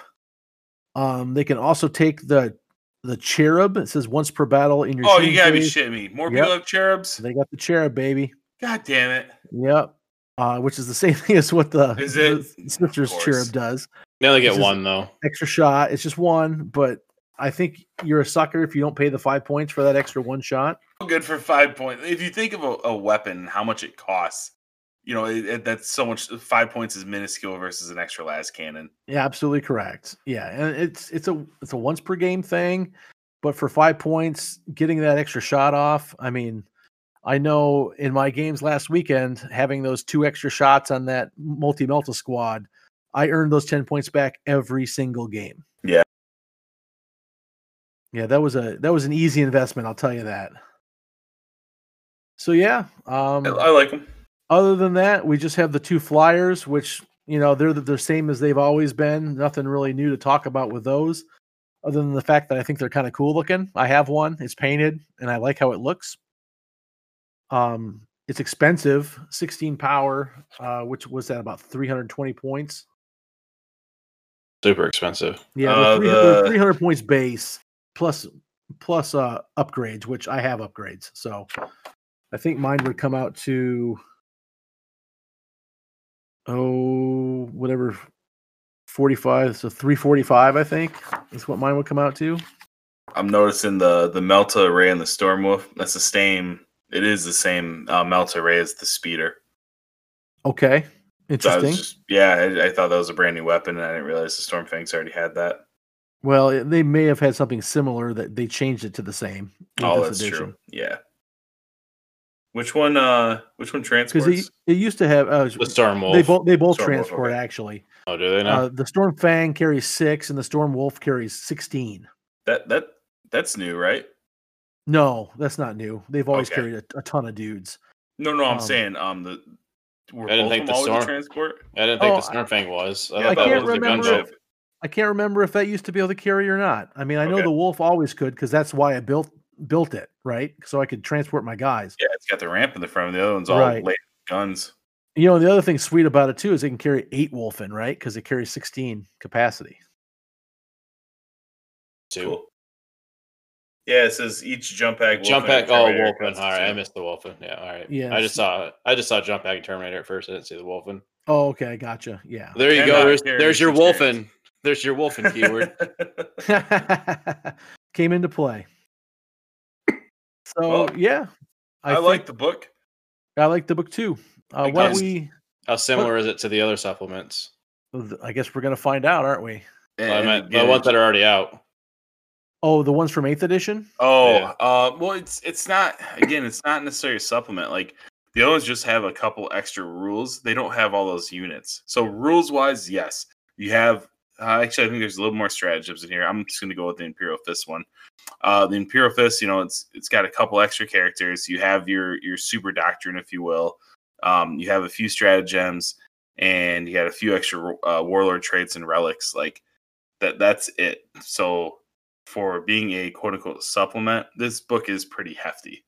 Um, they can also take the the cherub. It says once per battle in your. Oh, you gotta be phase. shitting me! More Yep. people have cherubs. They got the cherub, baby. God damn it! Yep. Uh, which is the same *laughs* thing as what the, Is it? Snifters Of cherub course. does. They only get is- one though. Extra shot. It's just one, but I think you're a sucker if you don't pay the five points for that extra one shot. Good for five points. If you think of a, a weapon, how much it costs, you know it, it- that's so much. Five points is minuscule versus an extra lascannon. Yeah, absolutely correct. Yeah, and it's it's a it's a once per game thing, but for five points, getting that extra shot off. I mean, I know in my games last weekend, having those two extra shots on that multi melta squad, I earned those ten points back every single game. Yeah. Yeah, that was a that was an easy investment. I'll tell you that. So yeah, um, I, I like them. other than that, we just have the two flyers, which you know they're the, the same as they've always been. Nothing really new to talk about with those, other than the fact that I think they're kind of cool looking. I have one; it's painted, and I like how it looks. Um, it's expensive, 16 power, uh, which was at about 320 points. Super expensive. Yeah, Uh, 300, the- 300 points base plus plus uh upgrades, which I have upgrades. So I think mine would come out to oh whatever 45 so 345 i think is what mine would come out to I'm noticing the the Melta array and the Storm Wolf. That's the same. It is the same uh, Melta array as the Speeder. okay So I interesting was just, yeah, I, I thought that was a brand new weapon, and I didn't realize the Storm Fangs already had that. well it- they may have had something similar that they changed it to the same Oh, that's edition. true. Yeah. Which one? Uh, which one because transports? it, it used to have uh, The Storm Wolf. they both they both Storm Wolf, transport okay. actually oh, do they now? uh, the storm fang carries six and the storm wolf carries 16 that that that's new, right? No that's not new they've always Okay. carried a, a ton of dudes No, no, I'm Um, saying um the. Were I didn't think the them Storm- transport. I didn't think oh, the Storm Fang was. I, Yeah, I can't was remember gunship. if- I can't remember if that used to be able to carry or not. I mean, I know Okay. the Wolf always could because that's why I built built it, right? So I could transport my guys. Yeah, it's got the ramp in the front. The other one's all Right. late guns. You know, the other thing sweet about it too is it can carry eight Wulfen, right? Because it carries 16 capacity. Two. Cool. Yeah, it says each jump pack. Jump Wolfman, pack. Oh, Wulfen. All right, I missed the Wulfen. Yeah, all right. Yeah, I just saw. I just saw Jump Pack and Terminator at first. I didn't see the Wulfen. Oh, okay, gotcha. Yeah. There you Cannot go. There's there's your six Wulfen. There's your Wulfen *laughs* keyword. *laughs* Came into play. So Well, yeah, I, think- like the book. I like the book too. Uh, why we? How similar is it to the other supplements? I guess we're gonna find out, aren't we? Well, I meant the ones that are already out. Oh, the ones from Eighth Edition. Oh, Yeah. uh, well, it's it's not again. It's not necessarily a supplement. Like the others just have a couple extra rules. They don't have all those units. So rules wise, yes, you have. Uh, actually, I think there's a little more stratagems in here. I'm just going to go with the Imperial Fist one. Uh, the Imperial Fist, you know, it's it's got a couple extra characters. You have your your super doctrine, if you will. Um, you have a few stratagems, and you got a few extra uh, warlord traits and relics. Like that. That's it. So for being a quote unquote supplement, this book is pretty hefty.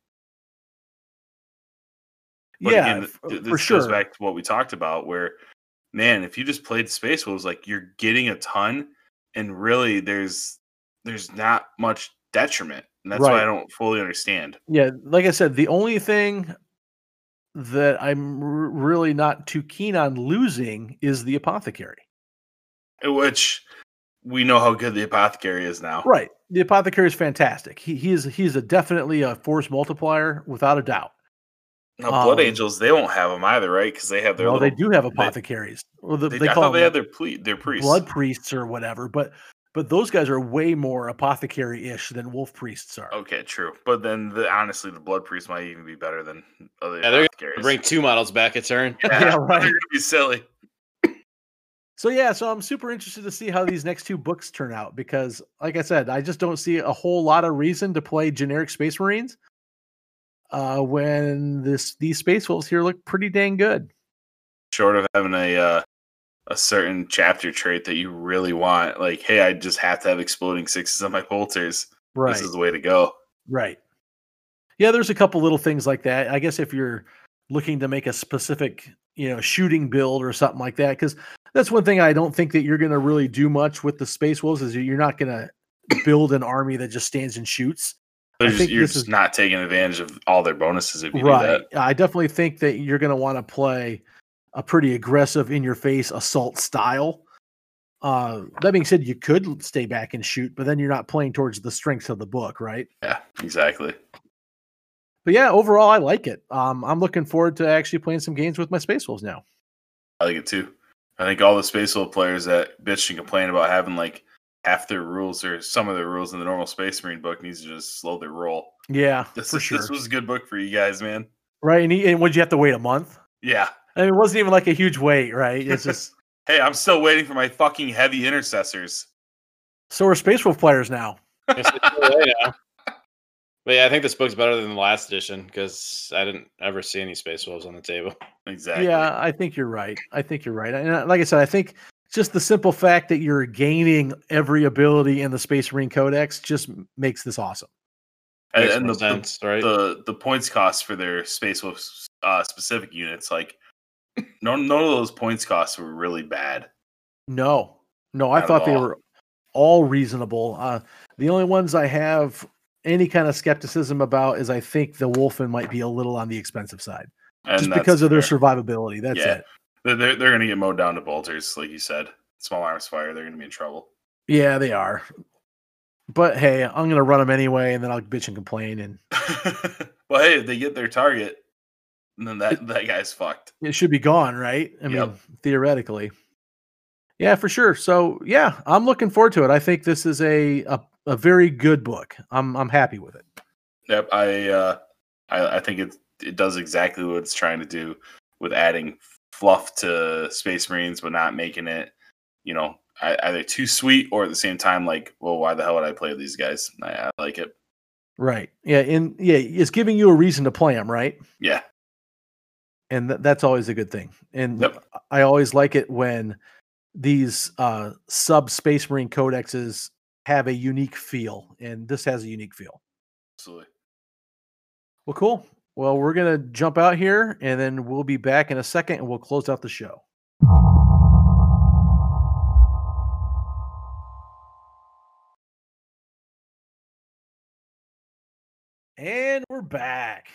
But yeah, again, f- uh, th- for this sure. goes back to what we talked about, where man, if you just played Space Wolves, like you're getting a ton, and really there's there's not much detriment, and that's why I don't fully understand. Yeah, like I said, the only thing that I'm r- really not too keen on losing is the apothecary. Which we know how good the apothecary is now. Right, the apothecary is fantastic. He he is he's a definitely a force multiplier without a doubt. Now, Blood Um, Angels, they won't have them either, right? Because they have their. Well, they do have they- apothecaries. well, the, They, they I call thought they them had their ple- their priests. blood priests or whatever, but but those guys are way more apothecary-ish than wolf priests are. Okay, true. But then, the, honestly, the blood priest might even be better than other Yeah, they're gonna. Bring two models back a turn. Yeah, *laughs* *laughs* right. They're gonna be silly. So yeah, so I'm super interested to see how these next two books turn out because, like I said, I just don't see a whole lot of reason to play generic Space Marines. Uh, when this these Space Wolves here look pretty dang good. Short of having a uh, a certain chapter trait that you really want, like, hey, I just have to have exploding sixes on my bolters. Right. This is the way to go. Right. Yeah, there's a couple little things like that. I guess if you're looking to make a specific, you know, shooting build or something like that, because that's one thing I don't think that you're going to really do much with the Space Wolves is you're not going to build an army that just stands and shoots. They're I just- think you're this just is- not taking advantage of all their bonuses if you do Right. that. I definitely think that you're going to want to play a pretty aggressive, in your face assault style. Uh, that being said, you could stay back and shoot, but then you're not playing towards the strengths of the book, right? Yeah, exactly. But yeah, overall, I like it. Um, I'm looking forward to actually playing some games with my Space Wolves now. I like it too. I think all the Space Wolf players that bitch and complain about having like half their rules or some of their rules in the normal Space Marine book needs to just slow their roll. Yeah, This, for is, sure. this was a good book for you guys, man. right. And, he, and would you have to wait a month? Yeah. I mean, it wasn't even like a huge wait, right? It's just *laughs* Hey, I'm still waiting for my fucking heavy intercessors. so we're Space Wolf players now. It's a good way now. But yeah, I think this book's better than the last edition because I didn't ever see any Space Wolves on the table. Exactly. Yeah, I think you're right. I think you're right. And uh, like I said, I think just the simple fact that you're gaining every ability in the Space Marine Codex just makes this awesome. And, Makes and more the, the, right? the the points cost for their Space Wolf uh, specific units, like none none of those points costs were really bad. No, no, I Not at thought they were all reasonable. Uh, the only ones I have any kind of skepticism about is I think the Wulfen might be a little on the expensive side And just because of their survivability. That's Yeah. it. They're, they're, they're going to get mowed down to bolters, like you said. Small arms fire, they're going to be in trouble. Yeah, they are. But hey, I'm gonna run them anyway, and then I'll bitch and complain, and *laughs* well, hey, if they get their target, and then that, that guy's fucked. it should be gone, right? I mean, theoretically. Yeah, for sure. So yeah, I'm looking forward to it. I think this is a a, a very good book. I'm I'm happy with it. Yep, I uh, I, I think it it does exactly what it's trying to do with adding fluff to Space Marines, but not making it, you know, either too sweet or at the same time like, well, why the hell would I play with these guys? I, I like it. Right. Yeah. And yeah, it's giving you a reason to play them, right? Yeah, And th- that's always a good thing. And Yep. I always like it when these uh, sub Space Marine codexes have a unique feel, and this has a unique feel. absolutely. Well, cool. Well, we're gonna jump out here, and then we'll be back in a second, and we'll close out the show. And we're back.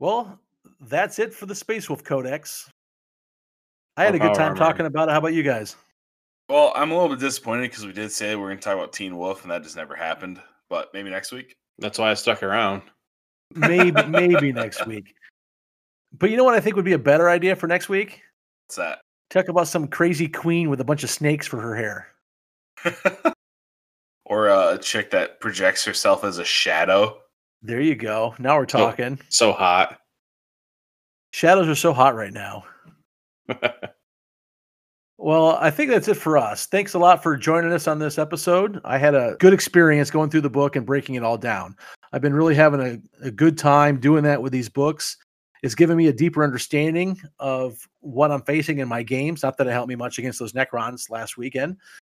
Well, that's it for the Space Wolf Codex. I had a good time armor. talking about it. How about you guys? Well, I'm a little bit disappointed because we did say we are going to talk about Teen Wolf, and that just never happened. But maybe next week. That's why I stuck around. Maybe, *laughs* maybe next week. But you know what I think would be a better idea for next week? What's that? Talk about some crazy queen with a bunch of snakes for her hair. *laughs* or uh, a chick that projects herself as a shadow. There you go. Now we're talking. So hot. Shadows are so hot right now. *laughs* Well, I think that's it for us. Thanks a lot for joining us on this episode. I had a good experience going through the book and breaking it all down. I've been really having a, a good time doing that with these books. It's given me a deeper understanding of what I'm facing in my games. Not that it helped me much against those Necrons last weekend.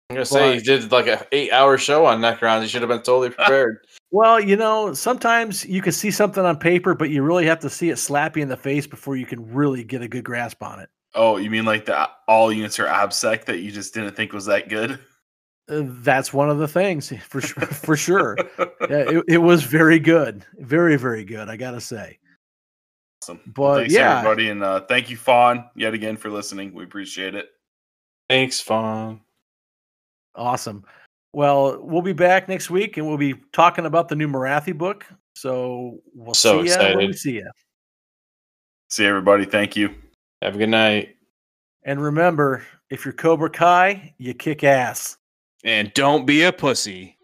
I'm gonna say you did like an eight hour show on Necrons. You should have been totally *laughs* prepared. Well, you know, sometimes you can see something on paper, but you really have to see it slap you in the face before you can really get a good grasp on it. Oh, you mean like the all units are obsec that you just didn't think was that good? Uh, that's one of the things *laughs* for sure. For sure, *laughs* yeah, it, it was very good, very very good. I gotta say. Awesome. But, thanks yeah. everybody, and uh, thank you, Fawn, yet again for listening. We appreciate it. Thanks, Fawn. Awesome. Well, we'll be back next week, and we'll be talking about the new Morathi book. So we'll So see you. when we see ya. See everybody. Thank you. Have a good night. And remember, if you're Cobra Kai, you kick ass. And don't be a pussy.